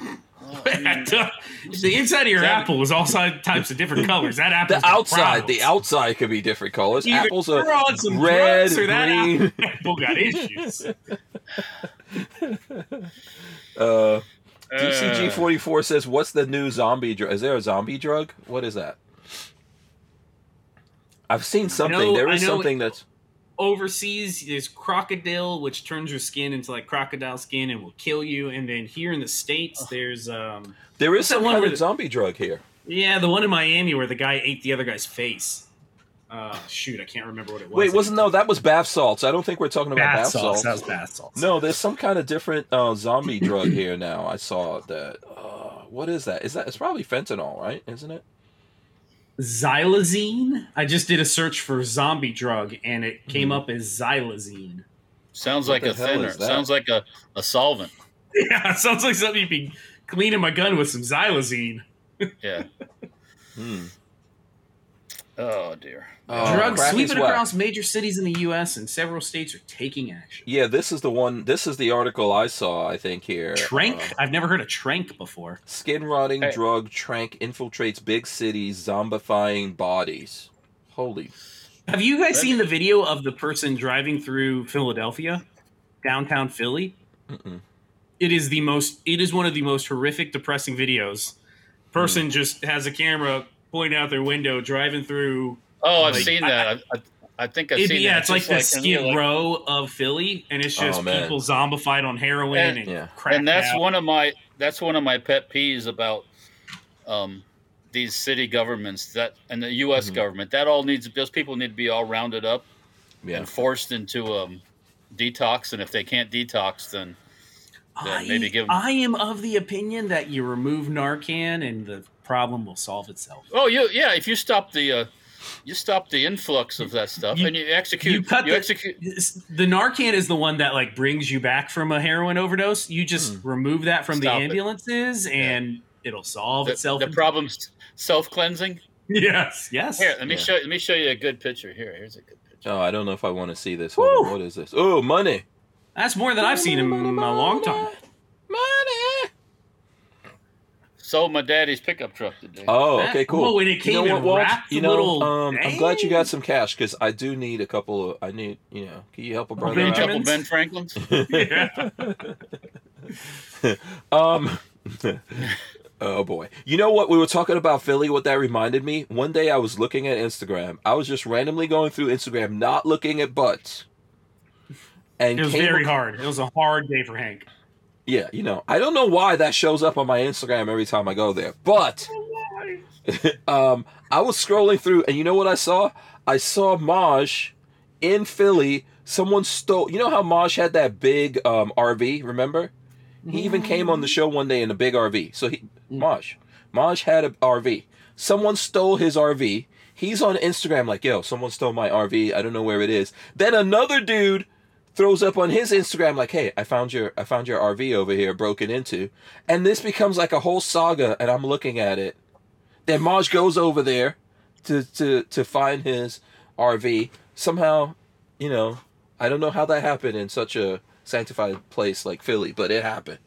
Speaker 2: Well, *laughs*
Speaker 4: the inside of your
Speaker 2: That-
Speaker 4: apple is all side types of different *laughs* colors. That apple.
Speaker 1: The outside, the outside could be different colors.
Speaker 4: Either
Speaker 1: Apples
Speaker 4: you're on some
Speaker 1: red,
Speaker 4: drugs or that
Speaker 1: green.
Speaker 4: apple *laughs* got issues.
Speaker 1: Uh, DCG forty four says, "What's the new zombie drug? Is there a zombie drug? What is that?" I've seen something.
Speaker 4: know-
Speaker 1: there
Speaker 4: I
Speaker 1: is something that's
Speaker 4: Overseas, there's crocodile, which turns your skin into like crocodile skin and will kill you. And then here in the states, there's um,
Speaker 1: there is
Speaker 4: What's that
Speaker 1: some kind
Speaker 4: where
Speaker 1: of
Speaker 4: the-
Speaker 1: zombie drug here.
Speaker 4: yeah, the one in Miami where the guy ate the other guy's face. Uh, shoot, I can't remember what it was.
Speaker 1: Wait, wasn't no? That was bath salts. I don't think we're talking about
Speaker 4: bath,
Speaker 1: bath,
Speaker 4: salts?
Speaker 1: salts.
Speaker 4: That was bath salts.
Speaker 1: No, there's some kind of different uh, zombie drug here now. I saw that. Uh, what is that? Is that? It's probably fentanyl, right? Isn't it?
Speaker 4: Xylazine. I just did a search for zombie drug, and it came
Speaker 1: Mhm.
Speaker 4: up as xylazine.
Speaker 2: sounds
Speaker 1: What
Speaker 2: like a thinner. Sounds like a, a solvent. *laughs*
Speaker 4: Yeah, it sounds like something you'd be cleaning my gun with some xylazine.
Speaker 2: Yeah.
Speaker 1: Hmm.
Speaker 2: Oh dear.
Speaker 1: Oh,
Speaker 4: Drugs sweeping across major cities in the U.S. and several states are taking action.
Speaker 1: Yeah, this is the one. This is the article I saw. I think here.
Speaker 4: Trank?
Speaker 1: Uh,
Speaker 4: I've never heard of trank before.
Speaker 1: Skin rotting
Speaker 2: Hey.
Speaker 1: drug trank infiltrates big cities, zombifying bodies. Holy.
Speaker 4: Have you guys seen the video of the person driving through Philadelphia, downtown Philly?
Speaker 1: Mm-mm.
Speaker 4: It is the most. It is one of the most horrific, depressing videos. Person
Speaker 1: Hmm.
Speaker 4: just has a camera pointing out their window, driving through.
Speaker 2: Oh, I've
Speaker 4: Like,
Speaker 2: seen that. I, I, I think I've
Speaker 4: It'd
Speaker 2: seen
Speaker 4: yeah,
Speaker 2: that.
Speaker 4: it's like the
Speaker 2: and you're
Speaker 4: Skid
Speaker 2: like-
Speaker 4: Row of Philly, and it's just
Speaker 1: Oh,
Speaker 4: people zombified on heroin
Speaker 2: And-
Speaker 4: and,
Speaker 1: Yeah.
Speaker 4: cracked
Speaker 2: and that's
Speaker 4: out.
Speaker 2: one of my that's one of my pet peeves about um, these city governments that and the U.S.
Speaker 1: Mhm.
Speaker 2: government. That all needs those people need to be all rounded up
Speaker 1: Yeah.
Speaker 2: and forced into um, detox. And if they can't detox, then Yeah,
Speaker 4: I,
Speaker 2: maybe give 'em-
Speaker 4: I am of the opinion that you remove Narcan and the problem will solve itself.
Speaker 2: oh, you yeah, if you stop the uh, you stop the influx of that stuff
Speaker 4: You-
Speaker 2: and you execute
Speaker 4: you
Speaker 2: you,
Speaker 4: cut the-
Speaker 2: execute
Speaker 4: The Narcan is the one that like brings you back from a heroin overdose. You just
Speaker 1: Hmm.
Speaker 4: remove that from
Speaker 2: Stop
Speaker 4: the
Speaker 2: it.
Speaker 4: ambulances, and it'll solve
Speaker 2: the,
Speaker 4: itself.
Speaker 2: the problems self cleansing.
Speaker 4: yes, yes.
Speaker 2: Here, let me
Speaker 1: Yeah.
Speaker 2: show let me show you a good picture. Here, here's a good picture.
Speaker 1: Oh, I don't know if I want to see this.
Speaker 4: Woo!
Speaker 1: What is this? Oh, money.
Speaker 4: That's more than I've seen in a long time.
Speaker 1: Money.
Speaker 2: Sold my daddy's pickup truck today.
Speaker 1: Oh,
Speaker 4: That-
Speaker 1: okay, cool.
Speaker 4: oh, and it
Speaker 1: you know
Speaker 4: came
Speaker 1: what, Walt?
Speaker 4: wrapped
Speaker 1: You know,
Speaker 4: little-
Speaker 1: um, I'm glad you got some cash because I do need a couple of. I need, you know, can you help a brother
Speaker 2: a
Speaker 1: out?
Speaker 2: couple
Speaker 4: Benjamins?
Speaker 2: Ben Franklins. *laughs*
Speaker 4: Yeah.
Speaker 1: um *laughs* oh boy you know what we were talking about philly what that reminded me one day i was looking at instagram i was just randomly going through instagram not looking at butts and
Speaker 4: It was very
Speaker 1: ac-
Speaker 4: hard. It was a hard day for Hank.
Speaker 1: Yeah you know i don't know why that shows up on my instagram every time i go there but *laughs* um i was scrolling through and you know what i saw i saw maj in philly someone stole you know how maj had that big um rv remember he even came on the show one day in a big RV. So he, Maj, Maj had a RV. Someone stole his RV. He's on Instagram like, yo, someone stole my RV. I don't know where it is. Then another dude throws up on his Instagram like, hey, I found your, I found your RV over here broken into. And this becomes like a whole saga. And I'm looking at it. Then Maj goes over there to, to, to find his RV. Somehow, you know, I don't know how that happened in such a sanctified place like Philly, but it happened.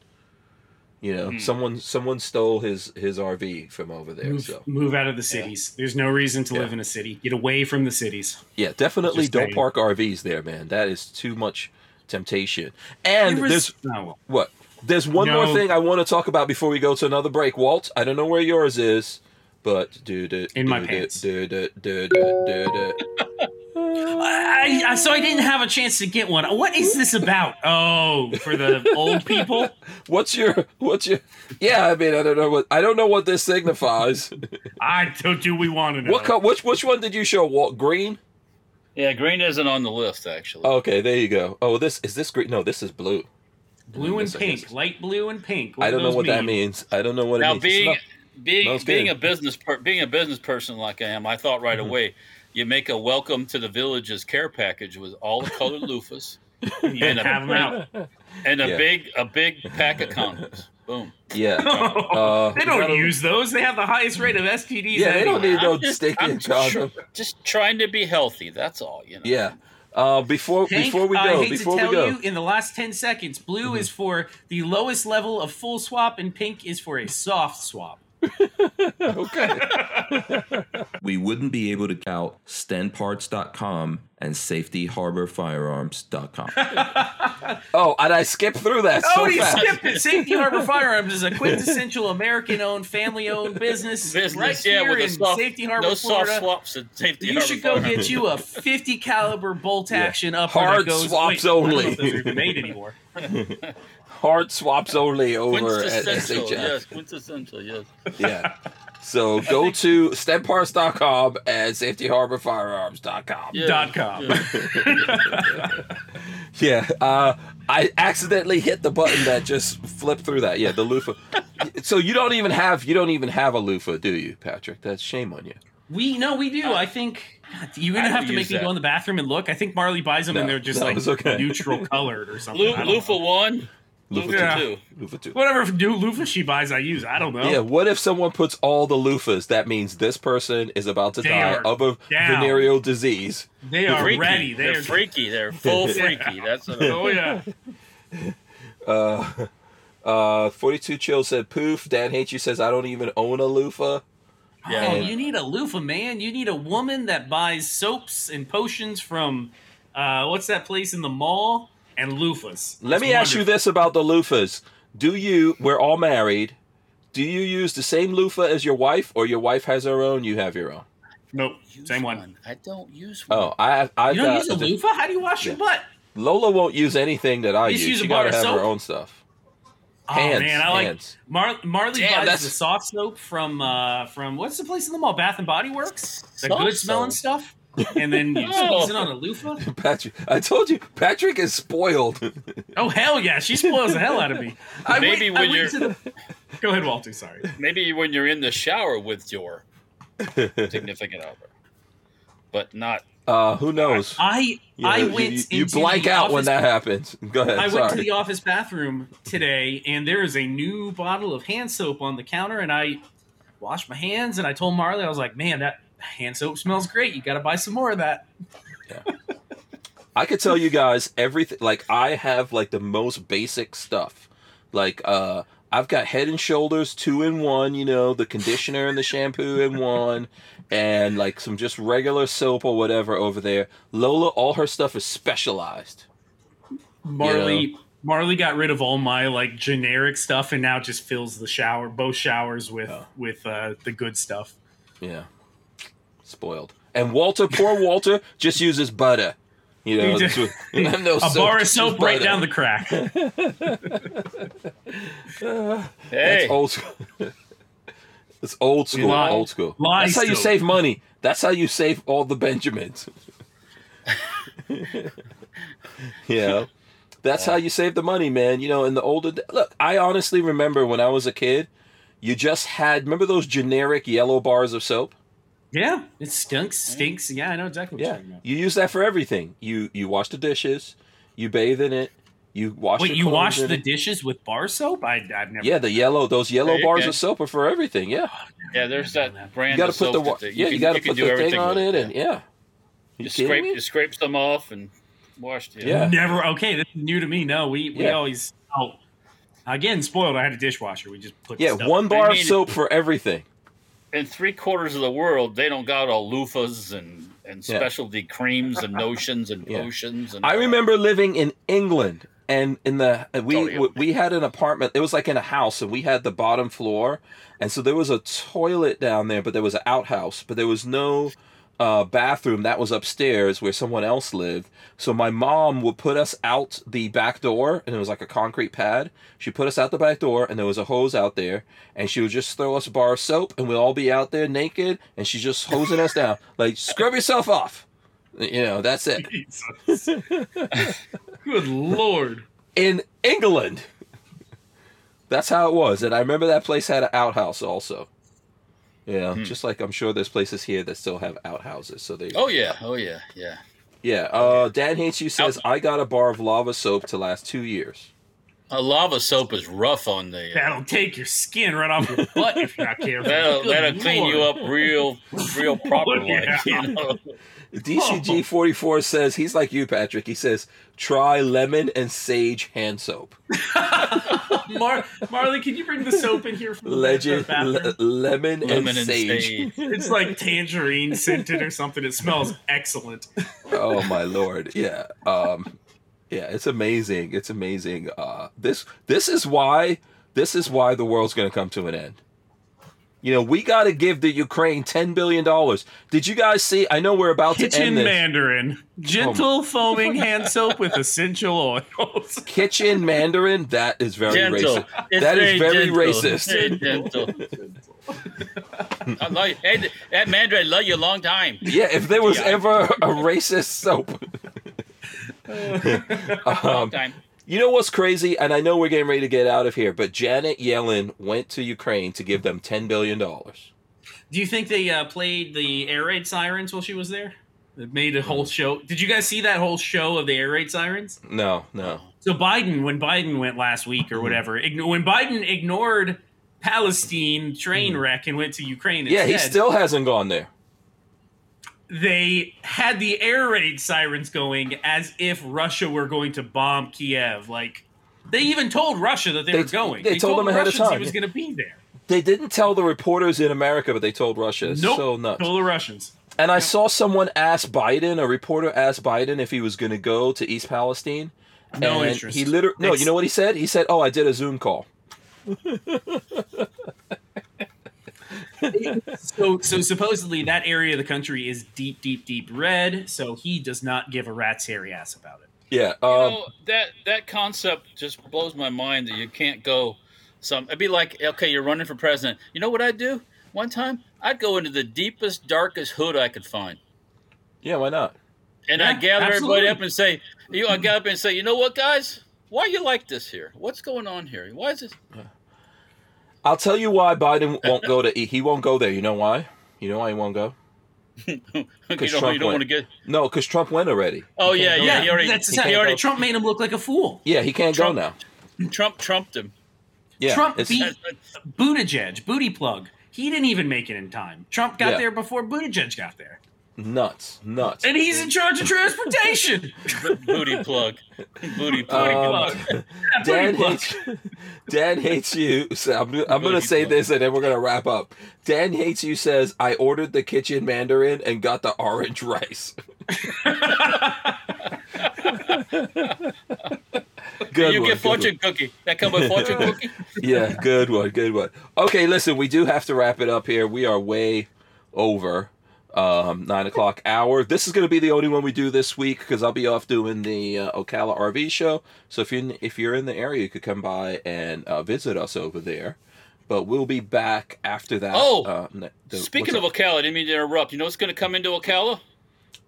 Speaker 1: You know,
Speaker 2: Hmm.
Speaker 1: someone someone stole his his RV from over there.
Speaker 4: Move,
Speaker 1: So
Speaker 4: move out of the cities. There's no reason to
Speaker 1: Yeah.
Speaker 4: live in a city. Get away from the cities.
Speaker 1: yeah, definitely
Speaker 4: Just
Speaker 1: don't
Speaker 4: saying.
Speaker 1: park RVs there, man. That is too much temptation. And
Speaker 4: was-
Speaker 1: there's
Speaker 4: oh, well.
Speaker 1: what? There's one more thing I want to talk about before we go to another break. Walt, I don't know where yours is, but do do
Speaker 4: In my
Speaker 1: do,
Speaker 4: pants.
Speaker 1: do do do do do do. *laughs*
Speaker 4: I, I, so I didn't have a chance to get one. What is this about? Oh, for the old people.
Speaker 1: What's your what's your? Yeah, I mean, I don't know what I don't know what this signifies.
Speaker 4: I don't do we want to know.
Speaker 1: what co- which which one did you show? Walt green?
Speaker 2: Yeah, green isn't on the list actually.
Speaker 1: Okay, there you go. Oh, this is this green? No, this is blue.
Speaker 4: Blue and
Speaker 1: This,
Speaker 4: pink, light blue and pink. What
Speaker 1: I
Speaker 4: do
Speaker 1: don't know
Speaker 4: those
Speaker 1: what that means. I don't know what
Speaker 2: now
Speaker 1: it means.
Speaker 2: being
Speaker 1: Smell-
Speaker 2: being being
Speaker 1: good.
Speaker 2: a business per, being a business person like I am, I thought right
Speaker 1: Mhm.
Speaker 2: away you make a welcome to the village's care package with all the colored loofahs *laughs* And a-
Speaker 4: have them out.
Speaker 2: and a
Speaker 1: Yeah.
Speaker 2: big a big pack of condoms. Boom.
Speaker 1: yeah. *laughs* Uh,
Speaker 4: they don't
Speaker 1: gotta-
Speaker 4: use those. They have the highest rate of STDs.
Speaker 1: Yeah, they don't need no
Speaker 2: I'm just-
Speaker 1: stinking
Speaker 2: I'm just,
Speaker 1: condom.
Speaker 2: just trying to be healthy. That's all. You know.
Speaker 1: Yeah. Uh, before
Speaker 4: Hank,
Speaker 1: before we
Speaker 4: I
Speaker 1: go,
Speaker 4: hate
Speaker 1: before
Speaker 4: to
Speaker 1: we go,
Speaker 4: you, in the last ten seconds, blue is for the lowest level of full swap, and pink is for a soft swap. *laughs*
Speaker 1: okay. *laughs* we wouldn't be able to count stemparts.com and safetyharborfirearms.com. *laughs* oh, and I skipped through that so
Speaker 4: oh, you
Speaker 1: fast.
Speaker 4: skipped it. Safety Harbor Firearms is a quintessential American-owned, family-owned business,
Speaker 2: Business,
Speaker 4: right
Speaker 2: yeah,
Speaker 4: here
Speaker 2: with a
Speaker 4: in
Speaker 2: soft,
Speaker 4: Safety Harbor,
Speaker 2: no soft
Speaker 4: Florida.
Speaker 2: swaps at safety.
Speaker 4: You
Speaker 2: Harbor
Speaker 4: should go
Speaker 2: Firearms.
Speaker 4: get you a 50 caliber bolt
Speaker 1: Yeah.
Speaker 4: action up
Speaker 1: Hard
Speaker 4: goes,
Speaker 1: swaps
Speaker 4: wait, I don't know
Speaker 1: only.
Speaker 4: if those are even made anymore.
Speaker 1: Hard swaps only over at
Speaker 2: quintessential.
Speaker 1: SHF.
Speaker 2: Yes, quintessential. Yes.
Speaker 1: Yeah. So go to stemparts.com and safetyharborfirearms.com.
Speaker 2: Yeah.
Speaker 4: Dot com. *laughs*
Speaker 1: Yeah, uh, I accidentally hit the button that just flipped through that. Yeah, the loofah. So you don't even have you don't even have a loofah, do you, Patrick? That's shame on you.
Speaker 4: We no, we do. I think you're gonna
Speaker 2: I
Speaker 4: have to
Speaker 2: use
Speaker 4: make me
Speaker 2: that.
Speaker 4: go in the bathroom and look. I think Marley buys them
Speaker 1: No,
Speaker 4: and they're just
Speaker 1: no,
Speaker 4: like
Speaker 1: okay.
Speaker 4: neutral colored or something.
Speaker 2: Lu-
Speaker 4: I know.
Speaker 2: one,
Speaker 1: Loofah
Speaker 2: Lufa
Speaker 4: Yeah.
Speaker 2: two.
Speaker 1: Loofah two.
Speaker 4: Whatever new loofah she buys, I use. I don't know.
Speaker 1: Yeah, what if someone puts all the loofahs? That means this person is about to
Speaker 4: They
Speaker 1: die of a
Speaker 4: down.
Speaker 1: venereal disease.
Speaker 4: They are
Speaker 2: Freaky.
Speaker 4: ready. They
Speaker 2: They're
Speaker 4: are
Speaker 2: freaky. They're full *laughs* freaky. That's what
Speaker 4: Oh yeah.
Speaker 1: Uh, uh, 42 Chill said, poof. Dan Hates You says, I don't even own a loofah.
Speaker 2: Yeah.
Speaker 4: Oh, you need a loofah, man. You need a woman that buys soaps and potions from uh, what's that place in the mall and loofahs.
Speaker 1: Let
Speaker 4: It's
Speaker 1: me ask you this about the loofahs. Do you, we're all married, do you use the same loofah as your wife, or your wife has her own, you have your own?
Speaker 4: Nope,
Speaker 2: Use
Speaker 4: same one.
Speaker 2: I don't use one.
Speaker 1: Oh, I, I
Speaker 4: You don't
Speaker 1: got
Speaker 4: use a loofah? How do you wash your butt?
Speaker 1: Lola won't use anything that I
Speaker 4: You
Speaker 1: use.
Speaker 4: use
Speaker 1: She
Speaker 4: bar
Speaker 1: gotta
Speaker 4: of
Speaker 1: have her own stuff.
Speaker 4: Oh
Speaker 1: Hands,
Speaker 4: man, I like
Speaker 1: hands.
Speaker 4: Mar- Marley
Speaker 1: Damn,
Speaker 4: buys
Speaker 1: that's-
Speaker 4: the soft soap from uh, from what's the place in the mall? Bath and Body Works. The
Speaker 2: Soft
Speaker 4: good smelling
Speaker 2: soap.
Speaker 4: stuff. And then you *laughs*
Speaker 2: Oh.
Speaker 4: squeeze it on a loofah. *laughs*
Speaker 1: Patrick, I told you, Patrick is spoiled. *laughs*
Speaker 4: Oh hell yeah, she spoils the hell out of me. I
Speaker 2: Maybe
Speaker 4: went, I
Speaker 2: when
Speaker 4: went to the... Go ahead, Walter. Sorry.
Speaker 2: Maybe when you're in the shower with your significant other, but not.
Speaker 1: Uh, who knows?
Speaker 4: I
Speaker 1: You
Speaker 4: I went.
Speaker 1: You, you
Speaker 4: into
Speaker 1: blank
Speaker 4: the
Speaker 1: out when that happens. Go ahead.
Speaker 4: I
Speaker 1: sorry.
Speaker 4: went to the office bathroom today, and there is a new bottle of hand soap on the counter, and I washed my hands, and I told Marley, I was like, "Man, that hand soap smells great. You got to buy some more of that." Yeah.
Speaker 1: I could tell you guys everything. Like I have like the most basic stuff. Like uh, I've got Head and Shoulders two in one. You know, the conditioner and the shampoo in one, and like some just regular soap or whatever over there. Lola, all her stuff is specialized.
Speaker 4: Marley Marley got rid of all my like generic stuff, and now just fills the shower, both showers with
Speaker 1: Oh.
Speaker 4: with uh, the good stuff.
Speaker 1: Yeah, spoiled. And Walter, poor Walter, just uses butter. You know,
Speaker 4: just-
Speaker 1: that's what- *laughs* *laughs* no
Speaker 4: a
Speaker 1: soap,
Speaker 4: bar of soap right
Speaker 1: butter.
Speaker 4: down the crack. *laughs*
Speaker 2: Hey,
Speaker 1: That's old school. it's old school.
Speaker 4: lie-
Speaker 1: old school. That's how you
Speaker 4: still.
Speaker 1: save money. That's how you save all the Benjamins. yeah. That's how you save the money, man. You know, in the older look, I honestly remember when I was a kid, you just had remember those generic yellow bars of soap?
Speaker 4: Yeah, it stinks, stinks. Yeah, I know exactly what
Speaker 1: Yeah.
Speaker 4: you're about.
Speaker 1: You use that for everything. You you wash the dishes, you bathe in it, you wash
Speaker 4: Wait, you wash the
Speaker 1: it.
Speaker 4: dishes with bar soap? I, I've never.
Speaker 1: Yeah, the yellow those yellow
Speaker 2: There
Speaker 1: bars
Speaker 2: go.
Speaker 1: of soap are for everything. Yeah.
Speaker 2: Oh, yeah, there's that brand.
Speaker 1: You got to put the
Speaker 2: soap
Speaker 1: wa-
Speaker 2: that
Speaker 1: yeah, you, got to put the thing
Speaker 2: everything
Speaker 1: on it, and yeah. You
Speaker 2: You
Speaker 1: kidding
Speaker 2: scrape,
Speaker 1: me?
Speaker 2: you scrape some off and washed. it.
Speaker 1: Yeah.
Speaker 4: Never. Okay, this is new to me. No, we we
Speaker 1: Yeah.
Speaker 4: always. Oh, again, spoiled. I had a dishwasher. We just put.
Speaker 1: Yeah,
Speaker 4: stuff
Speaker 1: one bar of
Speaker 2: mean-
Speaker 1: soap for everything.
Speaker 2: In three quarters of the world, they don't got all loofahs and and
Speaker 1: Yeah.
Speaker 2: specialty creams and *laughs* notions and
Speaker 1: Yeah.
Speaker 2: potions. And
Speaker 1: I
Speaker 2: all that.
Speaker 1: remember living in England, and in the *laughs* we
Speaker 2: Oh, yeah.
Speaker 1: we- we had an apartment. It was like in a house, and we had the bottom floor, and so there was a toilet down there, but there was an outhouse, but there was no uh, bathroom that was upstairs where someone else lived. So my mom would put us out the back door, and it was like a concrete pad. She put us out the back door, and there was a hose out there, and she would just throw us a bar of soap, and we'd all be out there naked, and she's just hosing us down, *laughs* like scrub yourself off. You know, that's it. *laughs*
Speaker 4: Good lord.
Speaker 1: In England, that's how it was, and I remember that place had an outhouse also. Yeah,
Speaker 2: Hmm.
Speaker 1: just like I'm sure there's places here that still have outhouses. So they
Speaker 2: Oh yeah, oh yeah, yeah.
Speaker 1: Yeah, uh, Dan Hates You says, I got a bar of lava soap to last two years.
Speaker 2: A lava soap is rough on the. Uh,
Speaker 4: That'll take your skin right off your butt if you're not careful.
Speaker 2: that'll that'll clean you up real, real proper *laughs* like.
Speaker 4: Yeah.
Speaker 2: You know?
Speaker 1: DCG44 says, he's like you, Patrick. He says, try lemon and sage hand soap. *laughs*
Speaker 4: Mar- Marley, can you bring the soap in here from the
Speaker 1: Legend,
Speaker 4: bathroom?
Speaker 1: le- lemon,
Speaker 2: Lemon
Speaker 1: and
Speaker 2: and
Speaker 1: sage.
Speaker 2: sage.
Speaker 4: It's like tangerine scented or something. It smells excellent.
Speaker 1: oh my lord. Yeah. Um, yeah, it's amazing. It's amazing. Uh, this, this is why, this is why the world's going to come to an end. You know, we got to give the Ukraine $10 billion. Did you guys see? I know we're about to
Speaker 4: Kitchen
Speaker 1: end this.
Speaker 4: Mandarin, gentle foaming hand soap with essential oils. *laughs*
Speaker 1: Kitchen Mandarin, that is very
Speaker 2: gentle.
Speaker 1: racist.
Speaker 2: It's
Speaker 1: That is very
Speaker 2: gentle.
Speaker 1: racist.
Speaker 2: Very gentle. I love you. Hey, that Mandarin, I love you a long time.
Speaker 1: Yeah, if there was
Speaker 2: Yeah.
Speaker 1: ever a racist soap. *laughs*
Speaker 2: Long
Speaker 1: um,
Speaker 2: time.
Speaker 1: You know what's crazy? And I know we're getting ready to get out of here, but Janet Yellen went to Ukraine to give them $10 billion.
Speaker 4: Do you think they uh, played the air raid sirens while she was there? It made a whole show. Did you guys see that whole show of the air raid sirens?
Speaker 1: No, no.
Speaker 4: So Biden, when Biden went last week or whatever, ign- when Biden ignored Palestine train wreck and went to Ukraine,
Speaker 1: Mm-hmm. Yeah, he still hasn't gone there.
Speaker 4: They had the air raid sirens going as if Russia were going to bomb Kiev. Like they even told Russia that they,
Speaker 1: They-
Speaker 4: were going.
Speaker 1: they told them ahead of time.
Speaker 4: He was going to be there.
Speaker 1: They didn't tell the reporters in America, but they told Russia. It's
Speaker 4: Nope.
Speaker 1: so nuts.
Speaker 4: Told the Russians.
Speaker 1: And I saw someone ask Biden, a reporter asked Biden if he was going to go to East Palestine.
Speaker 4: No
Speaker 1: and
Speaker 4: interest.
Speaker 1: He literally no. You know what he said? He said, "Oh, I did a Zoom call." *laughs*
Speaker 4: So, so supposedly that area of the country is deep, deep, deep red. So he does not give a rat's hairy ass about it.
Speaker 1: Yeah.
Speaker 2: You
Speaker 1: Um,
Speaker 2: know that that concept just blows my mind that you can't go. Some it'd be like okay, you're running for president. You know what I'd do? One time, I'd go into the deepest, darkest hood I could find,
Speaker 1: yeah. Why not?
Speaker 2: and
Speaker 4: Yeah,
Speaker 2: I'd gather
Speaker 4: absolutely.
Speaker 2: everybody up and say, "You," I get up and say, "You know what, guys? Why you like this here? What's going on here? Why is this?"
Speaker 1: I'll tell you why Biden *laughs* won't go to. He won't go there. You know why? You know why he won't go? *laughs*
Speaker 2: you don't, you
Speaker 1: Trump
Speaker 2: don't want
Speaker 1: went.
Speaker 2: to get.
Speaker 1: No, because Trump went already.
Speaker 2: Oh yeah, yeah.
Speaker 1: now.
Speaker 2: He already.
Speaker 4: that's
Speaker 2: he,
Speaker 4: exactly.
Speaker 2: already.
Speaker 4: Trump made him look like a fool.
Speaker 1: Yeah, he can't
Speaker 2: Trump-
Speaker 1: go now.
Speaker 2: Trump trumped him.
Speaker 1: Yeah,
Speaker 4: Trump
Speaker 1: it's-
Speaker 4: beat Buttigieg, booty plug. He didn't even make it in time. Trump got
Speaker 1: Yeah.
Speaker 4: there before Buttigieg got there,
Speaker 1: nuts, nuts.
Speaker 4: and he's in charge of transportation. *laughs*
Speaker 2: booty plug. Booty plug.
Speaker 1: Um,
Speaker 4: plug.
Speaker 1: Dan
Speaker 4: plug.
Speaker 1: hates Dan hates you. So I'm, I'm gonna say
Speaker 2: plug.
Speaker 1: this and then we're gonna wrap up. Dan hates you says I ordered the kitchen mandarin and got the orange rice. *laughs* good
Speaker 2: you
Speaker 1: one,
Speaker 2: get
Speaker 1: good
Speaker 2: fortune cookie. That come with fortune *laughs* cookie.
Speaker 1: Yeah, good one, good one. Okay, listen, we do have to wrap it up here. We are way over um, nine o'clock hour. This is going to be the only one we do this week because I'll be off doing the uh, Ocala RV show. So if you if you're in the area, you could come by and uh, visit us over there. But we'll be back after that.
Speaker 2: Oh,
Speaker 1: uh, the-
Speaker 2: Speaking of Ocala, I didn't mean to interrupt. You know what's going to come into Ocala?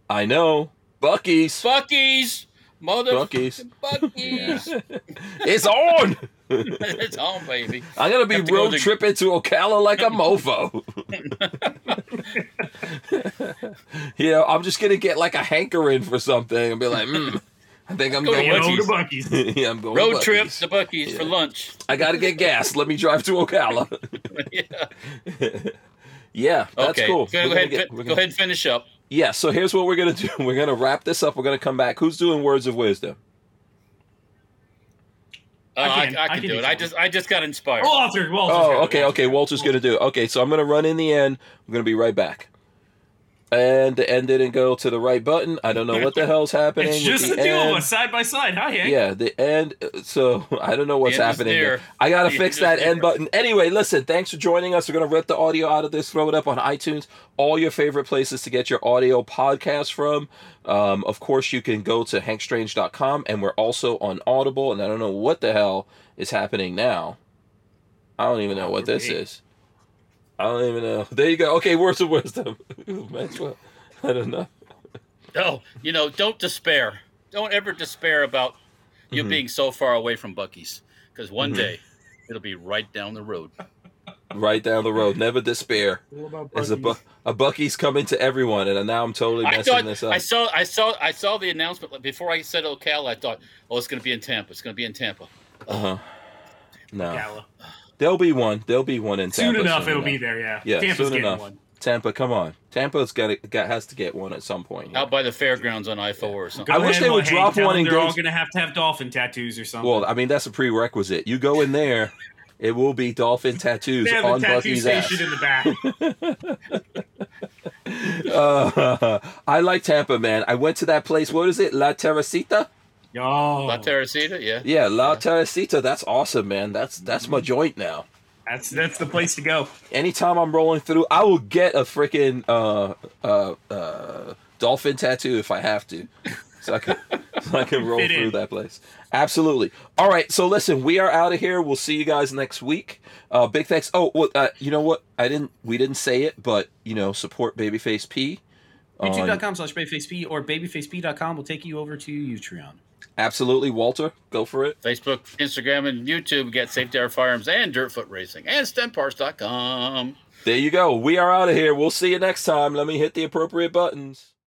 Speaker 1: I know Buc-ee's.
Speaker 2: Buc-ee's. Mother.
Speaker 1: Buc-ee's.
Speaker 2: Bucky's. *laughs*
Speaker 1: it's on.
Speaker 2: It's on, baby.
Speaker 1: I'm gonna be
Speaker 2: to go
Speaker 1: road
Speaker 2: to-
Speaker 1: tripping to Ocala like a mofo. you know, I'm just gonna get like a hankering for something and be like, mm, I think I'm
Speaker 2: Go to
Speaker 1: going.
Speaker 2: Buc-ee's.
Speaker 4: the Buc-ee's. *laughs*
Speaker 1: yeah, I'm going.
Speaker 2: Road
Speaker 1: Buc-ee's.
Speaker 2: trip to Buc-ee's for lunch.
Speaker 1: I gotta get gas. Let me drive to Ocala.
Speaker 2: yeah. *laughs* *laughs*
Speaker 1: yeah, that's
Speaker 2: okay.
Speaker 1: cool.
Speaker 2: Go, ahead,
Speaker 1: gonna get- we're
Speaker 2: go
Speaker 1: gonna-
Speaker 2: ahead and finish up.
Speaker 1: Yeah, so here's what we're gonna do. We're gonna wrap this up. We're gonna come back. Who's doing words of wisdom?
Speaker 2: Uh,
Speaker 4: I
Speaker 2: I,
Speaker 4: can-
Speaker 2: I,
Speaker 4: I
Speaker 2: can,
Speaker 4: can
Speaker 2: do
Speaker 4: do
Speaker 2: it. I just I just got inspired.
Speaker 4: Walter, Walter's
Speaker 1: Oh, okay, okay. Walter's gonna do. it. Okay, so I'm gonna run in the end. I'm gonna be right back. And the end didn't go to the right button. I don't know what the hell's *laughs* happening.
Speaker 4: It's just the,
Speaker 1: the
Speaker 4: two
Speaker 1: end.
Speaker 4: of us side by side. Hi, Hank.
Speaker 1: Yeah, the end. So I don't know what's
Speaker 2: The end is
Speaker 1: happening.
Speaker 2: near.
Speaker 1: there. I gotta
Speaker 2: The
Speaker 1: fix
Speaker 2: end
Speaker 1: that
Speaker 2: near.
Speaker 1: end button. Anyway, listen. Thanks for joining us. We're gonna rip the audio out of this, throw it up on iTunes, all your favorite places to get your audio podcast from. Um, of course, you can go to hankstrange.com, and we're also on Audible. And I don't know what the hell is happening now. I don't even know what this is. I don't even know. There you go. Okay, words of wisdom. *laughs* Maxwell. I don't know.
Speaker 2: Oh, you know, don't despair. Don't ever despair about you
Speaker 1: Mhm.
Speaker 2: being so far away from Buc-ee's, because one
Speaker 1: Mhm.
Speaker 2: day it'll be right down the road.
Speaker 1: Right down the road. Never despair. There's a, bu- a Buc-ee's coming to everyone, and now I'm totally
Speaker 2: I
Speaker 1: messing
Speaker 2: thought
Speaker 1: this up.
Speaker 2: I saw I saw I saw the announcement before I said Ocala. I thought, oh, it's going to be in Tampa. It's going to be in Tampa.
Speaker 1: Uh huh. No,
Speaker 4: Gala.
Speaker 1: There'll be one. There'll be one in
Speaker 4: Soon
Speaker 1: Tampa.
Speaker 4: enough, it'll be there. Yeah.
Speaker 1: Yeah,
Speaker 4: Tampa's
Speaker 1: soon
Speaker 4: getting
Speaker 1: enough.
Speaker 4: one.
Speaker 1: Tampa, come on. Tampa's got to, got has to get one at some point.
Speaker 2: Out by the fairgrounds on I four or something.
Speaker 1: I wish they would drop one
Speaker 4: them
Speaker 1: in
Speaker 4: They're all going to have to have dolphin tattoos or something.
Speaker 1: Well, I mean that's a prerequisite. You go in there, it will be dolphin tattoos
Speaker 4: they have
Speaker 1: on
Speaker 4: the tattoo
Speaker 1: Buc-ee's ass.
Speaker 4: station in the back. *laughs*
Speaker 1: Uh, I like Tampa, man. I went to that place. What is it? La Teresita?
Speaker 4: Oh,
Speaker 2: La Teresita, yeah.
Speaker 1: Yeah, La Teresita. That's awesome, man. That's that's my joint now.
Speaker 4: that's that's the place to go.
Speaker 1: anytime I'm rolling through, I will get a freaking uh, uh, uh, dolphin tattoo if I have to, so I can *laughs* so I can roll
Speaker 4: Fit
Speaker 1: through
Speaker 4: in.
Speaker 1: that place. Absolutely. All right. So listen, we are out of here. We'll see you guys next week. Uh, big thanks. Oh, well, uh, you know what? I didn't. We didn't say it, but you know, support Babyface P.
Speaker 4: YouTube.com slash babyfaceP or babyfaceP.com will take you over to Utreon.
Speaker 1: Absolutely, Walter. Go for it.
Speaker 2: Facebook, Instagram, and YouTube. Get Safety Harbor Firearms and Dirtfoot Racing and StemParts.com.
Speaker 1: There you go. We are out of here. We'll see you next time. Let me hit the appropriate buttons.